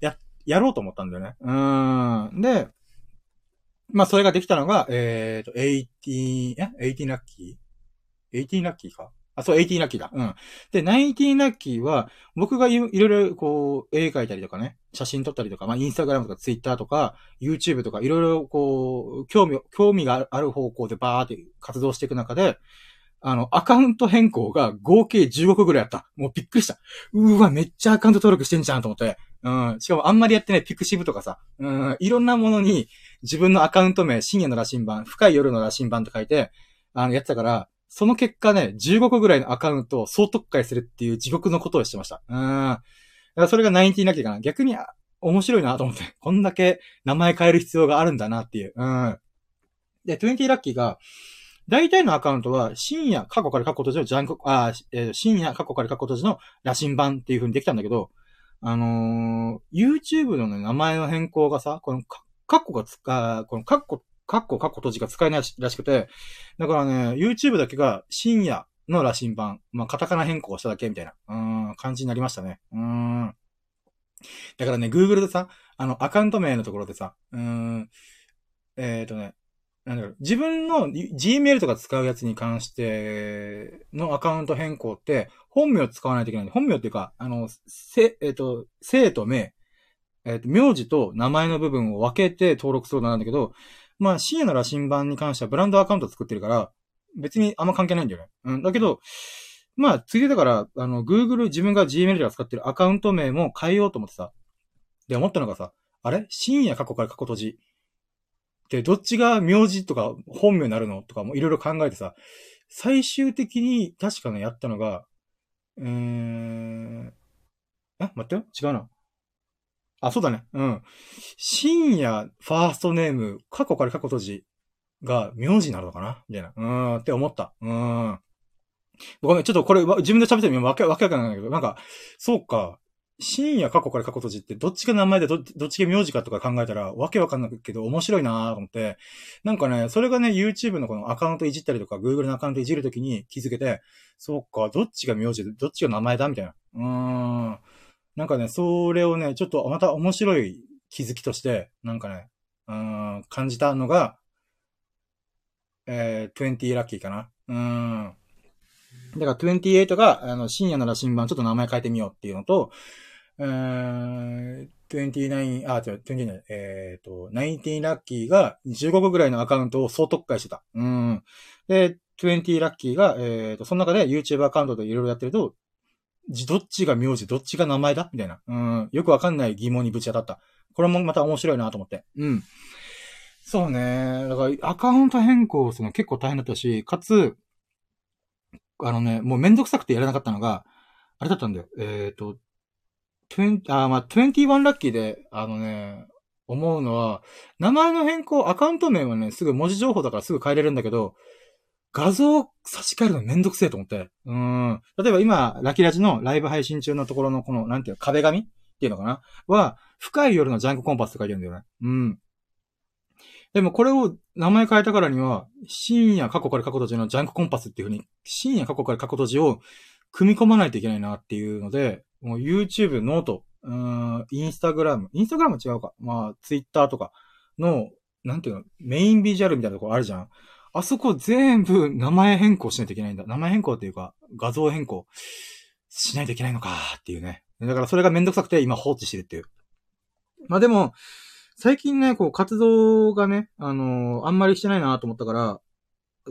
や、やろうと思ったんだよね。うん。で、まあ、それができたのが、えっ、ー、と、18、え ?18 ラッキー ?18 ラッキーか？あ、そう、18ラッキーだ。うん。で、19ラッキーは、僕がいろいろ、こう、絵描いたりとかね、写真撮ったりとか、まあ、インスタグラムとかツイッターとか、YouTube とか、いろいろ、こう、興味、興味がある方向でバーって活動していく中で、あの、アカウント変更が合計15個ぐらいあった。もうびっくりした。うわ、めっちゃアカウント登録してんじゃんと思って。うん。しかもあんまりやってないピクシブとかさ、うん、いろんなものに自分のアカウント名、深夜の羅針盤、深い夜の羅針盤と書いて、あの、やってたから、その結果ね、15個ぐらいのアカウントを総特化するっていう地獄のことをしてました。うん。だからそれが19なきゃかな。逆に面白いなと思って。こんだけ名前変える必要があるんだなっていう。うん。で、20ラッキーが、大体のアカウントは、深夜、過去から過去閉じのジャンク、あ、えー、深夜、過去から過去閉じの羅針盤っていう風にできたんだけど、あのー、YouTube のね、名前の変更がさ、この、カッコが使このカッコ、カッコ、カッコ閉じが使えないらしくて、だからね、YouTube だけが深夜の羅針盤、まあ、カタカナ変更をしただけみたいな、うん、感じになりましたね。うん。だからね、Google でさ、あの、アカウント名のところでさ、うん、えっ、ー、とね、なんだろう、自分の Gmail とか使うやつに関してのアカウント変更って、本名使わないといけない。本名っていうか、あの、せ、えっ、ー、と、生と名、えっ、ー、と、名字と名前の部分を分けて登録することなんだけど、まあ、深夜の羅針盤に関してはブランドアカウント作ってるから、別にあんま関係ないんだよね。うん。だけど、まあ、ついでだから、あの、Google 自分が Gmail で使ってるアカウント名も変えようと思ってさ。で、思ったのがさ、あれ？深夜過去から過去閉じ。で、どっちが名字とか本名になるの？とかもいろいろ考えてさ、最終的に確かね、やったのが、えー、え、待ってよ違うな。あ、そうだね。うん。深夜、ファーストネーム、過去から過去閉じが名字になるのかな？みたいな。うーん、って思った。うーん。ごめん、ちょっとこれ、自分で喋ってみよう。わけ、わけわかんないんだけど、なんか、そうか。深夜過去から過去閉じって、どっちが名前でど、どっちが名字かとか考えたら、わけわかんないけど、面白いなと思って、なんかね、それがね、YouTube のこのアカウントいじったりとか、Google のアカウントいじるときに気づけて、そうか、どっちが名字で、どっちが名前だ？みたいな。うーん。なんかね、それをね、ちょっとまた面白い気づきとして、なんかね、うん、感じたのが、えー、20ラッキーかな。うん。だから28が、あの、深夜なら新版ちょっと名前変えてみようっていうのと、えー、29、あ、違う、29、えっ、ー、と、19ラッキーが15個ぐらいのアカウントを総特化してた。うん。で、20ラッキーが、えっ、ー、と、その中で YouTube アカウントでいろいろやってると、どっちが名字、どっちが名前だ？みたいな。うん。よくわかんない疑問にぶち当たった。これもまた面白いなと思って。うん。そうね。だから、アカウント変更するの結構大変だったし、かつ、あのね、もうめんどくさくてやれなかったのが、あれだったんだよ。えっ、ー、と、20、あ、まあ、21ラッキーで、あのね、思うのは、名前の変更、アカウント名はね、すぐ文字情報だからすぐ変えれるんだけど、画像差し替えるのめんどくせえと思って。うん。例えば今、ラキラジのライブ配信中のところのこの、なんていうの、壁紙っていうのかな？は、深い夜のジャンクコンパスって書いてるんだよね。うん。でもこれを名前変えたからには、深夜過去から過去閉じのジャンクコンパスっていう風に、深夜過去から過去閉じを組み込まないといけないなっていうので、もう YouTube、note、うん、インスタグラム、インスタグラム違うか。まあ、Twitter とかの、なんていうの、メインビジュアルみたいなとこあるじゃん。あそこ全部名前変更しないといけないんだ。名前変更っていうか、画像変更しないといけないのかっていうね。だからそれがめんどくさくて今放置してるっていう。まあでも、最近ね、こう活動がね、あのー、あんまりしてないなと思ったから、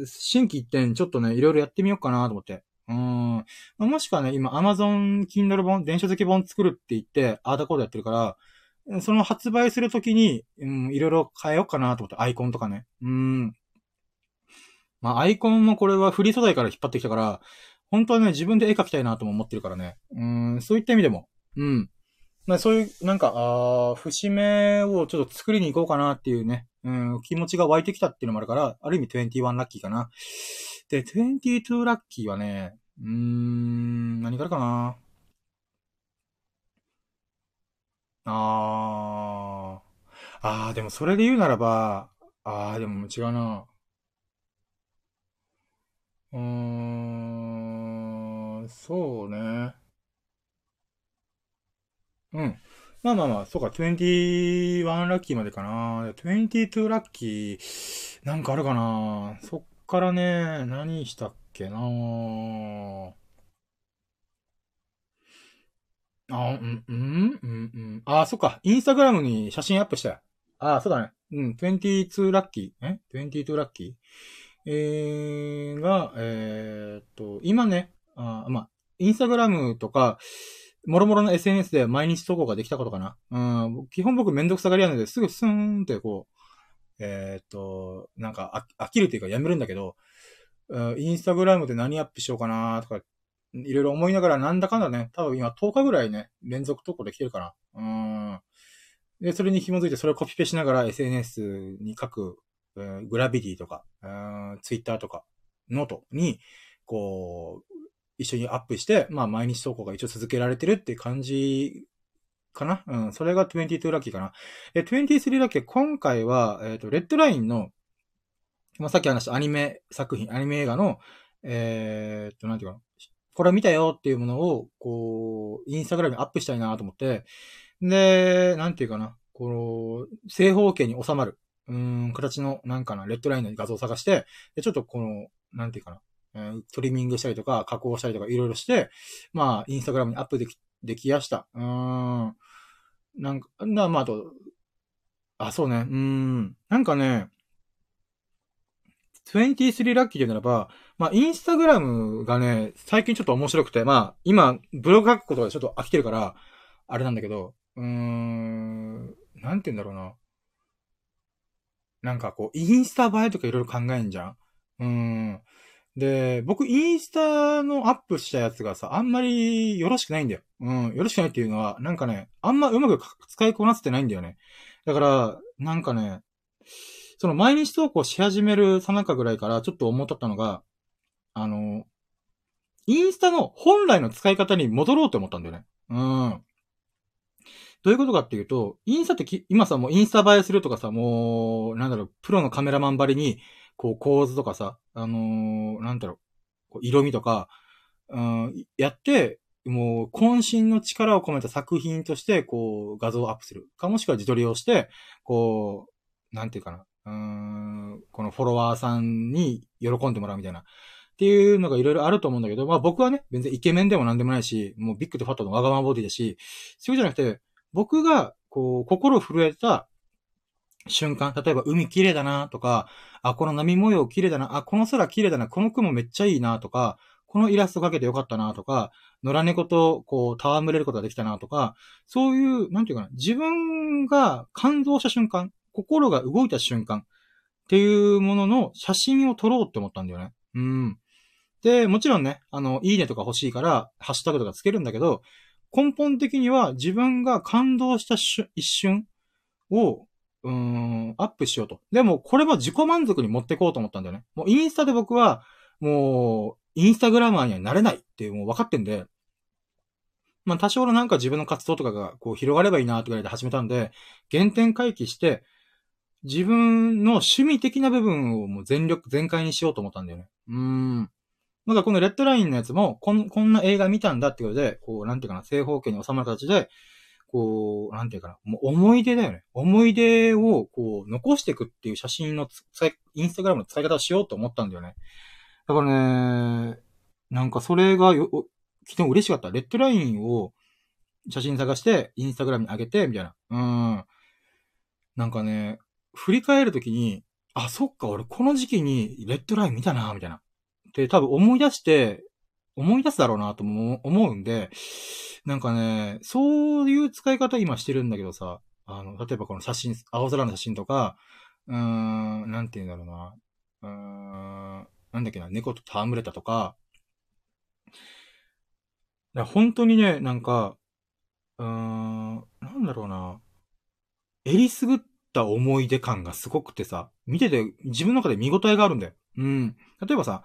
新規一点ちょっとね、いろいろやってみようかなと思って。うん。もしくはね、今 Amazon Kindle 本、電子書籍本作るって言って、アーダコードやってるから、その発売するときに、うん、いろいろ変えようかなと思って、アイコンとかね。うん。まあ、アイコンもこれはフリー素材から引っ張ってきたから、本当はね、自分で絵描きたいなとも思ってるからね。うん、そういった意味でも。うん。まあ、そういう、なんか、ああ、節目をちょっと作りに行こうかなっていうね、うん、気持ちが湧いてきたっていうのもあるから、ある意味21ラッキーかな。で、22ラッキーはね、うーん、何からかな。あー。あー、でもそれで言うならば、あー、でも違うな。うーん、そうね。うん。まあまあまあ、そうか、21ラッキーまでかな。22ラッキー、なんかあるかな。そっからね、何したっけなあ、うん、うん、うん、うん。あ、そっか。インスタグラムに写真アップしたよ。あ、そうだね。うん、22ラッキー。え ?22 ラッキー？えー、が、えー、っと、今ね、あまあ、インスタグラムとか、もろもろの SNS で毎日投稿ができたことかな。うん、基本僕めんどくさがり屋なので、すぐスーンってこう、えー、っと、なんか飽きるっていうかやめるんだけど、インスタグラムで何アップしようかなとか、いろいろ思いながらなんだかんだね、多分今10日ぐらいね、連続投稿できてるかな。うん。で、それに紐づいてそれをコピペしながら SNS に書く、グラビティとか、ツイッターとか、ノートに、こう、一緒にアップして、まあ毎日投稿が一応続けられてるって感じかな？うん。それが22ラッキーかな。え、23ラッキー今回は、えっ、ー、と、レッドラインの、まあ、さっき話したアニメ作品、アニメ映画の、えー、っと、なんていうかな。これ見たよっていうものを、こう、インスタグラムにアップしたいなと思って、で、なんていうかな。この、正方形に収まる、うん、形の、なんかな、レッドラインの画像を探して、で、ちょっとこの、なんていうかな、えー、トリミングしたりとか、加工したりとか、いろいろして、まあ、インスタグラムにアップでき、できやした。うん。なんか、な、まあ、あと、あ、そうね、うん。なんかね、23ラッキーでならば、まあ、インスタグラムがね、最近ちょっと面白くて、まあ、今、ブログ書くことがちょっと飽きてるから、あれなんだけど、うーん、なんて言うんだろうな。なんかこう、インスタ映えとかいろいろ考えんじゃん？うん。で、僕、インスタのアップしたやつがさ、あんまりよろしくないんだよ。うん、よろしくないっていうのは、なんかね、あんまうまく使いこなせてないんだよね。だから、なんかね、その毎日投稿し始めるさなかぐらいからちょっと思ったのが、あの、インスタの本来の使い方に戻ろうと思ったんだよね。うん。どういうことかっていうと、インスタってき、今さ、もうインスタ映えするとかさ、もう、なんだろう、プロのカメラマンばりに、こう構図とかさ、あのー、なんだろう、こう色味とか、うん、やって、もう、渾身の力を込めた作品として、こう、画像をアップする。か、もしくは自撮りをして、こう、なんていうかな、うん、このフォロワーさんに喜んでもらうみたいな。っていうのがいろいろあると思うんだけど、まあ僕はね、全然イケメンでもなんでもないし、もうビッグとファットのわがままボディだし、そういうじゃなくて、僕が、こう、心震えた瞬間、例えば海綺麗だなとか、あ、この波模様綺麗だな、あ、この空綺麗だな、この雲めっちゃいいなとか、このイラストかけてよかったなとか、野良猫とこう戯れることができたなとか、そういう、なんていうかな、自分が感動した瞬間、心が動いた瞬間っていうものの写真を撮ろうって思ったんだよね。うん。で、もちろんね、あの、いいねとか欲しいから、ハッシュタグとかつけるんだけど、根本的には自分が感動した一瞬を、うーん、アップしようと。でも、これは自己満足に持ってこうと思ったんだよね。もうインスタで僕は、もう、インスタグラマーにはなれないっていうもう分かってんで、まあ多少のなんか自分の活動とかがこう広がればいいなとかで始めたんで、原点回帰して、自分の趣味的な部分をもう全力、全開にしようと思ったんだよね。うーん。なんかこのレッドラインのやつも、こん、こんな映画見たんだってことで、こう、なんていうかな、正方形に収まる形で、こう、なんていうかな、もう思い出だよね。思い出を、こう、残していくっていう写真の使い、インスタグラムの使い方をしようと思ったんだよね。だからね、なんかそれがよ、昨日嬉しかった。レッドラインを写真探して、インスタグラムに上げて、みたいな。うん。なんかね、振り返るときに、あ、そっか、俺この時期にレッドライン見たな、みたいな。で、多分思い出して、思い出すだろうなと思うんで、なんかね、そういう使い方今してるんだけどさ、あの、例えばこの写真、青空の写真とか、うーん、なんて言うんだろうな、うーん、なんだっけな、猫と戯れたとか、本当にね、なんか、うーん、なんだろうな、えりすぐった思い出感がすごくてさ、見てて自分の中で見応えがあるんだよ。うん。例えばさ、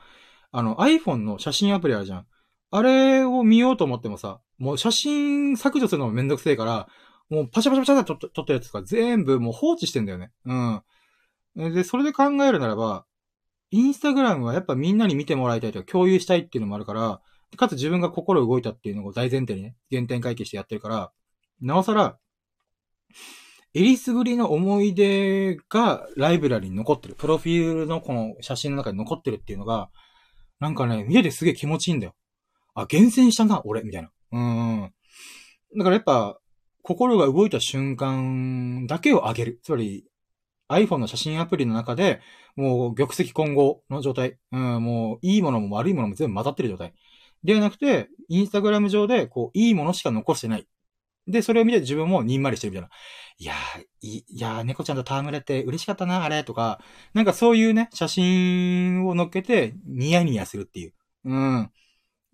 あの iPhone の写真アプリあるじゃん。あれを見ようと思ってもさ、もう写真削除するのもめんどくせえから、もうパシャパシャパシャって撮ったやつとか全部もう放置してんだよね。うん。で、それで考えるならば、インスタグラムはやっぱみんなに見てもらいたいとか共有したいっていうのもあるから、かつ自分が心動いたっていうのを大前提にね、原点回帰してやってるから、なおさら、えりすぐりの思い出がライブラリに残ってる。プロフィールのこの写真の中に残ってるっていうのが、なんかね、見ててすげえ気持ちいいんだよ。あ、厳選したな、俺、みたいな。うん。だからやっぱ、心が動いた瞬間だけを上げる。つまり、iPhone の写真アプリの中で、もう玉石混合の状態。うん、もういいものも悪いものも全部混ざってる状態。ではなくて、インスタグラム上で、こう、いいものしか残してない。で、それを見て自分もにんまりしてるみたいな。いやー、いいやー、猫ちゃんと戯れて嬉しかったな、あれ、とか、なんかそういうね、写真を載っけて、ニヤニヤするっていう。うん。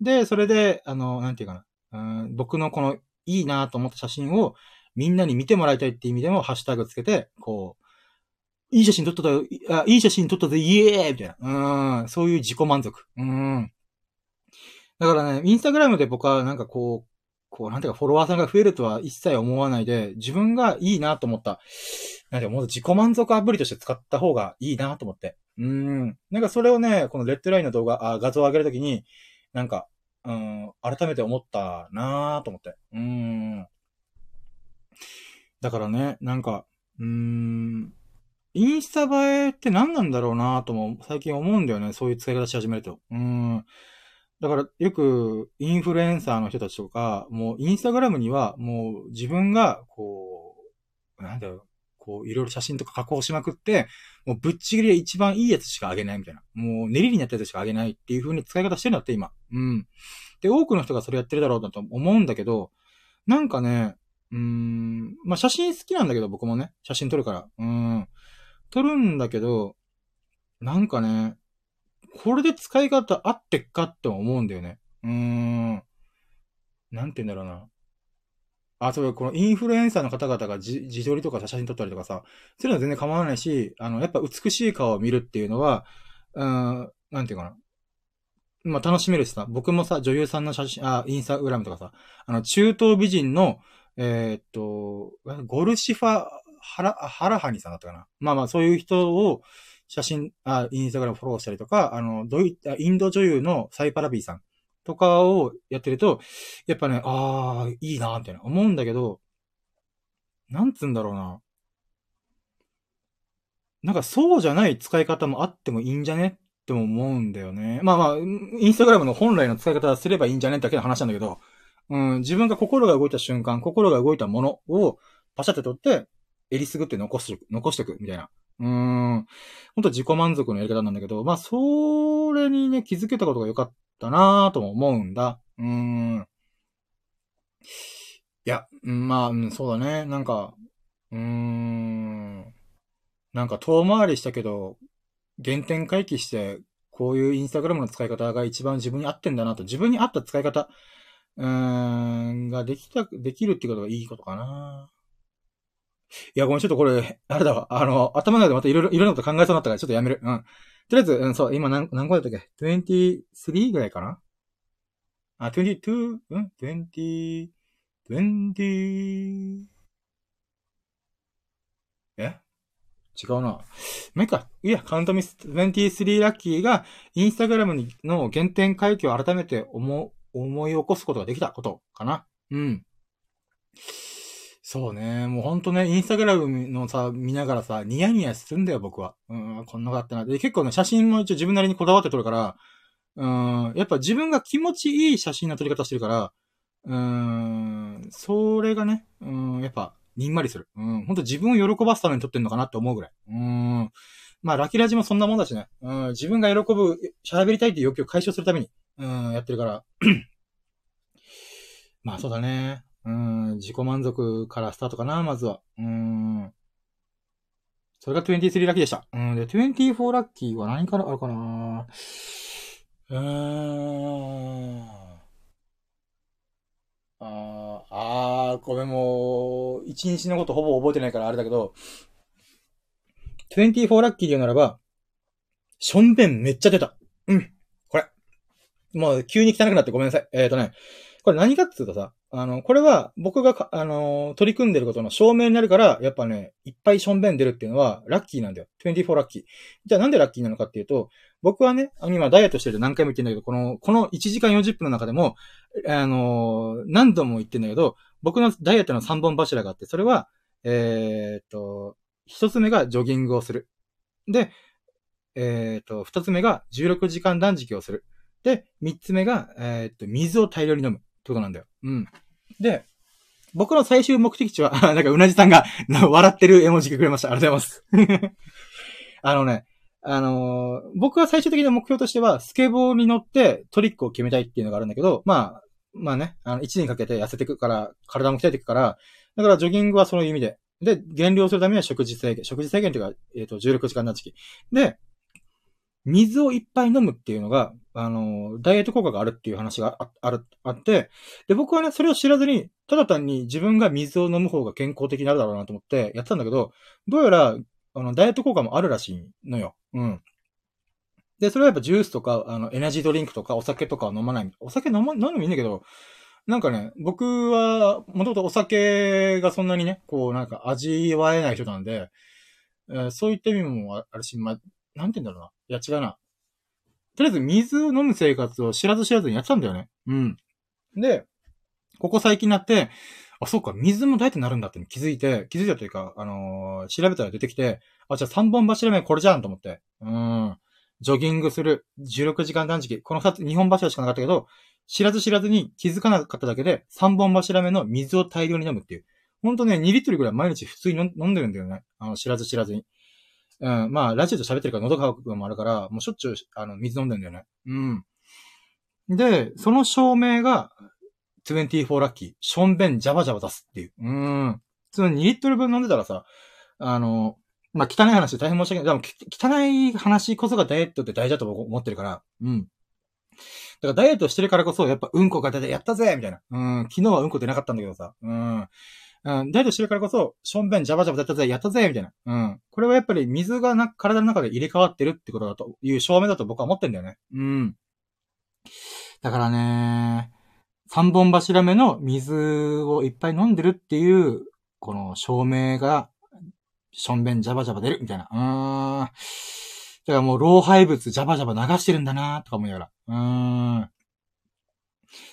で、それで、あの、なんていうかな。うん、僕のこの、いいなと思った写真を、みんなに見てもらいたいっていう意味でも、ハッシュタグつけて、こう、いい写真撮ったよ、あいい写真撮ったぜ、イエーイみたいな。うん、そういう自己満足。うん。だからね、インスタグラムで僕はなんかこう、こう、なんていうか、フォロワーさんが増えるとは一切思わないで、自分がいいなと思った、なんてもう自己満足アプリとして使った方がいいなと思って。うん。なんかそれをね、このレッドラインの動画、あ画像を上げるときに、なんか、うん、改めて思ったなと思って。うん。だからね、なんか、うん、インスタ映えって何なんだろうなとも最近思うんだよね。そういう使い方し始めると。うん。だからよくインフルエンサーの人たちとか、もうインスタグラムにはもう自分がこう、なんだろう、こういろいろ写真とか加工しまくって、もうぶっちぎりで一番いいやつしかあげないみたいな。もう練りになったやつしかあげないっていう風に使い方してるんだって今。うん。で、多くの人がそれやってるだろうなと思うんだけど、なんかね、うーん、まあ、写真好きなんだけど僕もね、写真撮るから。うん。撮るんだけど、なんかね、これで使い方合ってっかって思うんだよね。うーん。なんて言うんだろうな。あ、そう、このインフルエンサーの方々が自自撮りとか写真撮ったりとかさ、そういうのは全然構わないし、あの、やっぱ美しい顔を見るっていうのは、うん、なんていうかな。まあ、楽しめるしさ、僕もさ、女優さんの写真、あ、インスタグラムとかさ、あの、中東美人の、えー、っと、ゴルシファ、ハラ、ハラハニさんだったかな。まあまあ、そういう人を、写真、あ、インスタグラムフォローしたりとか、あの、ドイインド女優のサイパラビーさんとかをやってると、やっぱね、ああ、いいな、みたいな思うんだけど、なんつうんだろうな。なんかそうじゃない使い方もあってもいいんじゃね？っても思うんだよね。まあまあ、インスタグラムの本来の使い方すればいいんじゃね？だけの話なんだけど、うん、自分が心が動いた瞬間、心が動いたものをパシャって取って、えりすぐって残して残していく、みたいな。うん。ほんと自己満足のやり方なんだけど、まあ、それにね、気づけたことが良かったなぁとも思うんだ。うん。いや、まあ、うん、そうだね。なんか、うーん。なんか遠回りしたけど、原点回帰して、こういうインスタグラムの使い方が一番自分に合ってんだなと、自分に合った使い方、うーん、ができた、できるってことがいいことかな。いや、ごめん、ちょっとこれ、あれだわ。あの、頭の中でまたいろいろ、いろんなこと考えそうになったから、ちょっとやめる。うん。とりあえず、うん、そう、今何、何個だったっけ ?23 ぐらいかな？あ、22? うん ?20? 20? え？違うな。ま、いいか。いや、カウントミス23ラッキーが、インスタグラムの原点回帰を改めて思、思い起こすことができたことかな。うん。そうね。もうほんとね、インスタグラムのさ、見ながらさ、ニヤニヤするんだよ、僕は。うん、こんなかったな。で、結構ね、写真も一応自分なりにこだわって撮るから、うん、やっぱ自分が気持ちいい写真の撮り方してるから、うん、それがね、うん、やっぱ、にんまりする。うん、ほんと自分を喜ばすために撮ってんのかなって思うぐらい。うん。まあ、ラキラジもそんなもんだしね。うん、自分が喜ぶ、喋りたいっていう欲求を解消するために、うん、やってるから。まあ、そうだね。うん、自己満足からスタートかな、まずは。うん。それが23ラッキーでした。うん、で、24ラッキーは何からあるかなうーん。あー、あー、ごめん、もう、一日のことほぼ覚えてないからあれだけど、24ラッキーで言うならば、しょんべんめっちゃ出た。うん。これ。もう、急に汚くなってごめんなさい。えっ、ー、とね、これ何かって言うとさ、あの、これは僕があの、取り組んでることの証明になるから、やっぱね、いっぱいしょんべん出るっていうのは、ラッキーなんだよ。24ラッキー。じゃあなんでラッキーなのかっていうと、僕はね、今ダイエットしてる何回も言ってんだけど、この、この1時間40分の中でも、あの、何度も言ってんだけど、僕のダイエットの3本柱があって、それは、えー、っと、一つ目がジョギングをする。で、えー、っと、二つ目が16時間断食をする。で、三つ目が、え、っと、水を大量に飲む。ってことなんだよ。うん。で、僕の最終目的地は、なんかうなじさんが笑ってる絵文字がくれました。ありがとうございます。あのね、あのー、僕は最終的な目標としては、スケボーに乗ってトリックを決めたいっていうのがあるんだけど、まあ、まあね、あの、1年かけて痩せていくから、体も鍛えていくから、だからジョギングはその意味で。で、減量するためには食事制限、食事制限というか、えっ、ー、と、16時間断食。で、水をいっぱい飲むっていうのが、あの、ダイエット効果があるっていう話があある、あって、で、僕はね、それを知らずに、ただ単に自分が水を飲む方が健康的になるだろうなと思ってやってたんだけど、どうやら、あの、ダイエット効果もあるらしいのよ。うん。で、それはやっぱジュースとか、あの、エナジードリンクとかお酒とかは飲まない。お酒飲ま、飲むもいいんだけど、なんかね、僕は、もともとお酒がそんなにね、こう、なんか味わえない人なんで、えー、そういった意味もあるし、まあ、なんて言うんだろうな。いや、違うな。とりあえず水を飲む生活を知らず知らずにやってたんだよね。うん。で、ここ最近になって、あ、そうか、水もダイエットになるんだって気づいて、気づいたというか、あのー調べたら出てきて、あ、じゃあ3本柱目これじゃんと思って。うん。ジョギングする、16時間断食、この2つ、2本柱しかなかったけど、知らず知らずに気づかなかっただけで、3本柱目の水を大量に飲むっていう。ほんとね、2リットルぐらい毎日普通に飲んでるんだよね。あの、知らず知らずに。うん、まあ、ラジオと喋ってるから喉乾くのもあるから、もうしょっちゅう、あの、水飲んでんだよね。うん。で、その証明が、24ラッキー。ションベンジャバジャバ出すっていう。うん。その2リットル分飲んでたらさ、あの、まあ、汚い話大変申し訳ない。でも、汚い話こそがダイエットって大事だと思ってるから、うん。だからダイエットしてるからこそ、やっぱうんこが出てやったぜみたいな。うん。昨日はうんこ出なかったんだけどさ。うん。うん、ダイエットしてるからこそ、ションベンジャバジャバやったぜ、やったぜみたいな。うん。これはやっぱり水がな、体の中で入れ替わってるってことだという証明だと僕は思ってんだよね。うん。だからね、三本柱目の水をいっぱい飲んでるっていう、この証明が、ションベンジャバジャバ出るみたいな。うーん。だからもう老廃物ジャバジャバ流してるんだなとか思いながら。うーん。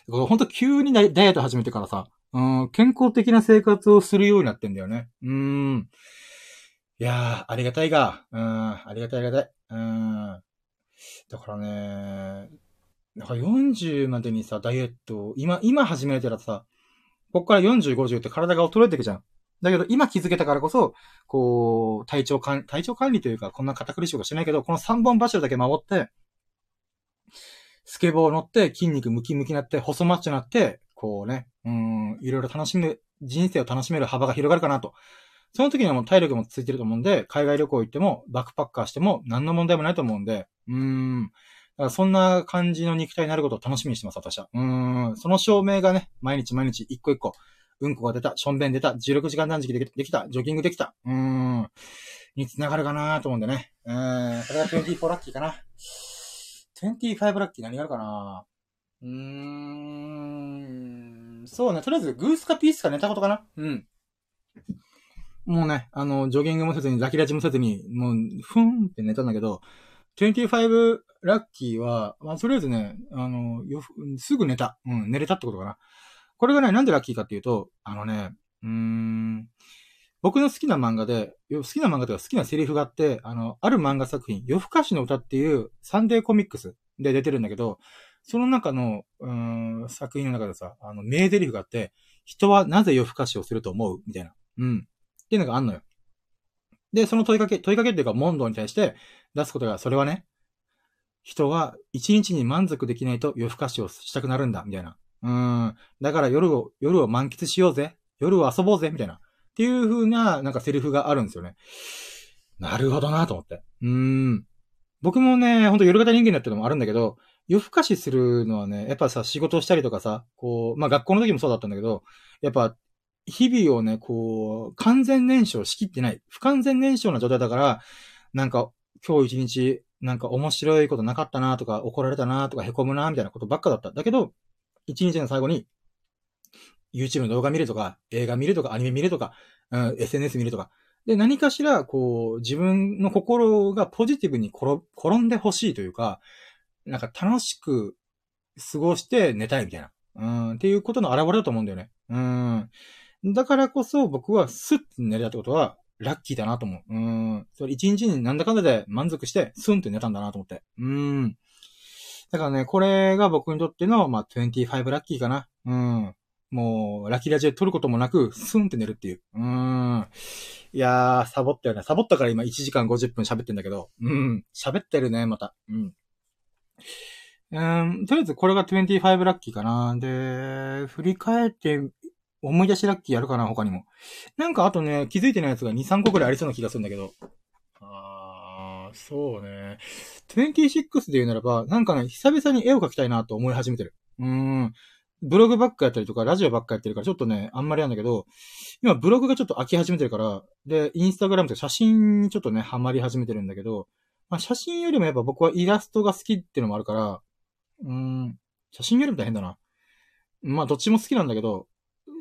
ほんと急にダイエット始めてからさ、うん、健康的な生活をするようになってんだよね。うん。いやー、ありがたいが、うん、ありがたいありがたい。うん。だからね、なんか40までにさ、ダイエットを、今、今始めたらさ、こっから40、50って体が衰えていくじゃん。だけど、今気づけたからこそ、こう、体調管、体調管理というか、こんな堅苦しいことしないけど、この3本柱だけ守って、スケボー乗って、筋肉ムキムキになって、細マッチョになって、こうね、うん、いろいろ楽しむ、人生を楽しめる幅が広がるかなと。その時にはもう体力もついてると思うんで、海外旅行行っても、バックパッカーしても、何の問題もないと思うんで、うーん。だからそんな感じの肉体になることを楽しみにしてます、私は。うーん。その証明がね、毎日毎日一個一個、うんこが出た、しょんべん出た、16時間断食できできた、ジョギングできた、うーん。につながるかなと思うんでね。うーん。これが24ラッキーかな。25ラッキー何があるかなうーん。そうね。とりあえず、グースかピースか寝たことかなうん。もうね、あの、ジョギングもせずに、ザキラジもせずに、もう、ふんって寝たんだけど、25ラッキーは、まあ、とりあえずね、あの、よふ、すぐ寝た。うん、寝れたってことかな。これがね、なんでラッキーかっていうと、あのね、うーん、僕の好きな漫画で、よ好きな漫画というか好きなセリフがあって、あの、ある漫画作品、夜更かしの歌っていうサンデーコミックスで出てるんだけど、その中の、うん、作品の中でさ、あの、名台詞があって、人はなぜ夜更かしをすると思う？みたいな。うん。っていうのがあんのよ。で、その問いかけ、問いかけっていうか、問答に対して出すことが、それはね、人は一日に満足できないと夜更かしをしたくなるんだ、みたいな。うん。だから夜を、夜を満喫しようぜ。夜を遊ぼうぜ、みたいな。っていう風な、なんかセリフがあるんですよね。なるほどなと思って。うーん。僕もね、ほんと夜型人間だってのもあるんだけど、夜更かしするのはね、やっぱさ、仕事をしたりとかさ、こう、まあ学校の時もそうだったんだけど、やっぱ、日々をね、こう、完全燃焼しきってない。不完全燃焼な状態だから、なんか、今日一日、なんか面白いことなかったなとか、怒られたなとか、凹むなみたいなことばっかだった。だけど、一日の最後に、YouTube の動画見るとか、映画見るとか、アニメ見るとか、うん、SNS 見るとか。で、何かしら、こう、自分の心がポジティブに転転んでほしいというか、なんか楽しく過ごして寝たいみたいな。うん、っていうことの表れだと思うんだよね。うん。だからこそ僕はスッと寝れたってことは、ラッキーだなと思う。うん。それ一日になんだかんだで満足して、スンって寝たんだなと思って。うん。だからね、これが僕にとっての、まあ、25ラッキーかな。うん。もう、ラッキーラジオで撮ることもなく、スンって寝るっていう。うん。いやー、サボったよね。サボったから今1時間50分喋ってんだけど。うん。喋ってるね、また。うん。うん、とりあえずこれが25ラッキーかな。で、振り返って、思い出しラッキーやるかな、他にも。なんかあとね、気づいてないやつが2、3個くらいありそうな気がするんだけど。あー、そうね。26で言うならば、なんかね、久々に絵を描きたいなと思い始めてる。うーん。ブログばっかやったりとか、ラジオばっかやってるから、ちょっとね、あんまりなんだけど、今ブログがちょっと飽き始めてるから、で、インスタグラムとか写真にちょっとね、ハマり始めてるんだけど、まあ、写真よりもやっぱ僕はイラストが好きっていうのもあるから、うん、写真よりも大変だな。まあ、どっちも好きなんだけど、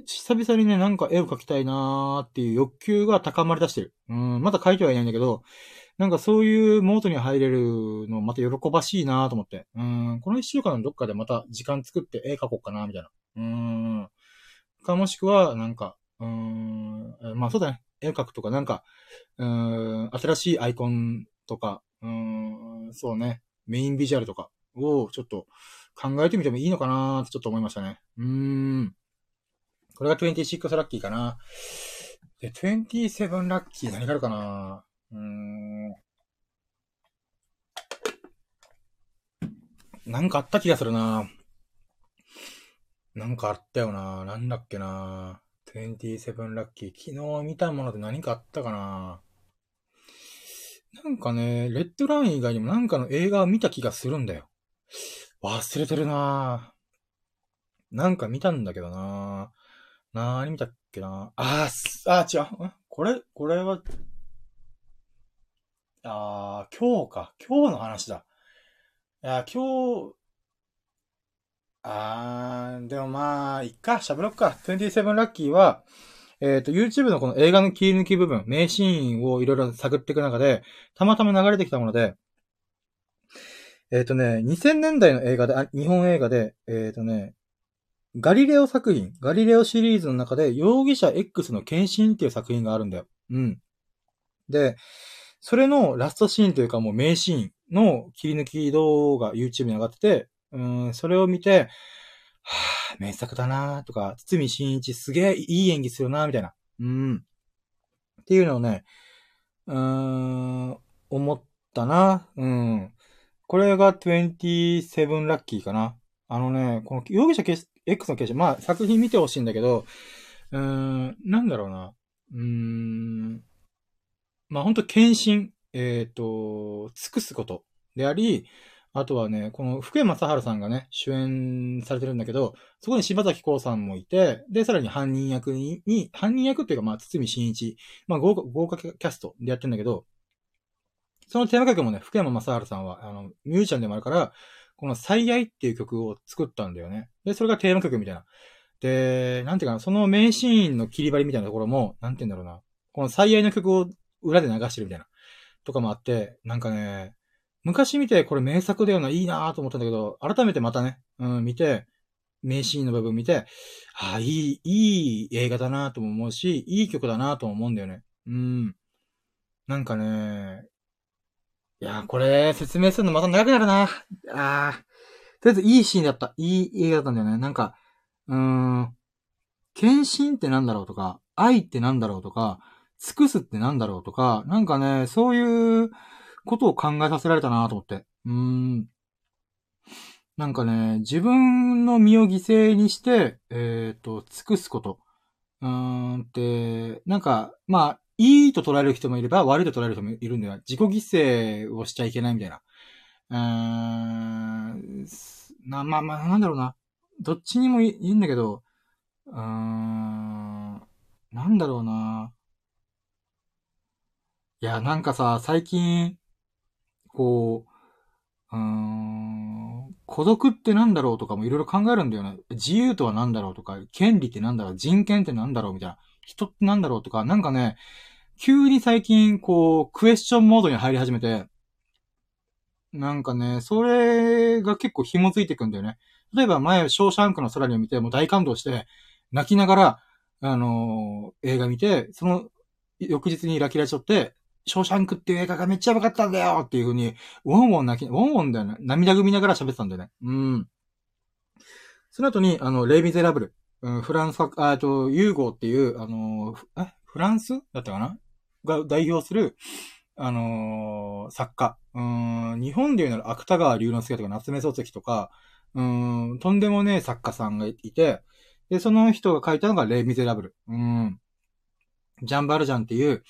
久々にね、なんか絵を描きたいなーっていう欲求が高まり出してる。うん、まだ描いてはいないんだけど、なんかそういうモードに入れるのまた喜ばしいなと思って。うん、この一週間どっかでまた時間作って絵描こうかな、みたいな。うん。かもしくは、なんか、うん、まあそうだね。絵描くとか、なんか、うん、新しいアイコンとか、うん、そうね。メインビジュアルとかをちょっと考えてみてもいいのかなってちょっと思いましたね。うん。これが26ラッキーかな。で、27ラッキー何があるかなうーん。なんかあった気がするななんかあったよななんだっけな27ラッキー。昨日見たもので何かあったかななんかね、レッドライン以外にもなんかの映画を見た気がするんだよ。忘れてるななんか見たんだけどななーに見たっけなあー、あー、違う。これ、これは、あー、今日か。今日の話だ。いや、今日、あー、でもまあ、いっか、喋ろっか。27ラッキーは、えっ、と、YouTube のこの映画の切り抜き部分、名シーンをいろいろ探っていく中で、たまたま流れてきたもので、えっ、とね、2000年代の映画で、あ日本映画で、えっ、とね、ガリレオ作品、ガリレオシリーズの中で、容疑者 X の献身っていう作品があるんだよ。うん。で、それのラストシーンというかもう名シーンの切り抜き動画 YouTube に上がってて、うん、それを見て、はぁ、名作だなとか、堤真一すげえいい演技するなみたいな。うん。っていうのをね、うーん、思ったな。うん。これが27ラッキーかな。あのね、この容疑者 X の形式、まあ作品見てほしいんだけど、うーん、なんだろうな。うーん、まあほんと献身、えっ、と、尽くすことであり、あとはね、この福山雅治さんがね、主演されてるんだけど、そこに柴崎孝さんもいて、で、さらに犯人役に、に犯人役っていうか、まあ、堤真一、まあ豪華、豪華キャストでやってるんだけど、そのテーマ曲もね、福山雅治さんは、あの、ミュージシャンでもあるから、この最愛っていう曲を作ったんだよね。で、それがテーマ曲みたいな。で、なんていうかな、その名シーンの切り張りみたいなところも、なんていうんだろうな。この最愛の曲を裏で流してるみたいな。とかもあって、なんかね、昔見てこれ名作だよな、いいなと思ったんだけど、改めてまたね、うん、見て、名シーンの部分見て、ああ、いい、いい映画だなとも思うし、いい曲だなとも思うんだよね。うん。なんかね、いや、これ、説明するのまた長くなるな。ああ。とりあえずいいシーンだった。いい映画だったんだよね。なんか、うーん、献身ってなんだろうとか、愛ってなんだろうとか、尽くすってなんだろうとか、なんかね、そういうことを考えさせられたなと思って。うーん。なんかね、自分の身を犠牲にして、えっ、と、尽くすこと。うーんって、なんか、まあ、いいと捉える人もいれば、悪いと捉える人もいるんだよ。自己犠牲をしちゃいけないみたいな。うーん、な、まあまあ、なんだろうな。どっちにもいいいんだけど、うーん、なんだろうな。いや、なんかさ、最近、こう、うーん、孤独ってなんだろうとかもいろいろ考えるんだよね。自由とは何だろうとか、権利ってなんだろう、人権ってなんだろうみたいな。人ってなんだろうとか、なんかね、急に最近、こう、クエスチョンモードに入り始めて、なんかね、それが結構紐づいてくんだよね。例えば前、ショーシャンクの空にを見て、もう大感動して、泣きながら、あのー映画見て、その翌日にラキラチョって、ショーシャンクっていう映画がめっちゃ良かったんだよっていう風に、ウォンウォン泣き、ウォンウォンだよね。涙ぐみながら喋ってたんだよね。うん。その後に、あの、レイ・ミゼラブル。うん、フランス、あえっと、ユーゴーっていう、あのえ、フランスだったかな？が代表する、あのー作家。うん、日本で言うなら芥川龍之介とか夏目漱石とか、うん、とんでもねえ作家さんがいて、で、その人が書いたのがレイ・ミゼラブル。うん。ジャン・バルジャンっていう、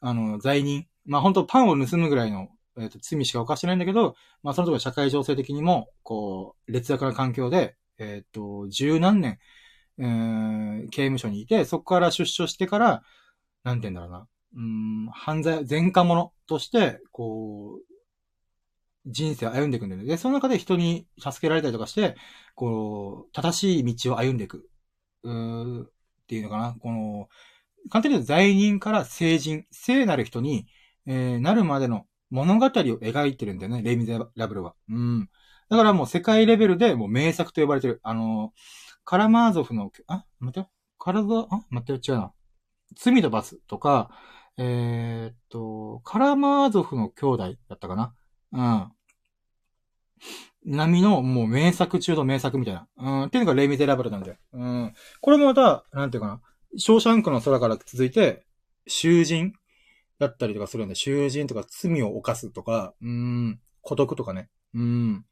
あの、罪人。まあ本当パンを盗むぐらいの、えっ、と、罪しか犯してないんだけど、まあそのところ社会情勢的にも、こう、劣悪な環境で、えっ、と、十何年、えー刑務所にいて、そこから出所してから、なんて言うんだろうな。うん、犯罪、前科者として、こう、人生を歩んでいくんだよね。で、その中で人に助けられたりとかして、こう、正しい道を歩んでいく。うーっていうのかな。この、簡単に言うと罪人から聖人、聖なる人に、えーなるまでの物語を描いてるんだよね、レイ・ミゼラブルは。うん。だからもう世界レベルでもう名作と呼ばれてる。あの、カラマーゾフの、あ、待ってよ。体、あ待って、違うな。罪と罰とか、えー、っと、カラマーゾフの兄弟だったかな。うん。波のもう名作中の名作みたいな。うん。っていうのがレイ・ミゼラブルなんだよ。うん。これもまた、なんていうかな。ショーシャンクの空から続いて、囚人だったりとかするんで、囚人とか罪を犯すとか、うん。孤独とかね。うん。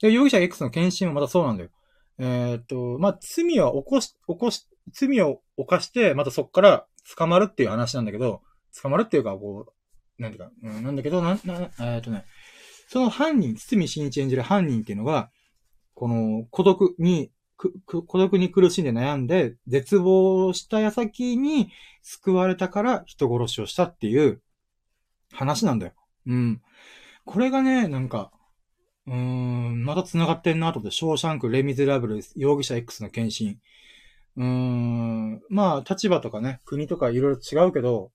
で、容疑者 X の検診もまたそうなんだよ。えーっと、まあ、罪は起こし、起こし、罪を犯して、またそっから捕まるっていう話なんだけど、捕まるっていうか、こう、なんていうか、うん、なんだけど、な、な、えーっとね、その犯人、堤真一演じる犯人っていうのが、この孤独に、く、く孤独に苦しんで悩んで、絶望した矢先に救われたから人殺しをしたっていう話なんだよ。うん。これがね、なんか、うーん、また繋がってんなと思って、ショーシャンク、レ・ミゼラブル、容疑者 X の検診。うーん、まあ、立場とかね、国とかいろいろ違うけど、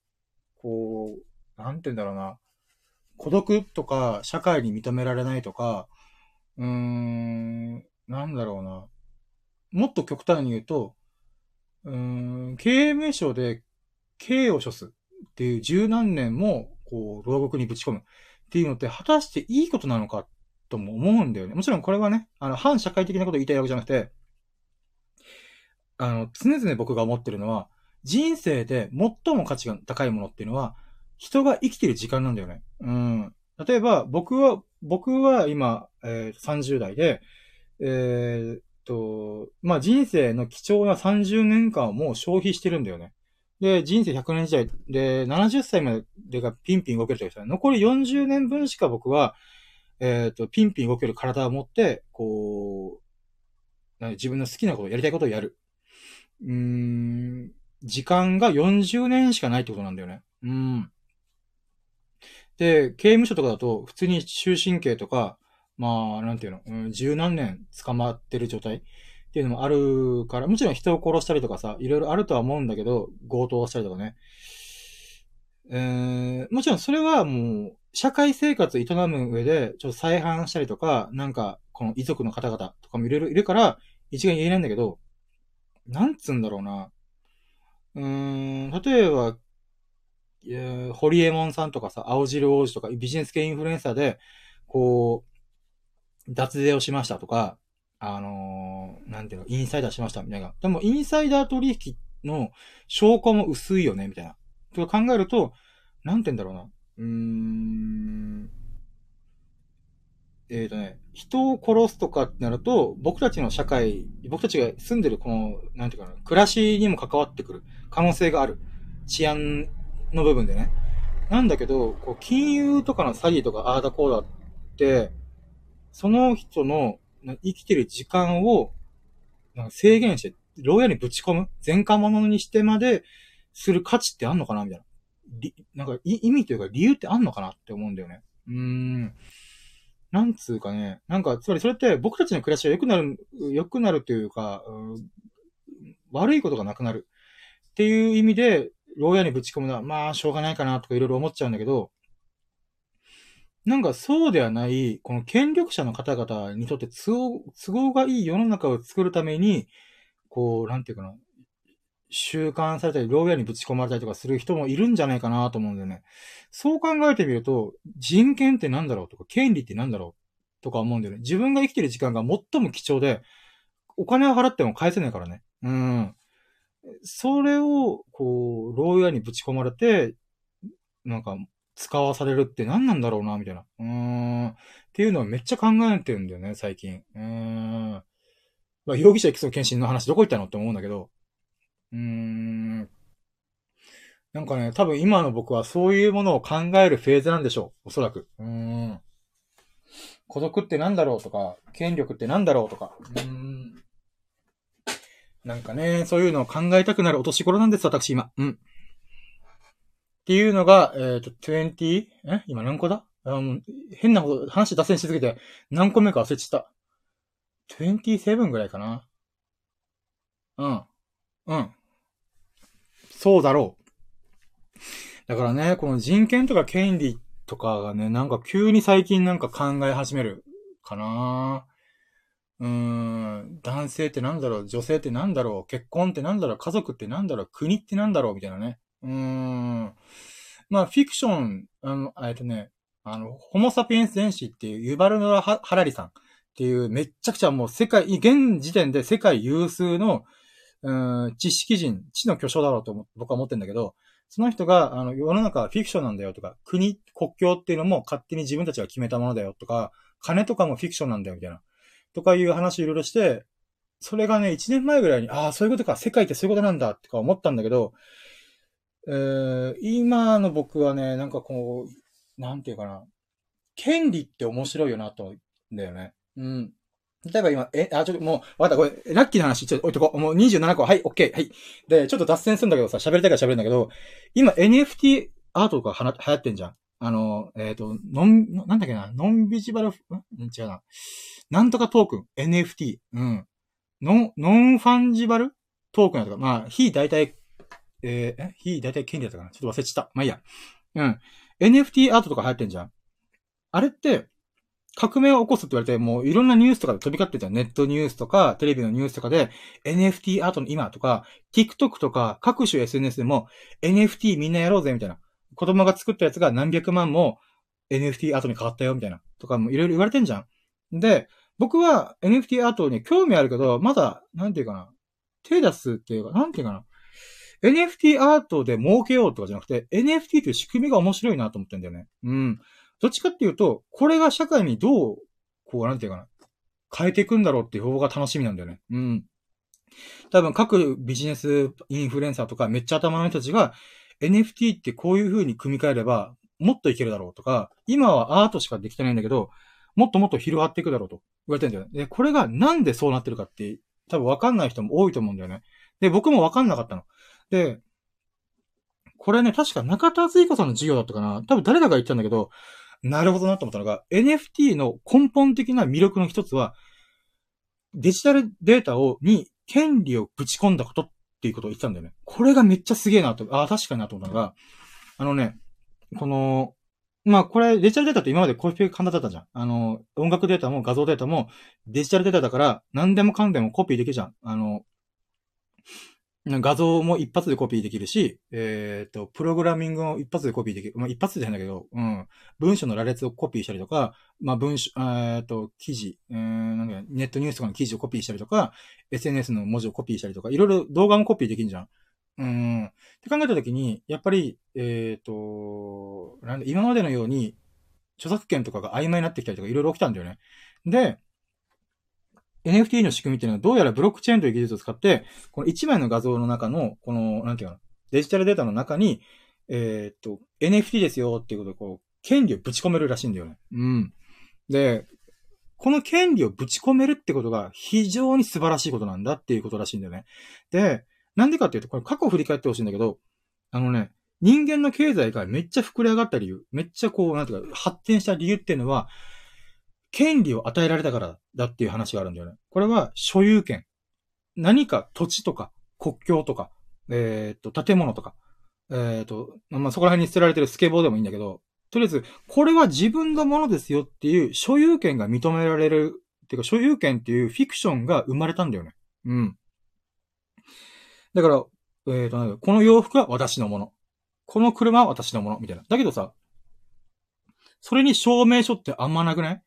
こう、なんて言うんだろうな。孤独とか、社会に認められないとか、うーん、なんだろうな。もっと極端に言うと、うん、刑務所で刑を処すっていう十何年も、こう、牢獄にぶち込むっていうのって、果たしていいことなのかとも思うんだよね。もちろんこれはね、あの、反社会的なことを言いたいわけじゃなくて、あの、常々僕が思ってるのは、人生で最も価値が高いものっていうのは、人が生きてる時間なんだよね。うん。例えば、僕は、僕は今、えー30代で、えーと、まあ、人生の貴重な30年間をもう消費してるんだよね。で、人生100年時代で、70歳までがピンピン動けるとしたら、残り40年分しか僕は、えーっと、ピンピン動ける体を持って、こう、自分の好きなことを、やりたいことをやる。うーん、時間が40年しかないってことなんだよね。うん。で、刑務所とかだと、普通に終身刑とか、まあ、なんていうの、うん、十何年捕まってる状態？っていうのもあるから、もちろん人を殺したりとかさ、いろいろあるとは思うんだけど、強盗したりとかね。えー、もちろんそれはもう、社会生活営む上で、ちょっと再犯したりとか、なんか、この遺族の方々とかもいろいろいるから、一概に言えないんだけど、なんつうんだろうな。うーん、例えば、えーホリエモンさんとかさ、青汁王子とかビジネス系インフルエンサーで、こう、脱税をしましたとか、あのーなんていうの、インサイダーしましたみたいな。でも、インサイダー取引の証拠も薄いよね、みたいな。と考えると、なんて言うんだろうな。うーん。えっ、とね、人を殺すとかってなると、僕たちの社会、僕たちが住んでるこの、なんていうかな、暮らしにも関わってくる可能性がある。治安の部分でね。なんだけど、こう、金融とかの詐欺とかああだこうだって、その人の生きてる時間を制限して、牢屋にぶち込む？前科者にしてまでする価値ってあんのかな？みたいな。なんか意味というか理由ってあんのかなって思うんだよね。うーん。なんつうかね。なんか、つまりそれって僕たちの暮らしが良くなる、良くなるというか、悪いことがなくなる。っていう意味で、牢屋にぶち込むのは、まあ、しょうがないかなとかいろいろ思っちゃうんだけど、なんかそうではない、この権力者の方々にとって都合都合がいい世の中を作るために、こう、なんていうかな、習慣されたり、牢屋にぶち込まれたりとかする人もいるんじゃないかなと思うんだよね。そう考えてみると、人権ってなんだろうとか、権利ってなんだろうとか思うんだよね。自分が生きてる時間が最も貴重で、お金を払っても返せないからね。うん。それを、こう、牢屋にぶち込まれて、なんか、使わされるって何なんだろうな、みたいな。うーん。っていうのはめっちゃ考えてるんだよね、最近。うーん。まあ、容疑者 X の検診の話どこ行ったのって思うんだけど。うーん。なんかね、多分今の僕はそういうものを考えるフェーズなんでしょう。おそらく。うーん。孤独ってなんだろうとか、権力ってなんだろうとか。うーん。なんかね、そういうのを考えたくなるお年頃なんです、私今。うん。っていうのが、えっ、と、20? え？今何個だ？うん、変なこと、話脱線しすぎて、何個目か忘れちゃった。27ぐらいかな。うん。うん。そうだろう。だからね、この人権とか権利とかがね、なんか急に最近なんか考え始めるかな。うーん、男性ってなんだろう、女性ってなんだろう、結婚ってなんだろう、家族ってなんだろう、国ってなんだろう、みたいなね。うーん。まあ、フィクション、あの、えっとね、あの、ホモサピエンス全史っていうユバルノラ・ハラリさんっていうめっちゃくちゃもう世界、現時点で世界有数の、うん、知識人、知の巨匠だろうと僕は思ってんだけど、その人が、あの、世の中はフィクションなんだよとか、国、国境っていうのも勝手に自分たちが決めたものだよとか、金とかもフィクションなんだよみたいな。とかいう話をいろいろして、それがね、1年前ぐらいに、ああ、そういうことか、世界ってそういうことなんだ、ってか思ったんだけど、えー、今の僕はね、なんかこう、なんていうかな、権利って面白いよなと思うんだよね。うん。例えば今、え、あ、ちょっともう、わかった、これ、ラッキーな話、ちょっと置いとこう。もう27個、はい、オッケー、はい。で、ちょっと脱線するんだけどさ、喋りたいから喋るんだけど、今 NFT アートとかはな流行ってんじゃん。あの、えっ、ー、と、ノン、なんだっけな、ノンビジバル、ん？違うな。なんとかトークン、NFT、うん。ノン、ノンファンジバルトークンやとか、まあ、非大体、えー、え非大体権利だったかな？ちょっと忘れちゃった。まあいいや。うん。NFT アートとか流行ってんじゃん。あれって、革命を起こすって言われて、もういろんなニュースとかで飛び交ってたネットニュースとか、テレビのニュースとかで、NFT アートの今とか、TikTok とか、各種 SNS でも、NFT みんなやろうぜ、みたいな。子供が作ったやつが何百万も NFT アートに変わったよ、みたいな。とかもいろいろ言われてんじゃん。で、僕は NFT アートに興味あるけど、まだ、なんていうかな、手出すっていうか、なんていうかな、NFT アートで儲けようとかじゃなくて、NFT という仕組みが面白いなと思ってんだよね。うん。どっちかっていうと、これが社会にどう、こう、なんていうかな、変えていくんだろうっていう方が楽しみなんだよね。うん。多分各ビジネスインフルエンサーとかめっちゃ頭の人たちが NFT ってこういう風に組み替えればもっといけるだろうとか、今はアートしかできてないんだけど、もっともっと広がっていくだろうと言われてるんだよね。で、これがなんでそうなってるかって、多分わかんない人も多いと思うんだよね。で、僕もわかんなかったの。で、これね、確か中田敦彦さんの授業だったかな多分誰だか言ったんだけど、なるほどなと思ったのが、NFT の根本的な魅力の一つは、デジタルデータを、に権利をぶち込んだことっていうことを言ってたんだよね。これがめっちゃすげえなと、ああ、確かになと思ったのが、あのね、この、まあこれデジタルデータって今までコピー簡単だったじゃん。あの、音楽データも画像データもデジタルデータだから何でもかんでもコピーできるじゃん。あの、画像も一発でコピーできるし、えっ、ー、と、プログラミングも一発でコピーできる。まあ、一発で変だけど、うん。文章の羅列をコピーしたりとか、まあ、文章、えっ、と、記事、えー、なんだネットニュースとかの記事をコピーしたりとか、SNS の文字をコピーしたりとか、いろいろ動画もコピーできるじゃん。うん。って考えたときに、やっぱり、えっ、ー、と、なんで、今までのように、著作権とかが曖昧になってきたりとか、いろいろ起きたんだよね。で、NFT の仕組みっていうのはどうやらブロックチェーンという技術を使って、この1枚の画像の中の、この、なんていうかな、デジタルデータの中に、えー、っと、NFT ですよっていうことで、こう、権利をぶち込めるらしいんだよね。うん。で、この権利をぶち込めるってことが非常に素晴らしいことなんだっていうことらしいんだよね。で、なんでかっていうと、これ過去を振り返ってほしいんだけど、あのね、人間の経済がめっちゃ膨れ上がった理由、めっちゃこう、なんていうか、発展した理由っていうのは、権利を与えられたからだっていう話があるんだよね。これは所有権。何か土地とか国境とか、えっ、と、建物とか、えっ、と、まあ、そこら辺に捨てられてるスケボーでもいいんだけど、とりあえず、これは自分のものですよっていう所有権が認められる、っていうか所有権っていうフィクションが生まれたんだよね。うん。だから、えっ、と、この洋服は私のもの。この車は私のもの、みたいな。だけどさ、それに証明書ってあんまなくない？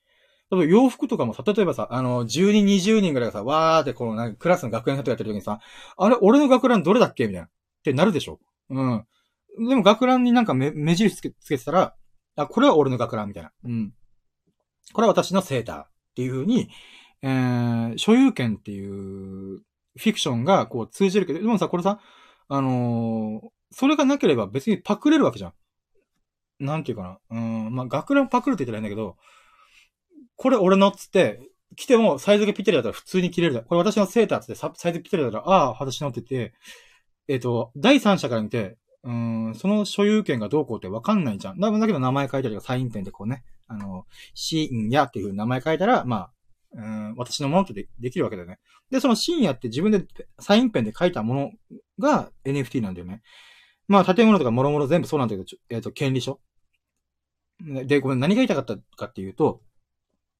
例えば洋服とかもさ、例えばさ、あの、10人、20人ぐらいがさ、わーってこのなんかクラスの学園とかやってる時にさ、あれ、俺の学ランどれだっけ？みたいな。ってなるでしょ？うん。でも学ランになんか目、目印つけつけてたら、あ、これは俺の学ランみたいな。うん。これは私のセーターっていう風に、えー、所有権っていうフィクションがこう通じるけど、でもさ、これさ、あのー、それがなければ別にパクれるわけじゃん。なんていうかな。うん、まあ、学ランパクるって言ってないんだけど、これ俺のっつって、着てもサイズがぴったりだったら普通に着れる。これ私のセーターっつってサイズぴったりだったら、ああ、私のってて、えっ、ー、と、第三者から見て、うん、その所有権がどうこうってわかんないじゃん。だだけど名前書いたりとかサインペンでこうね、あの、深夜っていう風に名前書いたら、まあ、うん、私のものってでできるわけだよね。で、その深夜って自分でサインペンで書いたものが NFT なんだよね。まあ、建物とか諸々全部そうなんだけど、えっ、ー、と、権利書。で、ごめん、何が言いたかったかっていうと、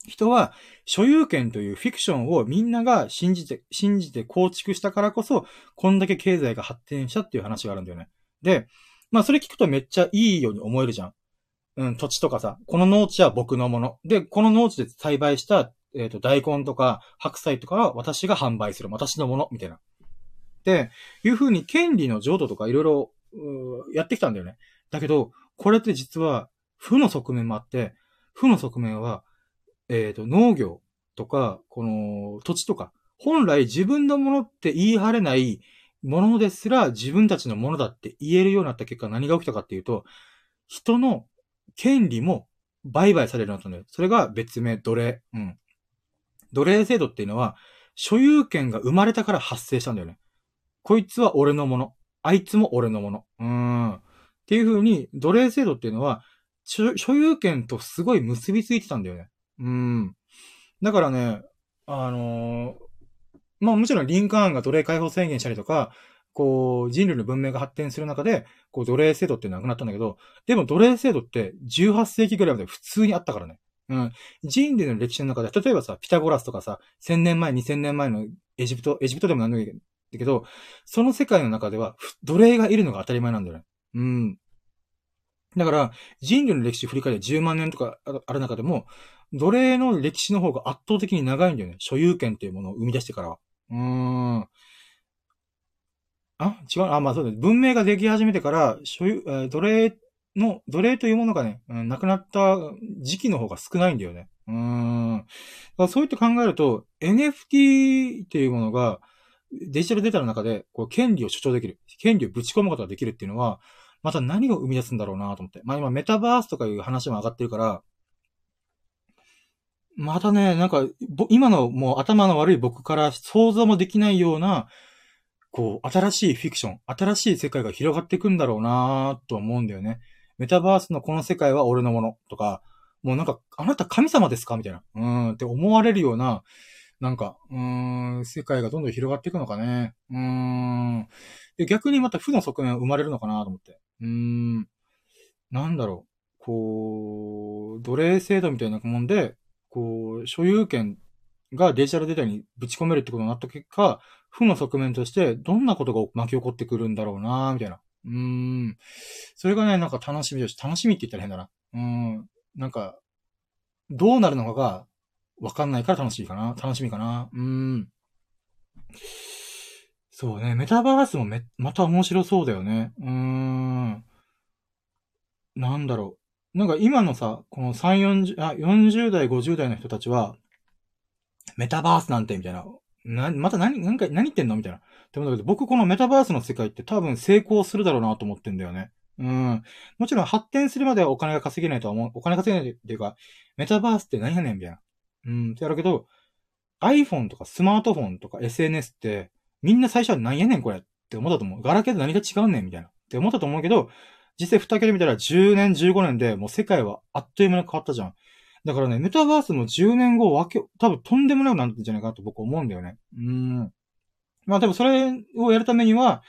人は所有権というフィクションをみんなが信じて、信じて構築したからこそ、こんだけ経済が発展したっていう話があるんだよね。で、まあそれ聞くとめっちゃいいように思えるじゃん。うん、土地とかさ、この農地は僕のもの。で、この農地で栽培した、えっ、ー、と、大根とか白菜とかは私が販売する。私のもの。みたいな。っていう風に権利の譲渡とかいろいろやってきたんだよね。だけど、これって実は負の側面もあって、負の側面は、えっ、ー、と、農業とか、この土地とか、本来自分のものって言い張れないものですら自分たちのものだって言えるようになった結果何が起きたかっていうと、人の権利も売買されるようになったんだよ。それが別名、奴隷。うん。奴隷制度っていうのは、所有権が生まれたから発生したんだよね。こいつは俺のもの。あいつも俺のもの。うーん。っていう風に、奴隷制度っていうのは、所有権とすごい結びついてたんだよね。うん。だからね、あのー、まあもちろんリンカーンが奴隷解放宣言したりとか、こう、人類の文明が発展する中で、こう、奴隷制度ってなくなったんだけど、でも奴隷制度って18世紀ぐらいまで普通にあったからね。うん。人類の歴史の中で、例えばさ、ピタゴラスとかさ、1000年前、2000年前のエジプト、エジプトでもなんだけど、その世界の中では、奴隷がいるのが当たり前なんだよね。うん。だから、人類の歴史振り返り10万年とかある中でも、奴隷の歴史の方が圧倒的に長いんだよね。所有権っていうものを生み出してからは。うーん。あ違うあ、まあそうだ。文明ができ始めてから、所有、えー、奴隷の、奴隷というものがね、うん、亡くなった時期の方が少ないんだよね。うーん。そういって考えると、NFT っていうものが、デジタルデータの中で、こう、権利を主張できる。権利をぶち込むことができるっていうのは、また何を生み出すんだろうなと思って。まあ今、メタバースとかいう話も上がってるから、またね、なんか、今のもう頭の悪い僕から想像もできないような、こう、新しいフィクション、新しい世界が広がっていくんだろうなと思うんだよね。メタバースのこの世界は俺のものとか、もうなんか、あなた神様ですかみたいな。うーんって思われるような、なんか、うーん、世界がどんどん広がっていくのかね。うーん。で、逆にまた負の側面が生まれるのかなと思って。うーん。なんだろう。こう、奴隷制度みたいなもんで、こう、所有権がデジタルデータにぶち込めるってことになった結果、負の側面としてどんなことが巻き起こってくるんだろうなみたいな。うーん。それがね、なんか楽しみだし、楽しみって言ったら変だな。うん。なんか、どうなるのかがわかんないから楽しいかな。楽しみかな。うん。そうね。メタバースもめ、また面白そうだよね。うーん。なんだろう。なんか今のさ、この3、40、あ、40代、50代の人たちは、メタバースなんて、みたいな。な、また何、何か、何言ってんの？みたいな。って思うんだけど、僕このメタバースの世界って多分成功するだろうなと思ってんだよね。うん。もちろん発展するまではお金が稼げないとは思う。お金稼げないっていうか、メタバースって何やねんみたいな。うん。ってやるけど、iPhone とかスマートフォンとか SNS って、みんな最初は何やねんこれって思ったと思う。ガラケーと何が違うねんみたいな。って思ったと思うけど、実際蓋開けてみたら10年、15年でもう世界はあっという間に変わったじゃん。だからね、メタバースも10年後わけ、多分とんでもなくなってんじゃないかなと僕思うんだよね。うん。まあでもそれをやるためには、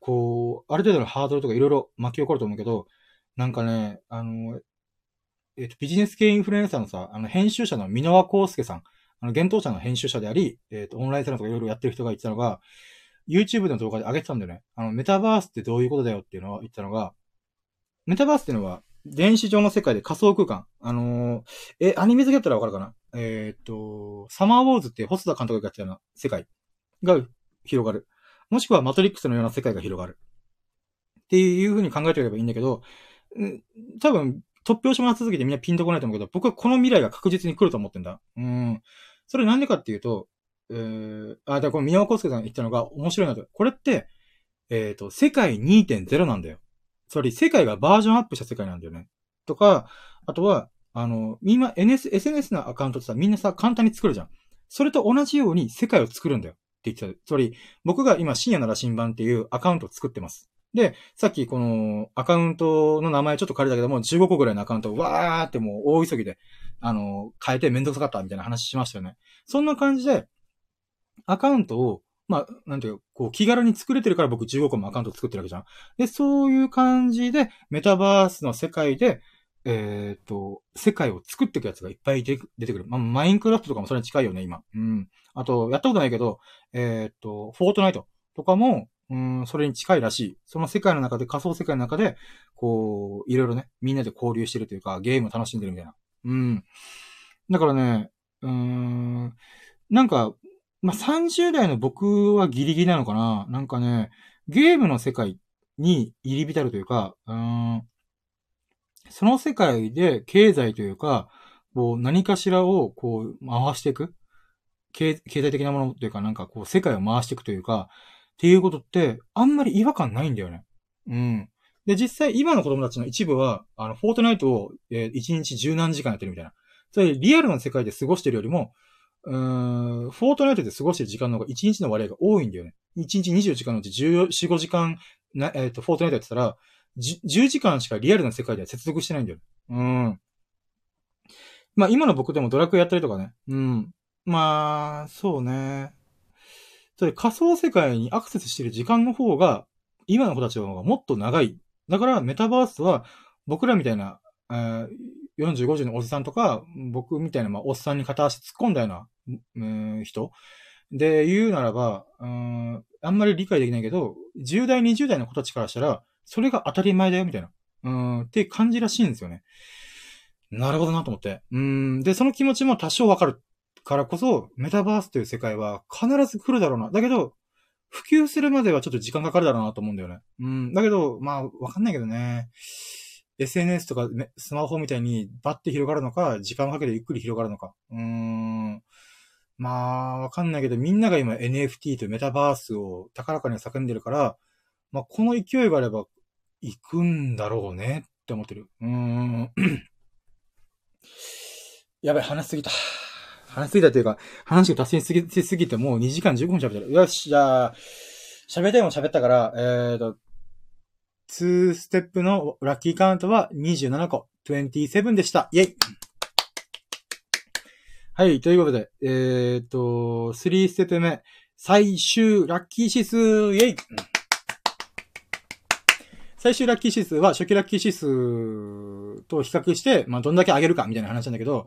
こう、ある程度のハードルとかいろいろ巻き起こると思うけど、なんかね、あの、えっ、と、ビジネス系インフルエンサーのさ、あの、編集者の箕輪康介さん、あの、幻冬者の編集者であり、えっ、と、オンラインサロンとかいろいろやってる人が言ってたのが、YouTube の動画で上げてたんだよね。あの、メタバースってどういうことだよっていうのを言ったのが、メタバースっていうのは、電子上の世界で仮想空間。あのー、え、アニメ好きだったらわかるかな？えー、っと、サマーウォーズって細田監督がやったような世界が広がる。もしくはマトリックスのような世界が広がる。っていう風に考えておけばいいんだけど、多分、突拍子もな続けてみんなピンとこないと思うけど、僕はこの未来が確実に来ると思ってんだ。うん。それなんでかっていうと、えー、あ、だからこの宮尾康介さんが言ったのが面白いなと。これって、えっ、と、世界2.0なんだよ。つまり世界がバージョンアップした世界なんだよね。とか、あとは、あの、今、NS、SNS のアカウントってさ、みんなさ、簡単に作るじゃん。それと同じように世界を作るんだよ。って言ってた。つまり、僕が今、深夜の羅針盤っていうアカウントを作ってます。で、さっきこのアカウントの名前ちょっと変えたけども、15個ぐらいのアカウントをわーってもう大急ぎで、あの、変えてめんどくさかったみたいな話しましたよね。そんな感じで、アカウントをまあ、なんていうか、こう、気軽に作れてるから僕15個もアカウント作ってるわけじゃん。で、そういう感じで、メタバースの世界で、えっ、と、世界を作っていくやつがいっぱい出てくる。まあ、マインクラフトとかもそれに近いよね、今。うん。あと、やったことないけど、えっ、と、フォートナイトとかも、うん、それに近いらしい。その世界の中で、仮想世界の中で、こう、いろいろね、みんなで交流してるというか、ゲームを楽しんでるみたいな。うん。だからね、うーん、なんか、まあ、30代の僕はギリギリなのかな？なんかね、ゲームの世界に入り浸るというか、うん、その世界で経済というか、こう何かしらをこう回していく経経済的なものというか、なんかこう世界を回していくというか、っていうことって、あんまり違和感ないんだよね。うん。で、実際今の子供たちの一部は、あの、フォートナイトを、えー、1日十何時間やってるみたいな。それリアルな世界で過ごしてるよりも、うん、フォートナイトで過ごしてる時間の方が1日の割合が多いんだよね。1日24時間のうち14、5時間、えっ、ー、と、フォートナイトやってたら、10時間しかリアルな世界では接続してないんだよ。うん。まあ今の僕でもドラクエやったりとかね。うん。まあ、そうね。それ仮想世界にアクセスしてる時間の方が、今の子たちの方がもっと長い。だからメタバースは僕らみたいな、えー、40、50のおじさんとか、僕みたいな、まあ、おっさんに片足突っ込んだような、うん、人で言うならば、うん、あんまり理解できないけど、10代、20代の子たちからしたら、それが当たり前だよ、みたいな。うん、って感じらしいんですよね。なるほどなと思って。うん、で、その気持ちも多少わかるからこそ、メタバースという世界は必ず来るだろうな。だけど、普及するまではちょっと時間かかるだろうなと思うんだよね。うん、だけど、まあ、わかんないけどね。SNS とかスマホみたいにバッて広がるのか、時間をかけてゆっくり広がるのか。うーん。まあ、わかんないけど、みんなが今 NFT とメタバースを高らかに叫んでるから、まあ、この勢いがあれば、行くんだろうねって思ってる。うーん。やばい、話すぎた。話すぎたというか、話が達成しすぎすぎてもう2時間15分喋ってる。よし、じゃあ、喋りたいも喋ったから、えーと、2ステップのラッキーカウントは27個、27でした。イェイはい、ということで、えー、っと、3ステップ目、最終ラッキー指数、イェイ最終ラッキー指数は初期ラッキー指数と比較して、まあ、どんだけ上げるかみたいな話なんだけど、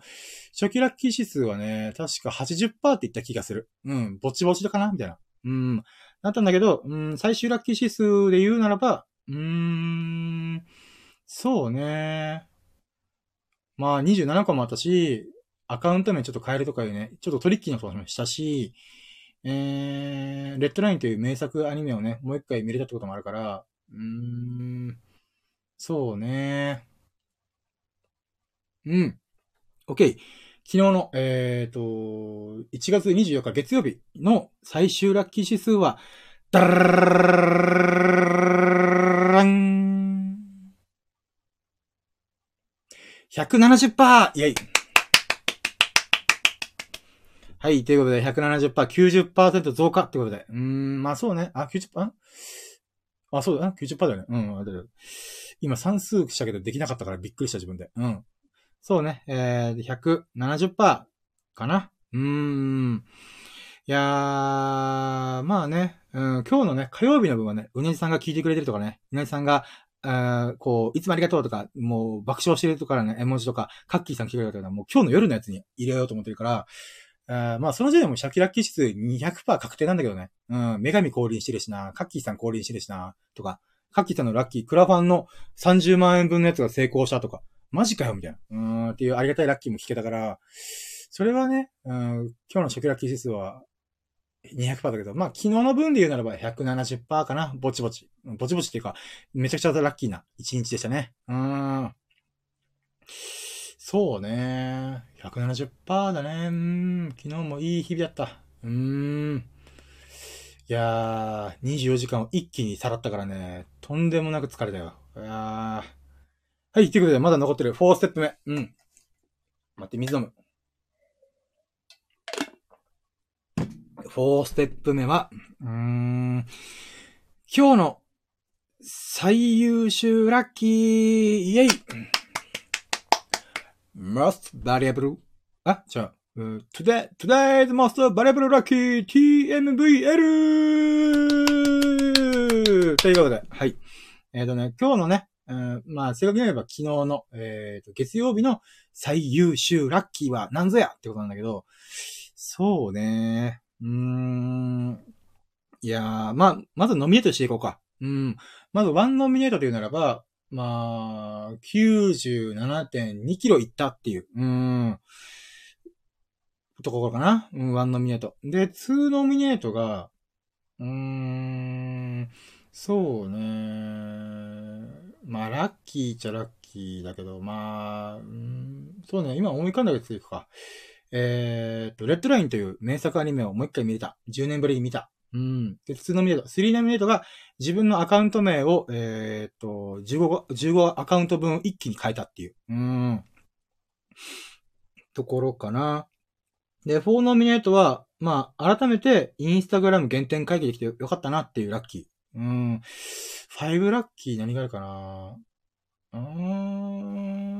初期ラッキー指数はね、確か80%って言った気がする。うん、ぼちぼちだかなみたいな。うん。なったんだけど、うん、最終ラッキー指数で言うならば、うーん、そうね。まあ27個もあったし、アカウント名ちょっと変えるとかいうね、ちょっとトリッキーなこともしたし、えー、レッドラインという名作アニメをね、もう一回見れたってこともあるから、うーん、そうね。うん。OK。昨日の、えっ、ー、と、1月24日月曜日の最終ラッキー指数は、ダラン !170%! イェイはい、ということで170%、90%増加ってことで。うーん、まあそうね。あ、90%? あ、そうだな、90%だよね。うん、今算数したけどできなかったからびっくりした自分で。うん。そうね。えー、170%かな。うーん。いやー、まあね、うん、今日のね、火曜日の分はね、うねじさんが聞いてくれてるとかね、うねじさんが、あこう、いつもありがとうとか、もう爆笑してるとかね、絵文字とか、カッキーさん聞いてくれたら、もう今日の夜のやつに入れようと思ってるから、あまあ、その時点でもシャキラッキー指数200%確定なんだけどね。うん、女神降臨してるしな、カッキーさん降臨してるしな、とか、カッキーさんのラッキー、クラファンの30万円分のやつが成功したとか、マジかよ、みたいな。うん、っていうありがたいラッキーも聞けたから、それはね、うん、今日のシャキラッキー指数は200%だけど、まあ、昨日の分で言うならば170%かな。ぼちぼち。ぼちぼちっていうか、めちゃくちゃラッキーな一日でしたね。うーん。そうね。170%だね。うん。昨日もいい日々だった。うーん。いやー、24時間を一気にさらったからね、とんでもなく疲れたよ。いやー。はい、ということで、まだ残ってる4ステップ目。うん。待って、水飲む。4ステップ目は、うーん、今日の最優秀ラッキー、イェイ !most valuable, あ、じゃあ、today, today's most valuable lucky TMVL! ということで、はい。えっ、ー、とね、今日のね、うん、まあ、正確に言えば昨日の、えっ、ー、と、月曜日の最優秀ラッキーは何ぞやってことなんだけど、そうね。うーん。いやー、まあ、まずノミネートしていこうか。うん。まずワンノミネートというならば、まあ、97.2キロいったっていう。うん。ところかな。うん、ワンノミネート。で、ツーノミネートが、うーん、そうね。まあ、ラッキーっちゃラッキーだけど、まあ、うん、そうね、今思い浮かんだやついくか。えー、っと、レッドラインという名作アニメをもう一回見れた。10年ぶりに見た。うん。で、普通のミネート、3ノミネートが自分のアカウント名を、えー、っと、15、15アカウント分一気に変えたっていう。うん。ところかな。で、4ノミネートは、まあ、改めてインスタグラム原点会議できてよかったなっていうラッキー。うん。5ラッキー何があるかなうーん、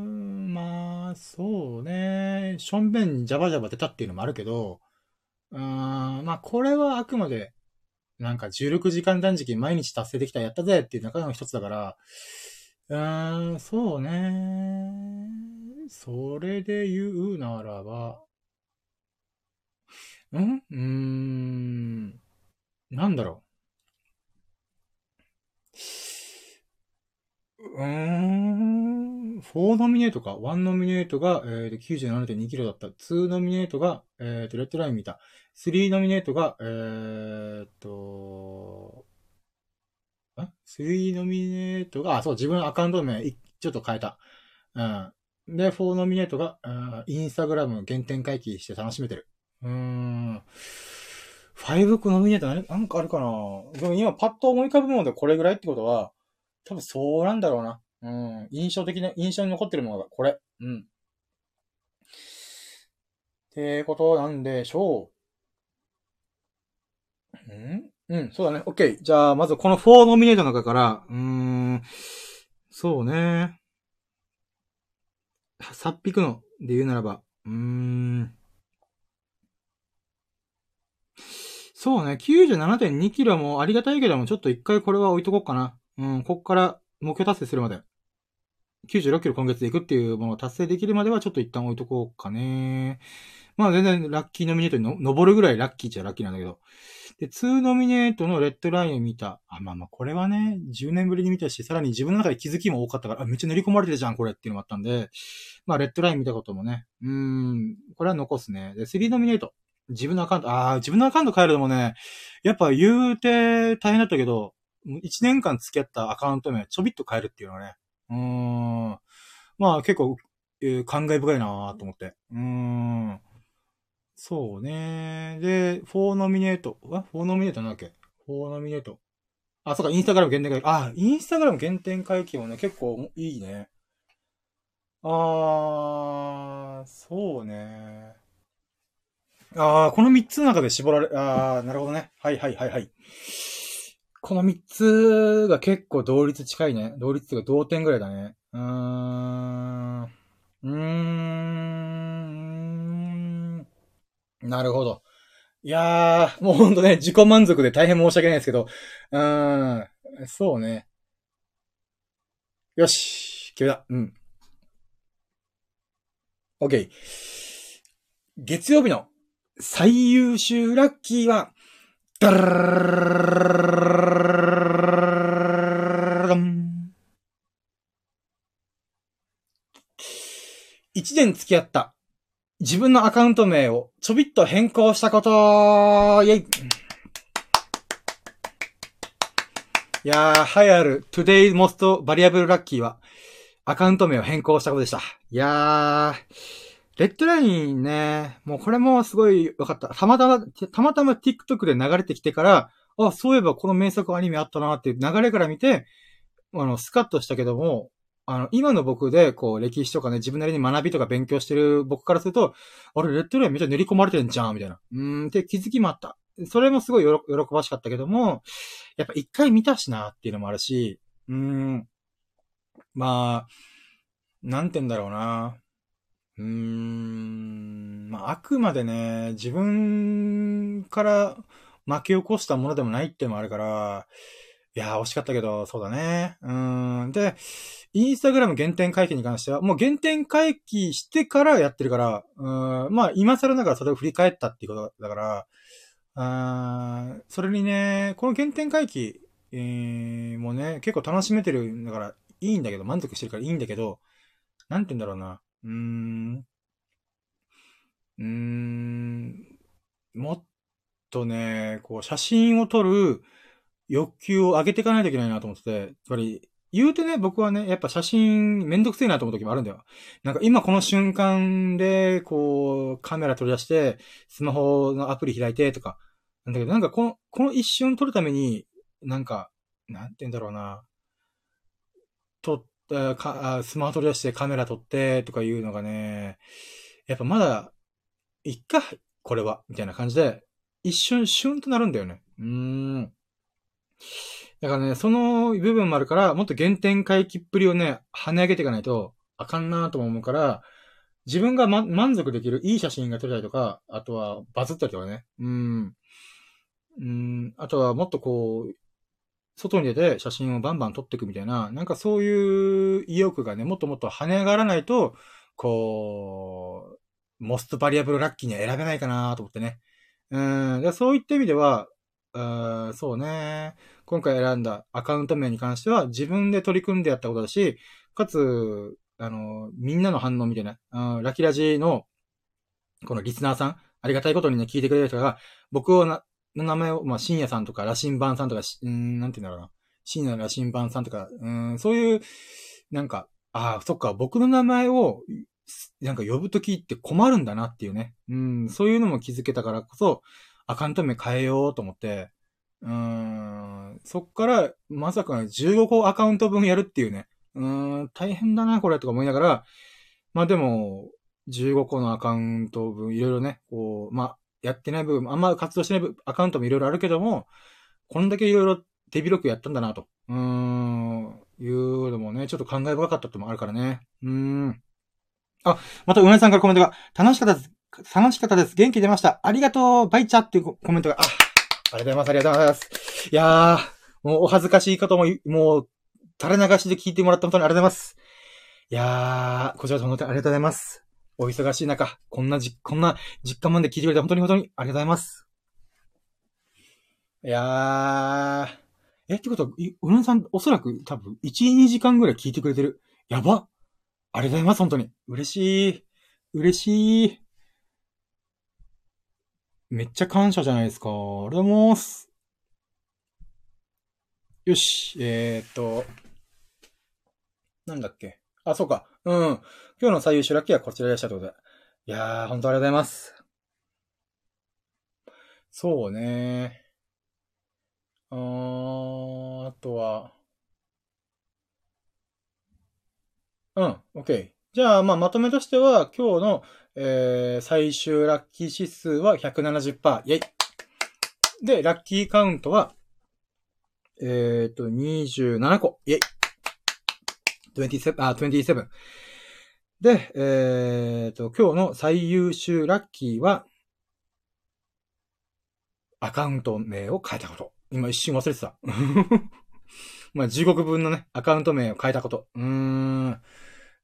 そうね。しょんべんジャバジャバ出たっていうのもあるけど、うーん、まあ、これはあくまで、なんか16時間断食毎日達成できたやったぜっていう中の一つだから、うーん、そうね。それで言うならば、ん？うーん、なんだろう。うーん、4ノミネートか。1ノミネートが、えー、97.2キロだった。2ノミネートが、えー、と、レッドライン見た。3ノミネートが、えー、と、ん ?3 ノミネートが、あ、そう、自分アカウント名、ちょっと変えた。うん。で、4ノミネートが、インスタグラム原点回帰して楽しめてる。うーん。5ノミネート何、なんかあるかな？でも今パッと思い浮かぶものでこれぐらいってことは、多分そうなんだろうな。うん。印象的な、印象に残ってるものがこれ。うん。ってことなんでしょう。ん？うん、そうだね。OK。じゃあ、まずこの4ノミネートの中から、うーん、そうね。さっぴくので言うならば、うーん。そうね、97.2キロもありがたいけども、ちょっと一回これは置いとこうかな。うん、こっから目標達成するまで。96キロ今月で行くっていうものを達成できるまではちょっと一旦置いとこうかね。まあ全然ラッキーノミネートにの登るぐらいラッキーっちゃラッキーなんだけど。で、2ノミネートのレッドラインを見た。あ、まあまあこれはね、10年ぶりに見たし、さらに自分の中で気づきも多かったから、あ、めっちゃ練り込まれてるじゃん、これっていうのもあったんで、まあレッドライン見たこともね。うーん、これは残すね。で、3ノミネート。自分のアカウント、ああ、自分のアカウント変えるのもね、やっぱ言うて大変だったけど、1年間付き合ったアカウント名ちょびっと変えるっていうのはね、うーん。まあ結構、えー、感慨深いなと思って。うーん。そうね。で、4ノミネート。あ ?4 ノミネートなんだっけ ?4 ノミネート。あ、そうか、インスタグラム限定回帰。あ、インスタグラム限定回帰もね、結構いいね。あー、そうね。ああ、この三つの中で絞られ、ああ、なるほどね。はいはいはいはい。この三つが結構同率近いね。同率というか同点ぐらいだね。うーん。うーん。なるほど。いやー、もうほんとね、自己満足で大変申し訳ないですけど、うーん、そうね。よし、決めた。うん。OK。月曜日の最優秀ラッキーは、一年付き合った。自分のアカウント名をちょびっと変更したことイェイいやー、はやる Today Most Variable Lucky はアカウント名を変更したことでした。いやー、レッドラインね、もうこれもすごい分かった。たまたま、たまたま TikTok で流れてきてから、あ、そういえばこの名作アニメあったなっていう流れから見て、あの、スカッとしたけども、あの、今の僕で、こう、歴史とかね、自分なりに学びとか勉強してる僕からすると、あれ、レッドラインめっちゃ練り込まれてんじゃん、みたいな。うーん、って気づきもあった。それもすごい喜ばしかったけども、やっぱ一回見たしなっていうのもあるし、うーん、まあ、なんて言うんだろうな。うーん、まあ、あくまでね、自分から巻き起こしたものでもないっていうのもあるから、いやー、惜しかったけど、そうだね。うん。で、インスタグラム原点回帰に関しては、もう原点回帰してからやってるから、うん、まあ、今更ながらそれを振り返ったっていうことだから、あそれにね、この原点回帰、えー、もうね、結構楽しめてるんだから、いいんだけど、満足してるからいいんだけど、なんて言うんだろうな。うーん。うーん。もっとね、こう、写真を撮る欲求を上げていかないといけないなと思ってて、つまり、言うてね、僕はね、やっぱ写真めんどくせえなと思う時もあるんだよ。なんか今この瞬間で、こう、カメラ取り出して、スマホのアプリ開いてとか。なんだけど、なんかこの、この一瞬撮るために、なんか、なんて言うんだろうな。撮った、か、スマホ取り出してカメラ撮ってとかいうのがね、やっぱまだ、いっか、これは、みたいな感じで、一瞬シュンとなるんだよね。うーん。だからね、その部分もあるから、もっと原点回帰っぷりをね、跳ね上げていかないと、あかんなとも思うから、自分が、ま、満足できるいい写真が撮れたりとか、あとはバズったりとかね。うん。うん。あとはもっとこう、外に出て写真をバンバン撮っていくみたいな、なんかそういう意欲がね、もっともっと跳ね上がらないと、こう、モストバリアブルラッキーには選べないかなと思ってね。うんで。そういった意味では、うそうね。今回選んだアカウント名に関しては自分で取り組んでやったことだし、かつ、あの、みんなの反応みたいな、うん、ラキラジの、このリスナーさん、ありがたいことにね、聞いてくれる人が、僕をな、の名前を、まあ、深夜さんとか、羅針盤さんとか、うん、なんて言うんだろうな。深夜の羅針盤さんとか、うん、そういう、なんか、ああ、そっか、僕の名前を、なんか呼ぶときって困るんだなっていうね。うん、そういうのも気づけたからこそ、アカウント名変えようと思って、うん、そっから、まさか15個アカウント分やるっていうね。うん、大変だな、これ、とか思いながら、まあでも、15個のアカウント分、いろいろね、こう、まあ、やってない部分、あんま活動してないアカウントもいろいろあるけども、こんだけいろいろ手広くやったんだな、と。うーん、いうのもね、ちょっと感慨深かったってもあるからね。うーん。あ、また、うなぎさんからコメントが、楽しかったです。楽しかったです。元気出ました。ありがとう、バイチャっていうコメントが、あ、ありがとうございます。ありがとうございます。いやー、もうお恥ずかしい方も、もう、垂れ流しで聞いてもらった本当にありがとうございます。いやー、こちら本当にありがとうございます。お忙しい中、こんなじ、こんな実感まで聞いてくれて本当に本当にありがとうございます。いやー、え、ってことは、うなさん、おそらく多分、1、2時間ぐらい聞いてくれてる。やばありがとうございます、本当に。嬉しい。嬉しい。めっちゃ感謝じゃないですか。ありがとうございます。よし。えー、っと、なんだっけ。あ、そうか。うん。今日の最優秀ラッキーはこちらでしたってことで。いやー、本当ありがとうございます。そうね。あー、あとは、うん、OK。じゃあ、まあ、まとめとしては、今日の、えー、最終ラッキー指数は170%。イェイ。で、ラッキーカウントは、えっ、ー、と、27個。イェイ。27、あ、27。で、えっ、ー、と、今日の最優秀ラッキーは、アカウント名を変えたこと。今一瞬忘れてた。まあ、15億分のね、アカウント名を変えたこと。うーん。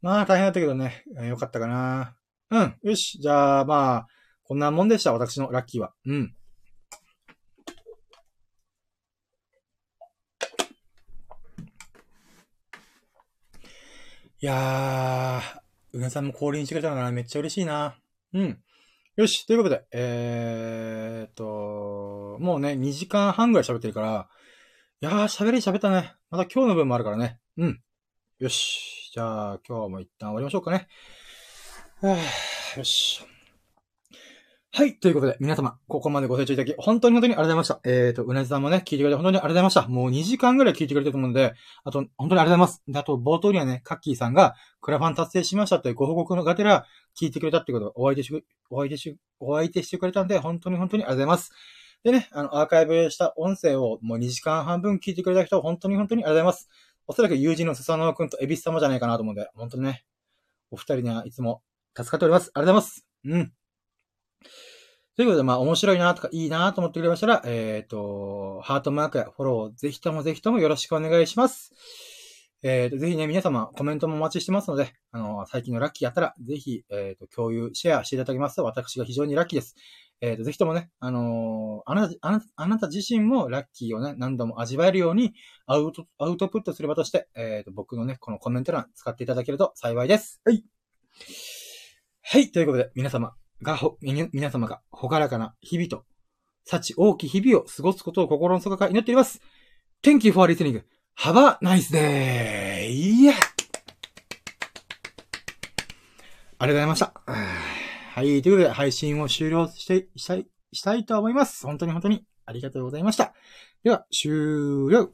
まあ、大変だったけどね、よかったかな。うん。よし。じゃあ、まあ、こんなもんでした。私のラッキーは。うん。いやー、うなさんも降臨してくれたかなめっちゃ嬉しいな。うん。よし。ということで、えーっと、もうね、2時間半ぐらい喋ってるから、いやー、喋り喋ったね。また今日の分もあるからね。うん。よし。じゃあ、今日も一旦終わりましょうかね。よし。はい。ということで、皆様、ここまでご清聴いただき、本当に本当にありがとうございました。えっ、ー、と、うなじさんもね、聞いてくれて本当にありがとうございました。もう2時間ぐらい聞いてくれてると思うんで、あと、本当にありがとうございます。で、あと、冒頭にはね、カッキーさんが、クラファン達成しましたというご報告のがてら、聞いてくれたってことをお相手し、お相手し、お相手してくれたんで、本当に本当にありがとうございます。でね、あの、アーカイブした音声をもう2時間半分聞いてくれた人、本当に本当にありがとうございます。おそらく友人のスサノオ君とエビス様じゃないかなと思うんで、本当にね、お二人にはいつも助かっております。ありがとうございます。うん。ということで、まあ、面白いなとか、いいなと思ってくれましたら、えっ、ー、と、ハートマークやフォロー、ぜひともぜひともよろしくお願いします。えっ、と、ぜひね、皆様、コメントもお待ちしてますので、あの、最近のラッキーやったら、ぜひ、えっ、と、共有、シェアしていただきますと、私が非常にラッキーです。えっ、と、ぜひともね、あのーあなた、あなた、あなた自身もラッキーをね、何度も味わえるように、アウト、アウトプットする場として、えっ、と、僕のね、このコメント欄使っていただけると幸いです。はい。はい、ということで、皆様が、ほ、み皆様が、ほがらかな日々と、幸大き日々を過ごすことを心の底から祈っております。Thank you for listening. Have a nice day! いやありがとうございました。はい、ということで、配信を終了して、したい、したいと思います。本当に本当にありがとうございました。では、終了